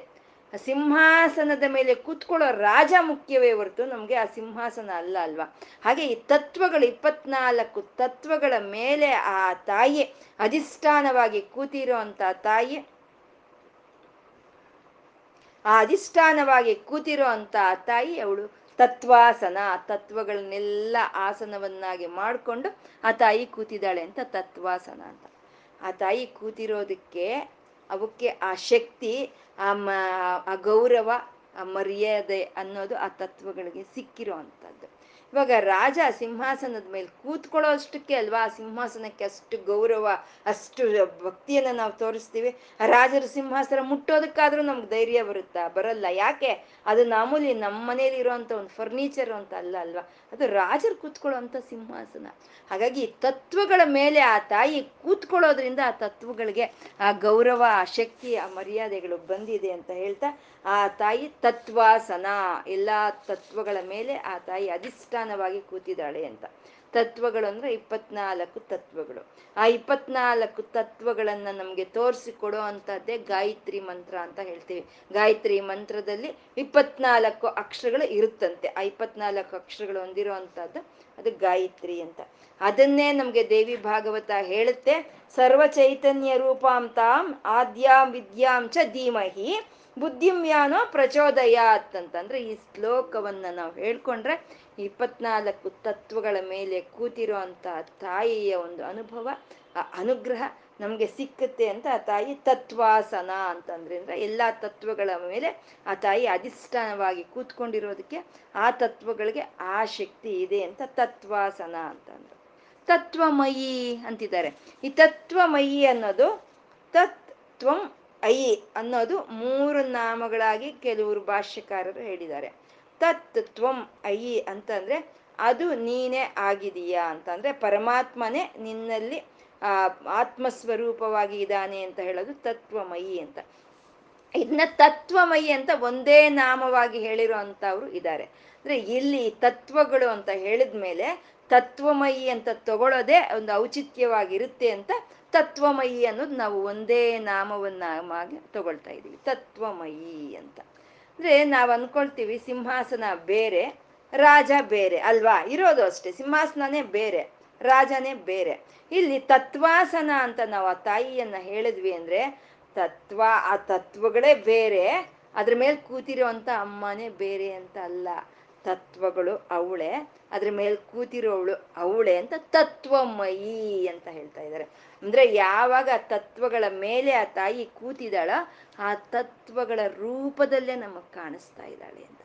ಆ ಸಿಂಹಾಸನದ ಮೇಲೆ ಕೂತ್ಕೊಳ್ಳೋ ರಾಜ ಮುಖ್ಯವೇ ಹೊರತು ನಮ್ಗೆ ಆ ಸಿಂಹಾಸನ ಅಲ್ಲ ಅಲ್ವಾ? ಹಾಗೆ ಈ ತತ್ವಗಳು, ಇಪ್ಪತ್ನಾಲ್ಕು ತತ್ವಗಳ ಮೇಲೆ ಆ ತಾಯಿ ಅಧಿಷ್ಠಾನವಾಗಿ ಕೂತಿರೋ ಅಂತ ತಾಯಿ, ಆ ಅಧಿಷ್ಠಾನವಾಗಿ ಕೂತಿರೋ ಅಂತ ತಾಯಿ ಅವಳು ತತ್ವಾಸನ ತತ್ವಗಳನ್ನೆಲ್ಲ ಆಸನವನ್ನಾಗಿ ಮಾಡಿಕೊಂಡು ಆ ತಾಯಿ ಕೂತಿದ್ದಾಳೆ ಅಂತ ತತ್ವಾಸನ ಅಂತ. ಆ ತಾಯಿ ಕೂತಿರೋದಕ್ಕೆ ಅವಕ್ಕೆ ಆ ಶಕ್ತಿ, ಆ ಮ, ಆ ಗೌರವ, ಆ ಮರ್ಯಾದೆ ಅನ್ನೋದು ಆ ತತ್ವಗಳಿಗೆ ಸಿಕ್ಕಿರೋ ಅಂಥದ್ದು ಇವಾಗ ರಾಜ ಸಿಂಹಾಸನದ ಮೇಲೆ ಕೂತ್ಕೊಳ್ಳೋ ಅಷ್ಟಕ್ಕೆ ಅಲ್ವಾ? ಆ ಸಿಂಹಾಸನಕ್ಕೆ ಅಷ್ಟು ಗೌರವ, ಅಷ್ಟು ಭಕ್ತಿಯನ್ನ ನಾವು ತೋರಿಸ್ತೀವಿ. ರಾಜರ ಸಿಂಹಾಸನ ಮುಟ್ಟೋದಕ್ಕಾದ್ರೂ ನಮ್ಗೆ ಧೈರ್ಯ ಬರುತ್ತಾ? ಬರಲ್ಲ. ಯಾಕೆ? ಅದು ಮಾಮೂಲಿ ನಮ್ಮ ಮನೇಲಿ ಇರೋಂತ ಒಂದು ಫರ್ನಿಚರ್ ಅಂತ ಅಲ್ಲ ಅಲ್ವಾ? ಅದು ರಾಜರು ಕೂತ್ಕೊಳ್ಳೋ ಅಂತ ಸಿಂಹಾಸನ. ಹಾಗಾಗಿ ತತ್ವಗಳ ಮೇಲೆ ಆ ತಾಯಿ ಕೂತ್ಕೊಳ್ಳೋದ್ರಿಂದ ಆ ತತ್ವಗಳಿಗೆ ಆ ಗೌರವ, ಆ ಶಕ್ತಿ, ಆ ಮರ್ಯಾದೆಗಳು ಬಂದಿದೆ ಅಂತ ಹೇಳ್ತಾ ಆ ತಾಯಿ ತತ್ವಾಸನ, ಎಲ್ಲಾ ತತ್ವಗಳ ಮೇಲೆ ಆ ತಾಯಿ ಅಧಿಷ್ಠಾನವಾಗಿ ಕೂತಿದ್ದಾಳೆ ಅಂತ. ತತ್ವಗಳು ಅಂದ್ರೆ ಇಪ್ಪತ್ನಾಲ್ಕು ತತ್ವಗಳು. ಆ ಇಪ್ಪತ್ನಾಲ್ಕು ತತ್ವಗಳನ್ನ ನಮ್ಗೆ ತೋರಿಸಿಕೊಡೋ ಅಂತದ್ದೇ ಗಾಯತ್ರಿ ಮಂತ್ರ ಅಂತ ಹೇಳ್ತೀವಿ. ಗಾಯತ್ರಿ ಮಂತ್ರದಲ್ಲಿ ಇಪ್ಪತ್ನಾಲ್ಕು ಅಕ್ಷರಗಳು ಇರುತ್ತಂತೆ. ಆ ಇಪ್ಪತ್ನಾಲ್ಕು ಅಕ್ಷರಗಳು ಹೊಂದಿರೋ ಅಂತದ್ದು ಅದು ಗಾಯತ್ರಿ ಅಂತ. ಅದನ್ನೇ ನಮ್ಗೆ ದೇವಿ ಭಾಗವತ ಹೇಳುತ್ತೆ. ಸರ್ವ ಚೈತನ್ಯ ರೂಪಾಂತಾಂ ಆದ್ಯಾಂ ವಿದ್ಯಾಂ ಚ ಧೀಮಹಿ. ಬುದ್ಧಿಮ್ಯಾನೋ ಪ್ರಚೋದಯಾತ್ ಅಂತಂದ್ರೆ ಈ ಶ್ಲೋಕವನ್ನ ನಾವು ಹೇಳ್ಕೊಂಡ್ರೆ ಇಪ್ಪತ್ನಾಲ್ಕು ತತ್ವಗಳ ಮೇಲೆ ಕೂತಿರೋ ತಾಯಿಯ ಒಂದು ಅನುಭವ, ಆ ಅನುಗ್ರಹ ನಮ್ಗೆ ಸಿಕ್ಕುತ್ತೆ ಅಂತ ಆ ತಾಯಿ ತತ್ವಾಸನ ಅಂತಂದ್ರೆ ಎಲ್ಲಾ ತತ್ವಗಳ ಮೇಲೆ ಆ ತಾಯಿ ಅಧಿಷ್ಠಾನವಾಗಿ ಕೂತ್ಕೊಂಡಿರೋದಕ್ಕೆ ಆ ತತ್ವಗಳಿಗೆ ಆ ಶಕ್ತಿ ಇದೆ ಅಂತ ತತ್ವಾಸನ ಅಂತಂದ್ರು. ತತ್ವಮಯಿ ಅಂತಿದ್ದಾರೆ. ಈ ತತ್ವಮಯಿ ಅನ್ನೋದು ತತ್ ತ್ವಂ ಐ ಅನ್ನೋದು ಮೂರು ನಾಮಗಳಾಗಿ ಕೆಲವರು ಭಾಷ್ಯಕಾರರು ಹೇಳಿದ್ದಾರೆ. ತತ್ ತ್ವಂ ಐ ಅಂತಂದ್ರೆ, ಅದು ನೀನೇ ಆಗಿದೀಯಾ ಅಂತಂದ್ರೆ, ಪರಮಾತ್ಮನೇ ನಿನ್ನಲ್ಲಿ, ಆ, ಆತ್ಮಸ್ವರೂಪವಾಗಿ ಇದ್ದಾನೆ ಅಂತ ಹೇಳೋದು ತತ್ವಮಯಿ ಅಂತ. ಇದನ್ನ ತತ್ವಮಯಿ ಅಂತ ಒಂದೇ ನಾಮವಾಗಿ ಹೇಳಿರೋ ಅಂತವ್ರು ಇದ್ದಾರೆ. ಅಂದ್ರೆ ಇಲ್ಲಿ ತತ್ವಗಳು ಅಂತ ಹೇಳಿದ್ಮೇಲೆ ತತ್ವಮಯಿ ಅಂತ ತಗೊಳ್ಳೋದೇ ಒಂದು ಔಚಿತ್ಯವಾಗಿರುತ್ತೆ ಅಂತ ತತ್ವಮಯಿ ಅನ್ನೋದು ನಾವು ಒಂದೇ ನಾಮವನ್ನಾಗಿ ತಗೊಳ್ತಾ ಇದ್ದೀವಿ. ತತ್ವಮಯಿ ಅಂತ. ಅಂದ್ರೆ ನಾವು ಅನ್ಕೊಳ್ತೀವಿ ಸಿಂಹಾಸನ ಬೇರೆ, ರಾಜ ಬೇರೆ ಅಲ್ವಾ? ಇರೋದು ಅಷ್ಟೇ. ಸಿಂಹಾಸನನೇ ಬೇರೆ, ರಾಜನೇ ಬೇರೆ. ಇಲ್ಲಿ ತತ್ವಾಸನ ಅಂತ ನಾವು ಆ ತಾಯಿಯನ್ನ ಹೇಳಿದ್ವಿ ಅಂದ್ರೆ ತತ್ವ, ಆ ತತ್ವಗಳೇ ಬೇರೆ, ಅದ್ರ ಮೇಲೆ ಕೂತಿರೋಂಥ ಅಮ್ಮನೇ ಬೇರೆ ಅಂತ ಅಲ್ಲ. ತತ್ವಗಳು ಅವಳೆ, ಅದ್ರ ಮೇಲೆ ಕೂತಿರೋವಳು ಅವಳೆ ಅಂತ ತತ್ವಮಯಿ ಅಂತ ಹೇಳ್ತಾ ಇದ್ದಾರೆ ಅಂದ್ರೆ ಯಾವಾಗ ಆ ತತ್ವಗಳ ಮೇಲೆ ಆ ತಾಯಿ ಕೂತಿದಾಳ, ಆ ತತ್ವಗಳ ರೂಪದಲ್ಲೇ ನಮಗ್ ಕಾಣಿಸ್ತಾ ಇದ್ದಾಳೆ ಅಂತ.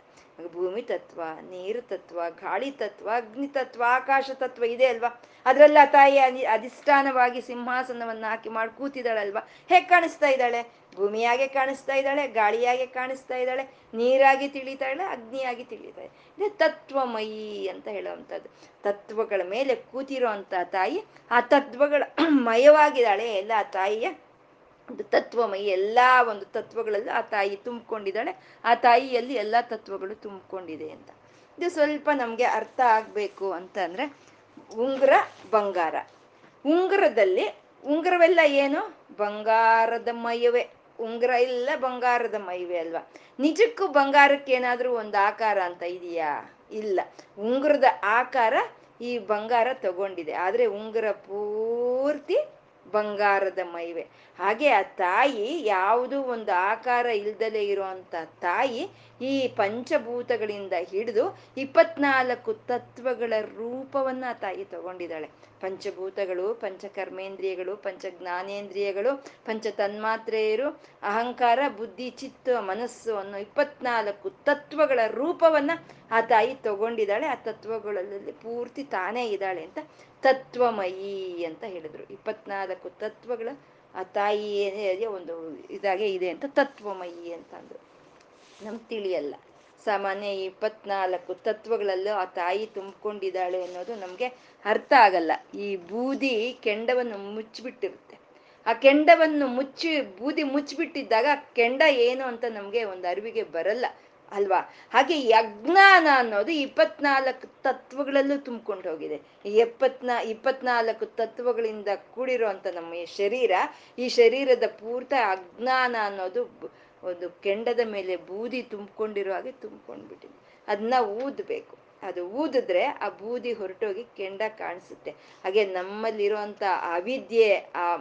ಭೂಮಿ ತತ್ವ, ನೀರು ತತ್ವ, ಗಾಳಿ ತತ್ವ, ಅಗ್ನಿ ತತ್ವ, ಆಕಾಶ ತತ್ವ ಇದೆ ಅಲ್ವಾ? ಅದ್ರಲ್ಲ ಆ ತಾಯಿ ಅಧಿಷ್ಠಾನವಾಗಿ ಸಿಂಹಾಸನವನ್ನ ಹಾಕಿ ಮಾಡಿ ಕೂತಿದಾಳಲ್ವಾ? ಹೇಗ್ ಕಾಣಿಸ್ತಾ ಇದ್ದಾಳೆ? ಭೂಮಿಯಾಗೆ ಕಾಣಿಸ್ತಾ ಇದ್ದಾಳೆ, ಗಾಳಿಯಾಗೆ ಕಾಣಿಸ್ತಾ ಇದ್ದಾಳೆ, ನೀರಾಗಿ ತಿಳಿತಾ ಇದ್ದಾಳೆ ಅಗ್ನಿಯಾಗಿ ತಿಳಿತಾ ಇದೆ ತತ್ವಮಯಿ ಅಂತ ಹೇಳುವಂಥದ್ದು. ತತ್ವಗಳ ಮೇಲೆ ಕೂತಿರೋ ತಾಯಿ, ಆ ತತ್ವಗಳ ಮಯವಾಗಿದ್ದಾಳೆ. ಎಲ್ಲ ಆ ತಾಯಿಯ ಒಂದು ತತ್ವಮಯಿ, ಎಲ್ಲ ಒಂದು ತತ್ವಗಳಲ್ಲೂ ಆ ತಾಯಿ ತುಂಬಿಕೊಂಡಿದ್ದಾಳೆ. ಆ ತಾಯಿಯಲ್ಲಿ ಎಲ್ಲ ತತ್ವಗಳು ತುಂಬಿಕೊಂಡಿದೆ ಅಂತ. ಇದು ಸ್ವಲ್ಪ ನಮ್ಗೆ ಅರ್ಥ ಆಗ್ಬೇಕು ಅಂತ ಅಂದ್ರೆ ಉಂಗುರ, ಬಂಗಾರ. ಉಂಗುರದಲ್ಲಿ, ಉಂಗುರವೆಲ್ಲ ಏನು? ಬಂಗಾರದ ಮಯವೇ. ಉಂಗುರ ಇಲ್ಲ ಬಂಗಾರದ ಮೈವೆ ಅಲ್ವಾ? ನಿಜಕ್ಕೂ ಬಂಗಾರಕ್ಕೆ ಏನಾದ್ರೂ ಒಂದು ಆಕಾರ ಅಂತ ಇದೆಯಾ? ಇಲ್ಲ. ಉಂಗುರದ ಆಕಾರ ಈ ಬಂಗಾರ ತಗೊಂಡಿದೆ. ಆದ್ರೆ ಉಂಗುರ ಪೂರ್ತಿ ಬಂಗಾರದ ಮೈವೆ. ಹಾಗೆ ಆ ತಾಯಿ ಯಾವುದು ಒಂದು ಆಕಾರ ಇಲ್ದಲೇ ಇರುವಂತ ತಾಯಿ ಈ ಪಂಚಭೂತಗಳಿಂದ ಹಿಡಿದು ಇಪ್ಪತ್ನಾಲ್ಕು ತತ್ವಗಳ ರೂಪವನ್ನ ಆ ತಾಯಿ ತಗೊಂಡಿದ್ದಾಳೆ. ಪಂಚಭೂತಗಳು, ಪಂಚಕರ್ಮೇಂದ್ರಿಯಗಳು ಪಂಚ ಜ್ಞಾನೇಂದ್ರಿಯಗಳು ಪಂಚ ತನ್ಮಾತ್ರೆಯರು ಅಹಂಕಾರ, ಬುದ್ಧಿ, ಚಿತ್ತ, ಮನಸ್ಸು ಅನ್ನೋ ಇಪ್ಪತ್ನಾಲ್ಕು ತತ್ವಗಳ ರೂಪವನ್ನ ಆ ತಾಯಿ ತಗೊಂಡಿದ್ದಾಳೆ. ಆ ತತ್ವಗಳಲ್ಲಿ ಪೂರ್ತಿ ತಾನೇ ಇದ್ದಾಳೆ ಅಂತ ತತ್ವಮಯಿ ಅಂತ ಹೇಳಿದ್ರು. ಇಪ್ಪತ್ನಾಲ್ಕು ತತ್ವಗಳ ಆ ತಾಯಿ ಏನೇ ಒಂದು ಇದಾಗೆ ಇದೆ ಅಂತ ತತ್ವಮಯಿ ಅಂತ ಅಂದ್ರು ನಮ್ಗೆ ತಿಳಿಯಲ್ಲ. ಸಾಮಾನ್ಯ ಇಪ್ಪತ್ನಾಲ್ಕು ತತ್ವಗಳಲ್ಲೂ ಆ ತಾಯಿ ತುಂಬಿಕೊಂಡಿದ್ದಾಳೆ ಅನ್ನೋದು ನಮ್ಗೆ ಅರ್ಥ ಆಗಲ್ಲ. ಈ ಬೂದಿ ಕೆಂಡವನ್ನು ಮುಚ್ಚಿಬಿಟ್ಟಿರುತ್ತೆ. ಆ ಕೆಂಡವನ್ನು ಮುಚ್ಚಿ, ಬೂದಿ ಮುಚ್ಚಿಬಿಟ್ಟಿದ್ದಾಗ ಕೆಂಡ ಏನು ಅಂತ ನಮ್ಗೆ ಒಂದು ಅರಿವಿಗೆ ಬರಲ್ಲ. ಅಲ್ವಾ? ಹಾಗೆ ಯಜ್ಞಾನ ಅನ್ನೋದು ಇಪ್ಪತ್ನಾಲ್ಕು ತತ್ವಗಳಲ್ಲೂ ತುಂಬಿಕೊಂಡು ಹೋಗಿದೆ. ಈ ಎಪ್ಪತ್ನಾ, ಇಪ್ಪತ್ನಾಲ್ಕು ತತ್ವಗಳಿಂದ ಕೂಡಿರುವಂತ ನಮ್ಮ ಈ ಶರೀರ, ಈ ಶರೀರದ ಪೂರ್ತ ಅಜ್ಞಾನ ಅನ್ನೋದು ಒಂದು ಕೆಂಡದ ಮೇಲೆ ಬೂದಿ ತುಂಬಿಕೊಂಡಿರೋ ಹಾಗೆ ತುಂಬ್ಕೊಂಡ್ಬಿಟ್ಟಿದೆ. ಅದನ್ನ ಊದ್ಬೇಕು. ಅದು ಊದಿದ್ರೆ ಆ ಬೂದಿ ಹೊರಟೋಗಿ ಕೆಂಡ ಕಾಣಿಸುತ್ತೆ. ಹಾಗೆ ನಮ್ಮಲ್ಲಿರುವಂತ ಅವಿದ್ಯೆ, ಆ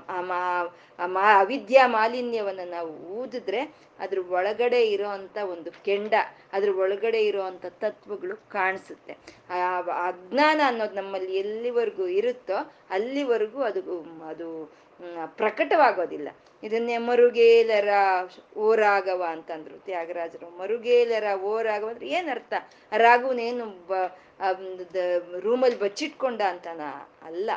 ಅವಿದ್ಯಾ ಮಾಲಿನ್ಯವನ್ನ ನಾವು ಊದಿದ್ರೆ ಅದ್ರ ಒಳಗಡೆ ಇರುವಂತ ಒಂದು ಕೆಂಡ, ಅದ್ರ ಒಳಗಡೆ ಇರುವಂತ ತತ್ವಗಳು ಕಾಣಿಸುತ್ತೆ. ಆ, ಅಜ್ಞಾನ ಅನ್ನೋದು ನಮ್ಮಲ್ಲಿ ಎಲ್ಲಿವರೆಗೂ ಇರುತ್ತೋ ಅಲ್ಲಿವರೆಗೂ ಅದು ಅದು ಪ್ರಕಟವಾಗೋದಿಲ್ಲ. ಇದನ್ನೇ ಮರುಗೇಲರ ಓರಾಗವ ಅಂತಂದ್ರು ತ್ಯಾಗರಾಜರು. ಮರುಗೇಲರ ಓರಾಗವ ಅಂದ್ರೆ ಅರ್ಥ ರಾಘವನೇನು ರೂಮಲ್ಲಿ ಬಚ್ಚಿಟ್ಕೊಂಡ ಅಂತನ? ಅಲ್ಲ.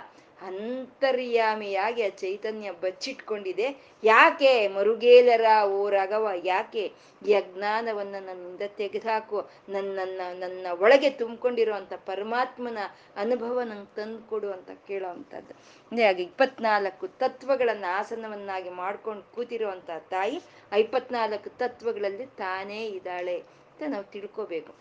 ಅಂತರ್ಯಾಮಿಯಾಗಿ ಆ ಚೈತನ್ಯ ಬಚ್ಚಿಟ್ಕೊಂಡಿದೆ. ಯಾಕೆ ಮರುಗೇಲರ ಓ ರಾಘವ ಯಾಕೆ ಈ ನನ್ನಿಂದ ತೆಗೆದುಹಾಕು ನನ್ನ ನನ್ನ ಒಳಗೆ ತುಂಬಿಕೊಂಡಿರುವಂತ ಪರಮಾತ್ಮನ ಅನುಭವ ನಂಗೆ ತಂದುಕೊಡು ಅಂತ ಕೇಳೋ ಅಂಥದ್ದು. ಹಾಗೆ ಇಪ್ಪತ್ನಾಲ್ಕು ತತ್ವಗಳನ್ನ ಆಸನವನ್ನಾಗಿ ಮಾಡ್ಕೊಂಡು ಕೂತಿರುವಂಥ ತಾಯಿ ಆ ಇಪ್ಪತ್ನಾಲ್ಕು ತತ್ವಗಳಲ್ಲಿ ತಾನೇ ಇದ್ದಾಳೆ ಅಂತ ನಾವು ತಿಳ್ಕೋಬೇಕು.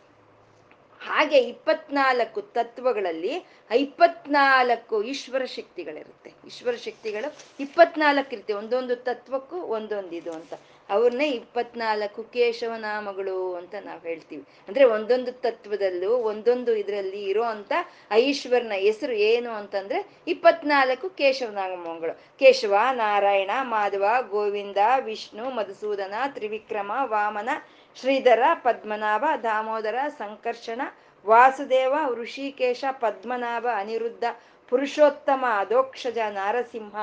ಹಾಗೆ ಇಪ್ಪತ್ನಾಲ್ಕು ತತ್ವಗಳಲ್ಲಿ ಇಪ್ಪತ್ನಾಲ್ಕು ಈಶ್ವರ ಶಕ್ತಿಗಳಿರುತ್ತೆ. ಈಶ್ವರ ಶಕ್ತಿಗಳು ಇಪ್ಪತ್ನಾಲ್ಕು ಇರುತ್ತೆ. ಒಂದೊಂದು ತತ್ವಕ್ಕೂ ಒಂದೊಂದು ಇದು ಅಂತ. ಅವ್ರನ್ನೇ ಇಪ್ಪತ್ನಾಲ್ಕು ಕೇಶವನಾಮಗಳು ಅಂತ ನಾವು ಹೇಳ್ತೀವಿ. ಅಂದ್ರೆ ಒಂದೊಂದು ತತ್ವದಲ್ಲೂ ಒಂದೊಂದು ಇದರಲ್ಲಿ ಇರೋ ಅಂತ ಐಶ್ವರ್ನ ಹೆಸರು ಏನು ಅಂತಂದ್ರೆ ಇಪ್ಪತ್ನಾಲ್ಕು ಕೇಶವನಾಮಗಳು. ಕೇಶವ, ನಾರಾಯಣ, ಮಾಧವ, ಗೋವಿಂದ, ವಿಷ್ಣು, ಮಧುಸೂದನ, ತ್ರಿವಿಕ್ರಮ, ವಾಮನ ಶ್ರೀಧರ, ಪದ್ಮನಾಭ, ದಾಮೋದರ, ಸಂಕರ್ಷಣ, ವಾಸುದೇವ, ಋಷಿಕೇಶ, ಪದ್ಮನಾಭ, ಅನಿರುದ್ಧ, ಪುರುಷೋತ್ತಮ, ಅಧೋಕ್ಷಜ, ನಾರಸಿಂಹ,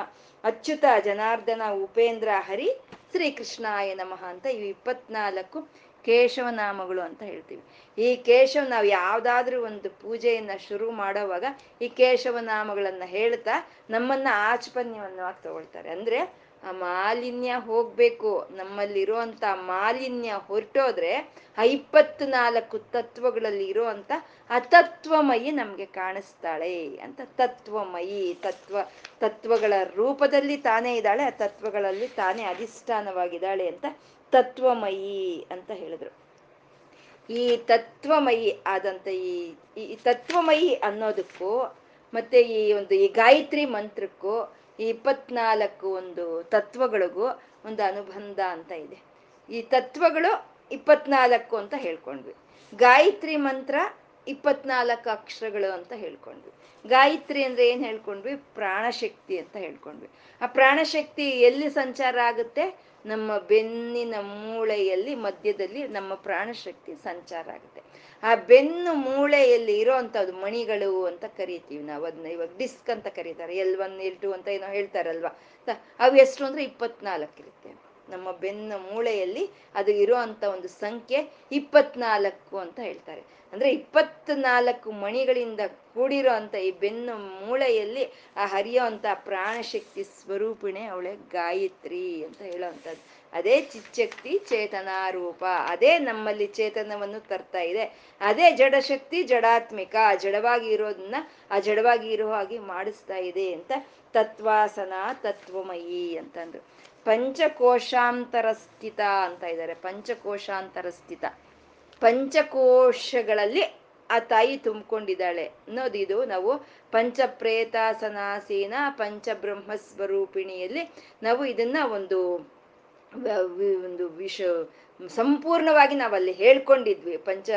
ಅಚ್ಯುತ, ಜನಾರ್ದನ, ಉಪೇಂದ್ರ, ಹರಿ, ಶ್ರೀಕೃಷ್ಣಾಯ ನಮಃ ಅಂತ ಇವು ಇಪ್ಪತ್ನಾಲ್ಕು ಕೇಶವನಾಮಗಳು ಅಂತ ಹೇಳ್ತೀವಿ. ಈ ಕೇಶವ ನಾವು ಯಾವ್ದಾದ್ರೂ ಒಂದು ಪೂಜೆಯನ್ನ ಶುರು ಮಾಡೋವಾಗ ಈ ಕೇಶವನಾಮಗಳನ್ನ ಹೇಳ್ತಾ ನಮ್ಮನ್ನ ಆಚಪನ್ಯವನ್ನವಾಗಿ ತಗೊಳ್ತಾರೆ ಅಂದ್ರೆ ಆ ಮಾಲಿನ್ಯ ಹೋಗ್ಬೇಕು. ನಮ್ಮಲ್ಲಿರುವಂತ ಮಾಲಿನ್ಯ ಹೊರಟೋದ್ರೆ ಆ ಇಪ್ಪತ್ ನಾಲ್ಕು ತತ್ವಗಳಲ್ಲಿ ಇರುವಂತ ಅತತ್ವಮಯಿ ನಮ್ಗೆ ಕಾಣಿಸ್ತಾಳೆ ಅಂತ ತತ್ವಮಯಿ ತತ್ವ, ತತ್ವಗಳ ರೂಪದಲ್ಲಿ ತಾನೇ ಇದ್ದಾಳೆ, ಆ ತತ್ವಗಳಲ್ಲಿ ತಾನೇ ಅಧಿಷ್ಠಾನವಾಗಿದ್ದಾಳೆ ಅಂತ ತತ್ವಮಯಿ ಅಂತ ಹೇಳಿದ್ರು. ಈ ತತ್ವಮಯಿ ಆದಂತ ಈ ಈ ತತ್ವಮಯಿ ಅನ್ನೋದಕ್ಕೂ ಮತ್ತೆ ಈ ಒಂದು ಈ ಗಾಯತ್ರಿ ಮಂತ್ರಕ್ಕೂ ಈ ಇಪ್ಪತ್ನಾಲ್ಕು ಒಂದು ತತ್ವಗಳಿಗೂ ಒಂದು ಅನುಬಂಧ ಅಂತ ಇದೆ. ಈ ತತ್ವಗಳು ಇಪ್ಪತ್ನಾಲ್ಕು ಅಂತ ಹೇಳ್ಕೊಂಡ್ವಿ. ಗಾಯತ್ರಿ ಮಂತ್ರ ಇಪ್ಪತ್ನಾಲ್ಕು ಅಕ್ಷರಗಳು ಅಂತ ಹೇಳ್ಕೊಂಡ್ವಿ. ಗಾಯತ್ರಿ ಅಂದ್ರೆ ಏನ್ ಹೇಳ್ಕೊಂಡ್ವಿ? ಪ್ರಾಣಶಕ್ತಿ ಅಂತ ಹೇಳ್ಕೊಂಡ್ವಿ. ಆ ಪ್ರಾಣಶಕ್ತಿ ಎಲ್ಲಿ ಸಂಚಾರ ಆಗುತ್ತೆ? ನಮ್ಮ ಬೆನ್ನಿನ ಮೂಳೆಯಲ್ಲಿ ಮಧ್ಯದಲ್ಲಿ ನಮ್ಮ ಪ್ರಾಣಶಕ್ತಿ ಸಂಚಾರ ಆಗುತ್ತೆ. ಆ ಬೆನ್ನು ಮೂಳೆಯಲ್ಲಿ ಇರೋಂಥದ್ದು ಮಣಿಗಳು ಅಂತ ಕರಿತೀವಿ ನಾವು. ಅದನ್ನ ಇವಾಗ ಡಿಸ್ಕ್ ಅಂತ ಕರೀತಾರೆ. ಎಲ್ ಒನ್, ಎಲ್ ಟು ಅಂತ ಏನೋ ಹೇಳ್ತಾರಲ್ವಾ? ಅವು ಎಷ್ಟು ಅಂದ್ರೆ ಇಪ್ಪತ್ನಾಲ್ಕು ಇರುತ್ತೆ. ನಮ್ಮ ಬೆನ್ನ ಮೂಳೆಯಲ್ಲಿ ಅದು ಇರೋ ಒಂದು ಸಂಖ್ಯೆ ಇಪ್ಪತ್ನಾಲ್ಕು ಅಂತ ಹೇಳ್ತಾರೆ. ಅಂದ್ರೆ ಇಪ್ಪತ್ನಾಲ್ಕು ಮಣಿಗಳಿಂದ ಕೂಡಿರೋ ಅಂತ ಈ ಬೆನ್ನು ಮೂಳೆಯಲ್ಲಿ ಆ ಹರಿಯೋ ಅಂತ ಪ್ರಾಣಶಕ್ತಿ ಸ್ವರೂಪಿಣೆ ಅವಳೆ ಗಾಯತ್ರಿ ಅಂತ ಹೇಳೋವಂಥದ್ದು ಅದೇ ಚಿಚ್ಚಕ್ತಿ ಚೇತನ ರೂಪ, ಅದೇ ನಮ್ಮಲ್ಲಿ ಚೇತನವನ್ನು ತರ್ತಾ ಇದೆ. ಅದೇ ಜಡಶಕ್ತಿ ಜಡಾತ್ಮಿಕ ಜಡವಾಗಿ ಇರೋದನ್ನ ಆ ಜಡವಾಗಿ ಇರೋ ಹಾಗೆ ಮಾಡಿಸ್ತಾ ಇದೆ ಅಂತ ತತ್ವಾಸನ ತತ್ವಮಯಿ ಅಂತಂದ್ರು. ಪಂಚಕೋಶಾಂತರ ಸ್ಥಿತ ಅಂತ ಇದ್ದಾರೆ ಪಂಚಕೋಶಾಂತರ ಸ್ಥಿತ ಪಂಚಕೋಶಗಳಲ್ಲಿ ಆ ತಾಯಿ ತುಂಬಿಕೊಂಡಿದ್ದಾಳೆ. ಅನ್ನೋದಿದು ನಾವು ಪಂಚಪ್ರೇತಾಸನಾಸೀನ ಪಂಚಬ್ರಹ್ಮ ಸ್ವರೂಪಿಣಿಯಲ್ಲಿ ನಾವು ಇದನ್ನ ಒಂದು ಒಂದು ವಿಷ, ಸಂಪೂರ್ಣವಾಗಿ ನಾವಲ್ಲಿ ಹೇಳ್ಕೊಂಡಿದ್ವಿ. ಪಂಚ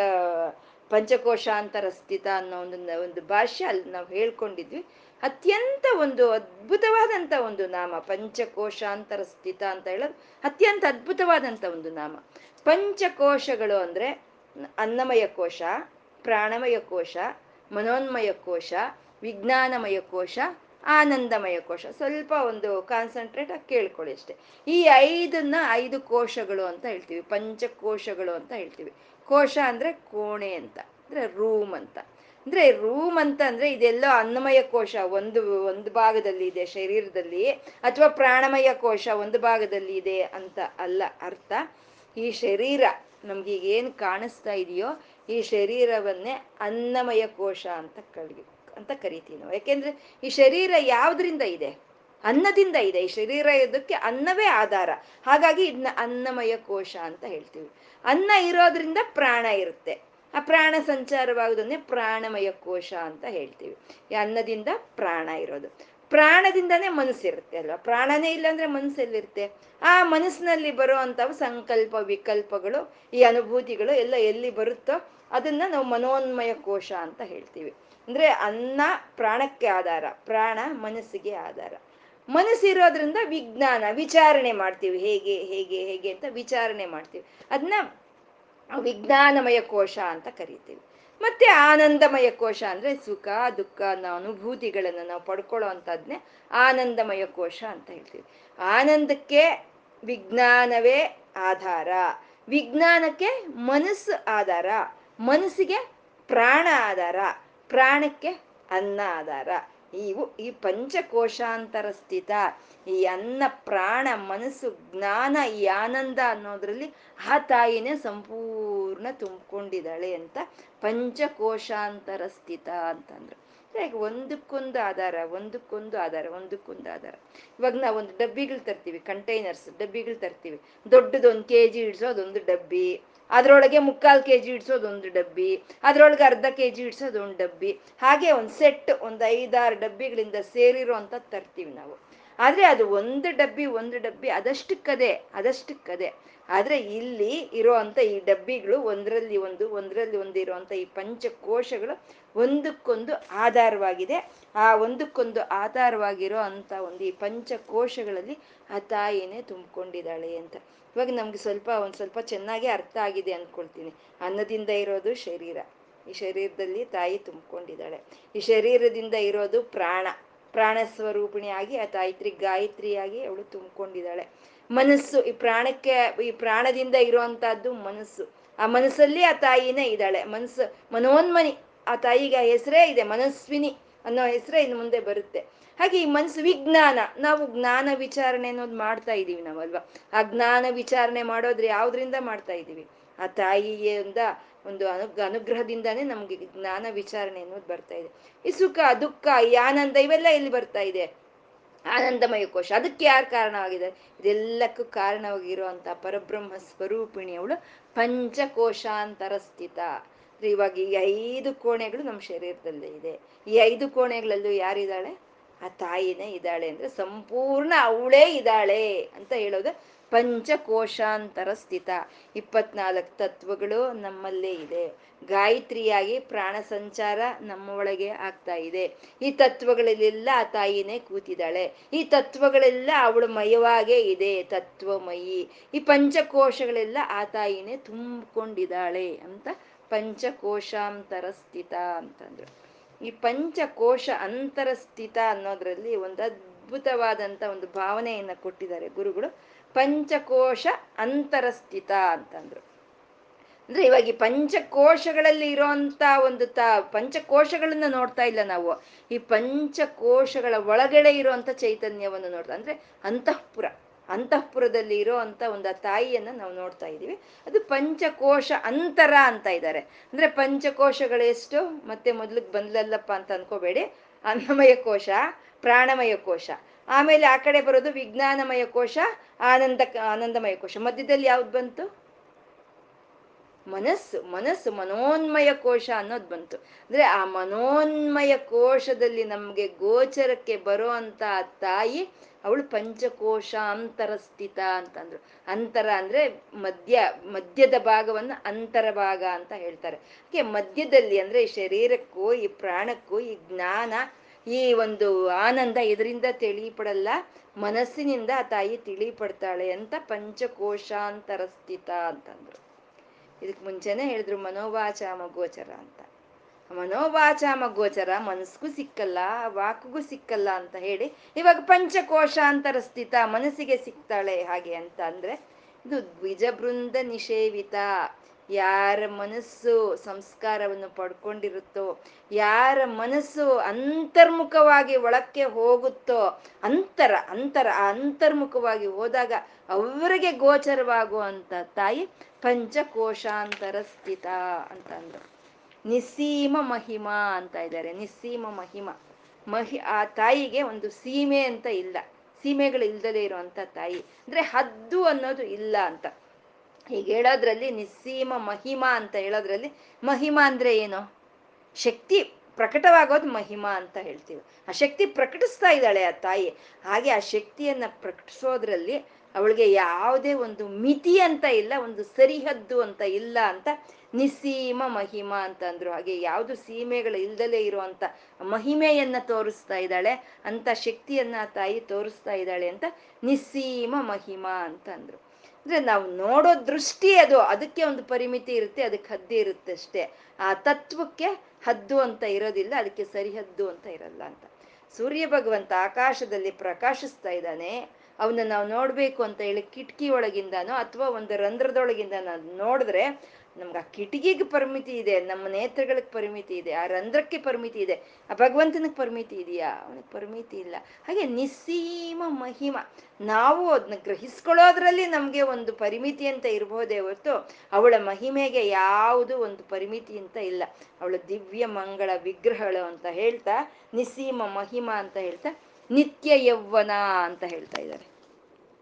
ಪಂಚಕೋಶಾಂತರ ಸ್ಥಿತ ಅನ್ನೋ ಒಂದು ಒಂದು ಭಾಷೆ ಅಲ್ಲಿ ನಾವು ಹೇಳ್ಕೊಂಡಿದ್ವಿ. ಅತ್ಯಂತ ಒಂದು ಅದ್ಭುತವಾದಂಥ ಒಂದು ನಾಮ ಪಂಚಕೋಶಾಂತರ ಸ್ಥಿತ ಅಂತ ಹೇಳೋದು ಅತ್ಯಂತ ಅದ್ಭುತವಾದಂಥ ಒಂದು ನಾಮ. ಪಂಚಕೋಶಗಳು ಅಂದ್ರೆ ಅನ್ನಮಯ ಕೋಶ, ಪ್ರಾಣಮಯ ಕೋಶ, ಮನೋನ್ಮಯ ಕೋಶ, ವಿಜ್ಞಾನಮಯ ಕೋಶ ಆನಂದಮಯ ಕೋಶ. ಸ್ವಲ್ಪ ಒಂದು ಕಾನ್ಸಂಟ್ರೇಟ್ ಆಗಿ ಕೇಳ್ಕೊಳ್ಳಿ ಅಷ್ಟೆ. ಈ ಐದನ್ನ ಐದು ಕೋಶಗಳು ಅಂತ ಹೇಳ್ತೀವಿ. ಪಂಚಕೋಶಗಳು ಅಂತ ಹೇಳ್ತೀವಿ. ಕೋಶ ಅಂದ್ರೆ ಕೋಣೆ ಅಂತ, ಅಂದ್ರೆ ರೂಮ್ ಅಂತ. ಅಂದ್ರೆ ರೂಮ್ ಅಂತ ಅಂದ್ರೆ ಇದೆಲ್ಲೋ ಅನ್ನಮಯ ಕೋಶ. ಒಂದು ಒಂದು ಭಾಗದಲ್ಲಿ ಇದೆ ಶರೀರದಲ್ಲಿ ಅಥವಾ ಪ್ರಾಣಮಯ ಕೋಶ ಒಂದು ಭಾಗದಲ್ಲಿ ಇದೆ ಅಂತ ಅಲ್ಲ ಅರ್ಥ. ಈ ಶರೀರ ನಮ್ಗೆ ಏನು ಕಾಣಿಸ್ತಾ ಇದೆಯೋ ಈ ಶರೀರವನ್ನೇ ಅನ್ನಮಯ ಕೋಶ ಅಂತ ಕಳಿ ಅಂತ ಕರಿತೀವಿ ನಾವು. ಯಾಕೆಂದ್ರೆ ಈ ಶರೀರ ಯಾವ್ದ್ರಿಂದ ಇದೆ? ಅನ್ನದಿಂದ ಇದೆ. ಈ ಶರೀರ ಇದಕ್ಕೆ ಅನ್ನವೇ ಆಧಾರ. ಹಾಗಾಗಿ ಇದನ್ನ ಅನ್ನಮಯ ಕೋಶ ಅಂತ ಹೇಳ್ತೀವಿ. ಅನ್ನ ಇರೋದ್ರಿಂದ ಪ್ರಾಣ ಇರುತ್ತೆ. ಆ ಪ್ರಾಣ ಸಂಚಾರವಾಗುವುದನ್ನೇ ಪ್ರಾಣಮಯ ಕೋಶ ಅಂತ ಹೇಳ್ತೀವಿ. ಈ ಅನ್ನದಿಂದ ಪ್ರಾಣ ಇರೋದು. ಪ್ರಾಣದಿಂದನೇ ಮನಸ್ಸಿರುತ್ತೆ ಅಲ್ವಾ? ಪ್ರಾಣನೇ ಇಲ್ಲಾಂದ್ರೆ ಮನಸ್ಸಲ್ಲಿರುತ್ತೆ? ಆ ಮನಸ್ಸಿನಲ್ಲಿ ಬರುವಂತ ಸಂಕಲ್ಪ, ವಿಕಲ್ಪಗಳು, ಈ ಅನುಭೂತಿಗಳು ಎಲ್ಲ ಎಲ್ಲಿ ಬರುತ್ತೋ ಅದನ್ನ ನಾವು ಮನೋನ್ಮಯ ಕೋಶ ಅಂತ ಹೇಳ್ತೀವಿ. ಅಂದ್ರೆ ಅನ್ನ ಪ್ರಾಣಕ್ಕೆ ಆಧಾರ, ಪ್ರಾಣ ಮನಸ್ಸಿಗೆ ಆಧಾರ. ಮನಸ್ಸಿರೋದ್ರಿಂದ ವಿಜ್ಞಾನ, ವಿಚಾರಣೆ ಮಾಡ್ತೀವಿ. ಹೇಗೆ ಹೇಗೆ ಹೇಗೆ ಅಂತ ವಿಚಾರಣೆ ಮಾಡ್ತೀವಿ. ಅದನ್ನ ವಿಜ್ಞಾನಮಯ ಕೋಶ ಅಂತ ಕರಿತೀವಿ. ಮತ್ತೆ ಆನಂದಮಯ ಕೋಶ ಅಂದ್ರೆ ಸುಖ, ದುಃಖ ಅನ್ನೋ ಅನುಭೂತಿಗಳನ್ನು ನಾವು ಪಡ್ಕೊಳ್ಳೋ ಅಂತದ್ನೇ ಆನಂದಮಯ ಕೋಶ ಅಂತ ಹೇಳ್ತೀವಿ. ಆನಂದಕ್ಕೆ ವಿಜ್ಞಾನವೇ ಆಧಾರ. ವಿಜ್ಞಾನಕ್ಕೆ ಮನಸ್ಸು ಆಧಾರ. ಮನಸ್ಸಿಗೆ ಪ್ರಾಣ ಆಧಾರ. ಪ್ರಾಣಕ್ಕೆ ಅನ್ನ ಆಧಾರ. ಇವು ಈ ಪಂಚಕೋಶಾಂತರ ಸ್ಥಿತ. ಈ ಅನ್ನ, ಪ್ರಾಣ, ಮನಸ್ಸು, ಜ್ಞಾನ, ಈ ಆನಂದ ಅನ್ನೋದ್ರಲ್ಲಿ ಆ ತಾಯಿನೇ ಸಂಪೂರ್ಣ ತುಂಬಿಕೊಂಡಿದ್ದಾಳೆ ಅಂತ ಪಂಚಕೋಶಾಂತರ ಸ್ಥಿತ ಅಂತಂದ್ರು. ಹೇಗೆ ಒಂದಕ್ಕೊಂದು ಆಧಾರ ಒಂದಕ್ಕೊಂದು ಆಧಾರ ಒಂದಕ್ಕೊಂದು ಆಧಾರ. ಇವಾಗ ನಾವು ಒಂದು ಡಬ್ಬಿಗಳು ತರ್ತೀವಿ ಕಂಟೈನರ್ಸ್ ಡಬ್ಬಿಗಳು ತರ್ತೀವಿ. ದೊಡ್ಡದೊಂದು ಕೆ ಜಿ ಇಡ್ಸೋ ಅದೊಂದು ಡಬ್ಬಿ. ಅದರೊಳಗೆ ಮುಕ್ಕಾಲು ಕೆ ಜಿ ಇಡ್ಸೋದು ಒಂದು ಡಬ್ಬಿ, ಅದ್ರೊಳಗೆ ಅರ್ಧ ಕೆ ಜಿ ಇಡ್ಸೋದು ಒಂದು ಡಬ್ಬಿ, ಹಾಗೆ ಒಂದು ಸೆಟ್, ಒಂದು ಐದಾರು ಡಬ್ಬಿಗಳಿಂದ ಸೇರಿರೋ ತರ್ತೀವಿ ನಾವು. ಆದ್ರೆ ಅದು ಒಂದು ಡಬ್ಬಿ ಒಂದು ಡಬ್ಬಿ, ಅದಷ್ಟಕ್ಕದೆ, ಅದಷ್ಟಕ್ಕದೇ ಆದರೆ ಇಲ್ಲಿ ಇರೋ ಅಂಥ ಈ ಡಬ್ಬಿಗಳು ಒಂದರಲ್ಲಿ ಒಂದು ಒಂದರಲ್ಲಿ ಒಂದು ಇರುವಂಥ ಈ ಪಂಚಕೋಶಗಳು ಒಂದಕ್ಕೊಂದು ಆಧಾರವಾಗಿದೆ. ಆ ಒಂದಕ್ಕೊಂದು ಆಧಾರವಾಗಿರೋ ಅಂಥ ಒಂದು ಈ ಪಂಚಕೋಶಗಳಲ್ಲಿ ಆ ತಾಯಿನೇ ತುಂಬಿಕೊಂಡಿದ್ದಾಳೆ ಅಂತ. ಇವಾಗ ನಮ್ಗೆ ಸ್ವಲ್ಪ, ಒಂದು ಸ್ವಲ್ಪ ಚೆನ್ನಾಗಿ ಅರ್ಥ ಆಗಿದೆ ಅಂದ್ಕೊಳ್ತೀನಿ ಅನ್ನದಿಂದ ಇರೋದು ಶರೀರ. ಈ ಶರೀರದಲ್ಲಿ ತಾಯಿ ತುಂಬಿಕೊಂಡಿದ್ದಾಳೆ. ಈ ಶರೀರದಿಂದ ಇರೋದು ಪ್ರಾಣ. ಪ್ರಾಣ ಸ್ವರೂಪಿಣಿಯಾಗಿ ಆ ತಾಯಿತ್ರಿ, ಗಾಯತ್ರಿಯಾಗಿ ಅವಳು ತುಂಬಿಕೊಂಡಿದ್ದಾಳೆ. ಮನಸ್ಸು, ಈ ಪ್ರಾಣಕ್ಕೆ, ಈ ಪ್ರಾಣದಿಂದ ಇರುವಂತಹದ್ದು ಮನಸ್ಸು. ಆ ಮನಸ್ಸಲ್ಲಿ ಆ ತಾಯಿನೇ ಇದ್ದಾಳೆ. ಮನಸ್ಸು, ಮನೋನ್ಮನಿ, ಆ ತಾಯಿಗೆ ಹೆಸರೇ ಇದೆ, ಮನಸ್ವಿನಿ ಅನ್ನೋ ಹೆಸರೇ ಇನ್ನು ಮುಂದೆ ಬರುತ್ತೆ. ಹಾಗೆ ಈ ಮನಸ್ಸು ವಿಜ್ಞಾನ. ನಾವು ಜ್ಞಾನ ವಿಚಾರಣೆ ಅನ್ನೋದು ಮಾಡ್ತಾ ಇದ್ದೀವಿ ನಾವಲ್ವಾ? ಆ ಜ್ಞಾನ ವಿಚಾರಣೆ ಮಾಡೋದ್ರೆ ಯಾವ್ದ್ರಿಂದ ಮಾಡ್ತಾ ಇದ್ದೀವಿ? ಆ ತಾಯಿಯಿಂದ ಒಂದು ಅನು, ಅನುಗ್ರಹದಿಂದಾನೇ ನಮ್ಗೆ ಜ್ಞಾನ ವಿಚಾರಣೆ ಅನ್ನೋದು ಬರ್ತಾ ಇದೆ. ಈ ಸುಖ, ದುಃಖ, ಈ ಆನಂದ ಇವೆಲ್ಲ ಎಲ್ಲಿ ಬರ್ತಾ ಇದೆ? ಆನಂದಮಯ ಕೋಶ ಅದಕ್ಕೆ ಯಾರು ಕಾರಣವಾಗಿದೆ? ಇದೆಲ್ಲಕ್ಕೂ ಕಾರಣವಾಗಿರುವಂತ ಪರಬ್ರಹ್ಮ ಸ್ವರೂಪಿಣಿ ಅವಳು ಪಂಚಕೋಶಾಂತರ ಸ್ಥಿತ ಇವಾಗ ಈ ಐದು ಕೋಣೆಗಳು ನಮ್ಮ ಶರೀರದಲ್ಲಿ ಇದೆ. ಈ ಐದು ಕೋಣೆಗಳಲ್ಲೂ ಯಾರಿದ್ದಾಳೆ? ಆ ತಾಯಿನೇ ಇದ್ದಾಳೆ. ಅಂದ್ರೆ ಸಂಪೂರ್ಣ ಅವಳೇ ಇದ್ದಾಳೆ ಅಂತ ಹೇಳೋದು ಪಂಚಕೋಶಾಂತರ ಸ್ಥಿತ ಇಪ್ಪತ್ನಾಲ್ಕು ತತ್ವಗಳು ನಮ್ಮಲ್ಲೇ ಇದೆ. ಗಾಯತ್ರಿಯಾಗಿ ಪ್ರಾಣ ಸಂಚಾರ ನಮ್ಮ ಒಳಗೆ ಆಗ್ತಾ ಇದೆ. ಈ ತತ್ವಗಳಲ್ಲೆಲ್ಲ ಆ ತಾಯಿನೇ ಕೂತಿದ್ದಾಳೆ. ಈ ತತ್ವಗಳೆಲ್ಲ ಅವಳು ಮಯವಾಗೇ ಇದೆ. ತತ್ವಮಯಿ. ಈ ಪಂಚಕೋಶಗಳೆಲ್ಲ ಆ ತಾಯಿನೇ ತುಂಬಿಕೊಂಡಿದ್ದಾಳೆ ಅಂತ ಪಂಚಕೋಶಾಂತರ ಸ್ಥಿತ ಅಂತಂದ್ರು. ಈ ಪಂಚಕೋಶ ಅಂತರ ಸ್ಥಿತ ಅನ್ನೋದ್ರಲ್ಲಿ ಒಂದು ಅದ್ಭುತವಾದಂತ ಒಂದು ಭಾವನೆಯನ್ನ ಕೊಟ್ಟಿದ್ದಾರೆ ಗುರುಗಳು. ಪಂಚಕೋಶ ಅಂತರಸ್ಥಿತ ಅಂತಂದ್ರು. ಅಂದ್ರೆ ಇವಾಗ ಈ ಪಂಚಕೋಶಗಳಲ್ಲಿ ಇರೋಂತ ಒಂದು ತ, ಪಂಚಕೋಶಗಳನ್ನ ನೋಡ್ತಾ ಇಲ್ಲ ನಾವು. ಈ ಪಂಚಕೋಶಗಳ ಒಳಗಡೆ ಇರುವಂತ ಚೈತನ್ಯವನ್ನು ನೋಡ್ತಾ, ಅಂದ್ರೆ ಅಂತಃಪುರ, ಅಂತಃಪುರದಲ್ಲಿ ಇರೋ ಅಂತ ಒಂದು ತಾಯಿಯನ್ನ ನಾವು ನೋಡ್ತಾ ಇದ್ದೀವಿ. ಅದು ಪಂಚಕೋಶ ಅಂತರ ಅಂತ ಇದ್ದಾರೆ. ಅಂದ್ರೆ ಪಂಚಕೋಶಗಳು ಎಷ್ಟು? ಮತ್ತೆ ಮೊದ್ಲಿಗೆ ಬಂದ್ಲಲ್ಲಪ್ಪ ಅಂತ ಅನ್ಕೋಬೇಡಿ. ಅನ್ನಮಯ ಕೋಶ ಪ್ರಾಣಮಯ ಕೋಶ ಆಮೇಲೆ ಆ ಕಡೆ ಬರೋದು ವಿಜ್ಞಾನಮಯ ಕೋಶ, ಆನಂದ, ಆನಂದಮಯ ಕೋಶ. ಮಧ್ಯದಲ್ಲಿ ಯಾವ್ದು ಬಂತು? ಮನಸ್ಸು ಮನಸ್ಸು, ಮನೋನ್ಮಯ ಕೋಶ ಅನ್ನೋದು ಬಂತು. ಅಂದ್ರೆ ಆ ಮನೋನ್ಮಯ ಕೋಶದಲ್ಲಿ ನಮ್ಗೆ ಗೋಚರಕ್ಕೆ ಬರೋ ಅಂತ ತಾಯಿ, ಅವಳು ಪಂಚಕೋಶ ಅಂತರಸ್ಥಿತ ಅಂತಂದ್ರು. ಅಂತರ ಅಂದ್ರೆ ಮಧ್ಯ, ಮಧ್ಯದ ಭಾಗವನ್ನು ಅಂತರ ಭಾಗ ಅಂತ ಹೇಳ್ತಾರೆ. ಮಧ್ಯದಲ್ಲಿ ಅಂದ್ರೆ ಈ ಶರೀರಕ್ಕೂ, ಈ ಪ್ರಾಣಕ್ಕೂ, ಈ ಜ್ಞಾನ ಈ ಒಂದು ಆನಂದ ಇದರಿಂದ ತಿಳಿಪಡಲ್ಲ, ಮನಸ್ಸಿನಿಂದ ಆ ತಾಯಿ ತಿಳಿಪಡ್ತಾಳೆ ಅಂತ ಪಂಚಕೋಶಾಂತರ ಸ್ಥಿತ ಅಂತಂದ್ರು. ಇದಕ್ ಮುಂಚೆನೆ ಹೇಳಿದ್ರು ಮನೋವಾಚಾಮ ಗೋಚರ ಅಂತ. ಮನೋವಾಚಾಮ ಗೋಚರ ಮನಸ್ಗೂ ಸಿಕ್ಕಲ್ಲ ವಾಕ್ಗೂ ಸಿಕ್ಕಲ್ಲ ಅಂತ ಹೇಳಿ ಇವಾಗ ಪಂಚಕೋಶಾಂತರ ಸ್ಥಿತ ಮನಸ್ಸಿಗೆ ಸಿಕ್ತಾಳೆ ಹಾಗೆ ಅಂತ ಅಂದ್ರೆ ಇದು ದ್ವಿಜಬೃಂದ ನಿಷೇವಿತ. ಯಾರ ಮನಸ್ಸು ಸಂಸ್ಕಾರವನ್ನು ಪಡ್ಕೊಂಡಿರುತ್ತೋ, ಯಾರ ಮನಸ್ಸು ಅಂತರ್ಮುಖವಾಗಿ ಒಳಕ್ಕೆ ಹೋಗುತ್ತೋ, ಅಂತರ ಅಂತರ, ಆ ಅಂತರ್ಮುಖವಾಗಿ ಹೋದಾಗ ಅವರಿಗೆ ಗೋಚರವಾಗುವಂತ ತಾಯಿ ಪಂಚಕೋಶಾಂತರ ಸ್ಥಿತ ಅಂತ ಅಂದ್ರು. ನಿಸ್ಸೀಮ ಮಹಿಮಾ ಅಂತ ಇದ್ದಾರೆ, ನಿಸ್ಸೀಮ ಮಹಿಮ. ಮಹಿ, ಆ ತಾಯಿಗೆ ಒಂದು ಸೀಮೆ ಅಂತ ಇಲ್ಲ. ಸೀಮೆಗಳು ಇಲ್ದಲೇ ಇರುವಂತ ತಾಯಿ. ಅಂದ್ರೆ ಹದ್ದು ಅನ್ನೋದು ಇಲ್ಲ ಅಂತ. ಹೀಗೆ ಹೇಳೋದ್ರಲ್ಲಿ ನಿಸ್ಸೀಮ ಮಹಿಮಾ ಅಂತ ಹೇಳೋದ್ರಲ್ಲಿ ಮಹಿಮಾ ಅಂದ್ರೆ ಏನು? ಶಕ್ತಿ ಪ್ರಕಟವಾಗೋದು ಮಹಿಮಾ ಅಂತ ಹೇಳ್ತೀವಿ. ಆ ಶಕ್ತಿ ಪ್ರಕಟಿಸ್ತಾ ಇದ್ದಾಳೆ ಆ ತಾಯಿ. ಹಾಗೆ ಆ ಶಕ್ತಿಯನ್ನ ಪ್ರಕಟಿಸೋದ್ರಲ್ಲಿ ಅವಳಿಗೆ ಯಾವುದೇ ಒಂದು ಮಿತಿ ಅಂತ ಇಲ್ಲ, ಒಂದು ಸರಿಹದ್ದು ಅಂತ ಇಲ್ಲ ಅಂತ ನಿಸ್ಸೀಮ ಮಹಿಮಾ ಅಂತ ಅಂದ್ರು. ಹಾಗೆ ಯಾವುದು ಸೀಮೆಗಳು ಇಲ್ದಲೇ ಇರುವಂತ ಮಹಿಮೆಯನ್ನ ತೋರಿಸ್ತಾ ಇದ್ದಾಳೆ, ಅಂತ ಶಕ್ತಿಯನ್ನ ತಾಯಿ ತೋರಿಸ್ತಾ ಇದ್ದಾಳೆ ಅಂತ ನಿಸ್ಸೀಮ ಮಹಿಮಾ ಅಂತ ಅಂದ್ರು. ಅಂದ್ರೆ ನಾವು ನೋಡೋ ದೃಷ್ಟಿ ಅದು, ಅದಕ್ಕೆ ಒಂದು ಪರಿಮಿತಿ ಇರುತ್ತೆ, ಅದಕ್ಕೆ ಹದ್ದಿ ಇರುತ್ತೆ ಅಷ್ಟೇ. ಆ ತತ್ವಕ್ಕೆ ಹದ್ದು ಅಂತ ಇರೋದಿಲ್ಲ, ಅದಕ್ಕೆ ಸರಿಹದ್ದು ಅಂತ ಇರಲ್ಲ ಅಂತ. ಸೂರ್ಯ ಭಗವಂತ ಆಕಾಶದಲ್ಲಿ ಪ್ರಕಾಶಿಸ್ತಾ ಇದ್ದಾನೆ, ಅವನ್ನ ನಾವು ನೋಡ್ಬೇಕು ಅಂತ ಹೇಳಿ ಕಿಟಕಿ ಒಳಗಿಂದಾನೋ ಅಥವಾ ಒಂದು ರಂಧ್ರದೊಳಗಿಂದ ನೋಡಿದ್ರೆ ನಮ್ಗೆ ಆ ಕಿಟಕಿಗೆ ಪರಿಮಿತಿ ಇದೆ, ನಮ್ಮ ನೇತ್ರಗಳಿಗೆ ಪರಿಮಿತಿ ಇದೆ, ಆ ರಂಧ್ರಕ್ಕೆ ಪರಿಮಿತಿ ಇದೆ, ಆ ಭಗವಂತನಿಗೆ ಪರಿಮಿತಿ ಇದೆಯಾ? ಅವನಿಗೆ ಪರಿಮಿತಿ ಇಲ್ಲ. ಹಾಗೆ ನಿಸ್ಸೀಮ ಮಹಿಮ. ನಾವು ಅದನ್ನ ಗ್ರಹಿಸ್ಕೊಳ್ಳೋದ್ರಲ್ಲಿ ನಮಗೆ ಒಂದು ಪರಿಮಿತಿ ಅಂತ ಇರ್ಬೋದೇ ಹೊರತು ಅವಳ ಮಹಿಮೆಗೆ ಯಾವುದು ಒಂದು ಪರಿಮಿತಿ ಅಂತ ಇಲ್ಲ. ಅವಳ ದಿವ್ಯ ಮಂಗಳ ವಿಗ್ರಹಗಳು ಅಂತ ಹೇಳ್ತಾ, ನಿಸ್ಸೀಮ ಮಹಿಮ ಅಂತ ಹೇಳ್ತಾ, ನಿತ್ಯ ಯೌವನ ಅಂತ ಹೇಳ್ತಾ ಇದ್ದಾರೆ.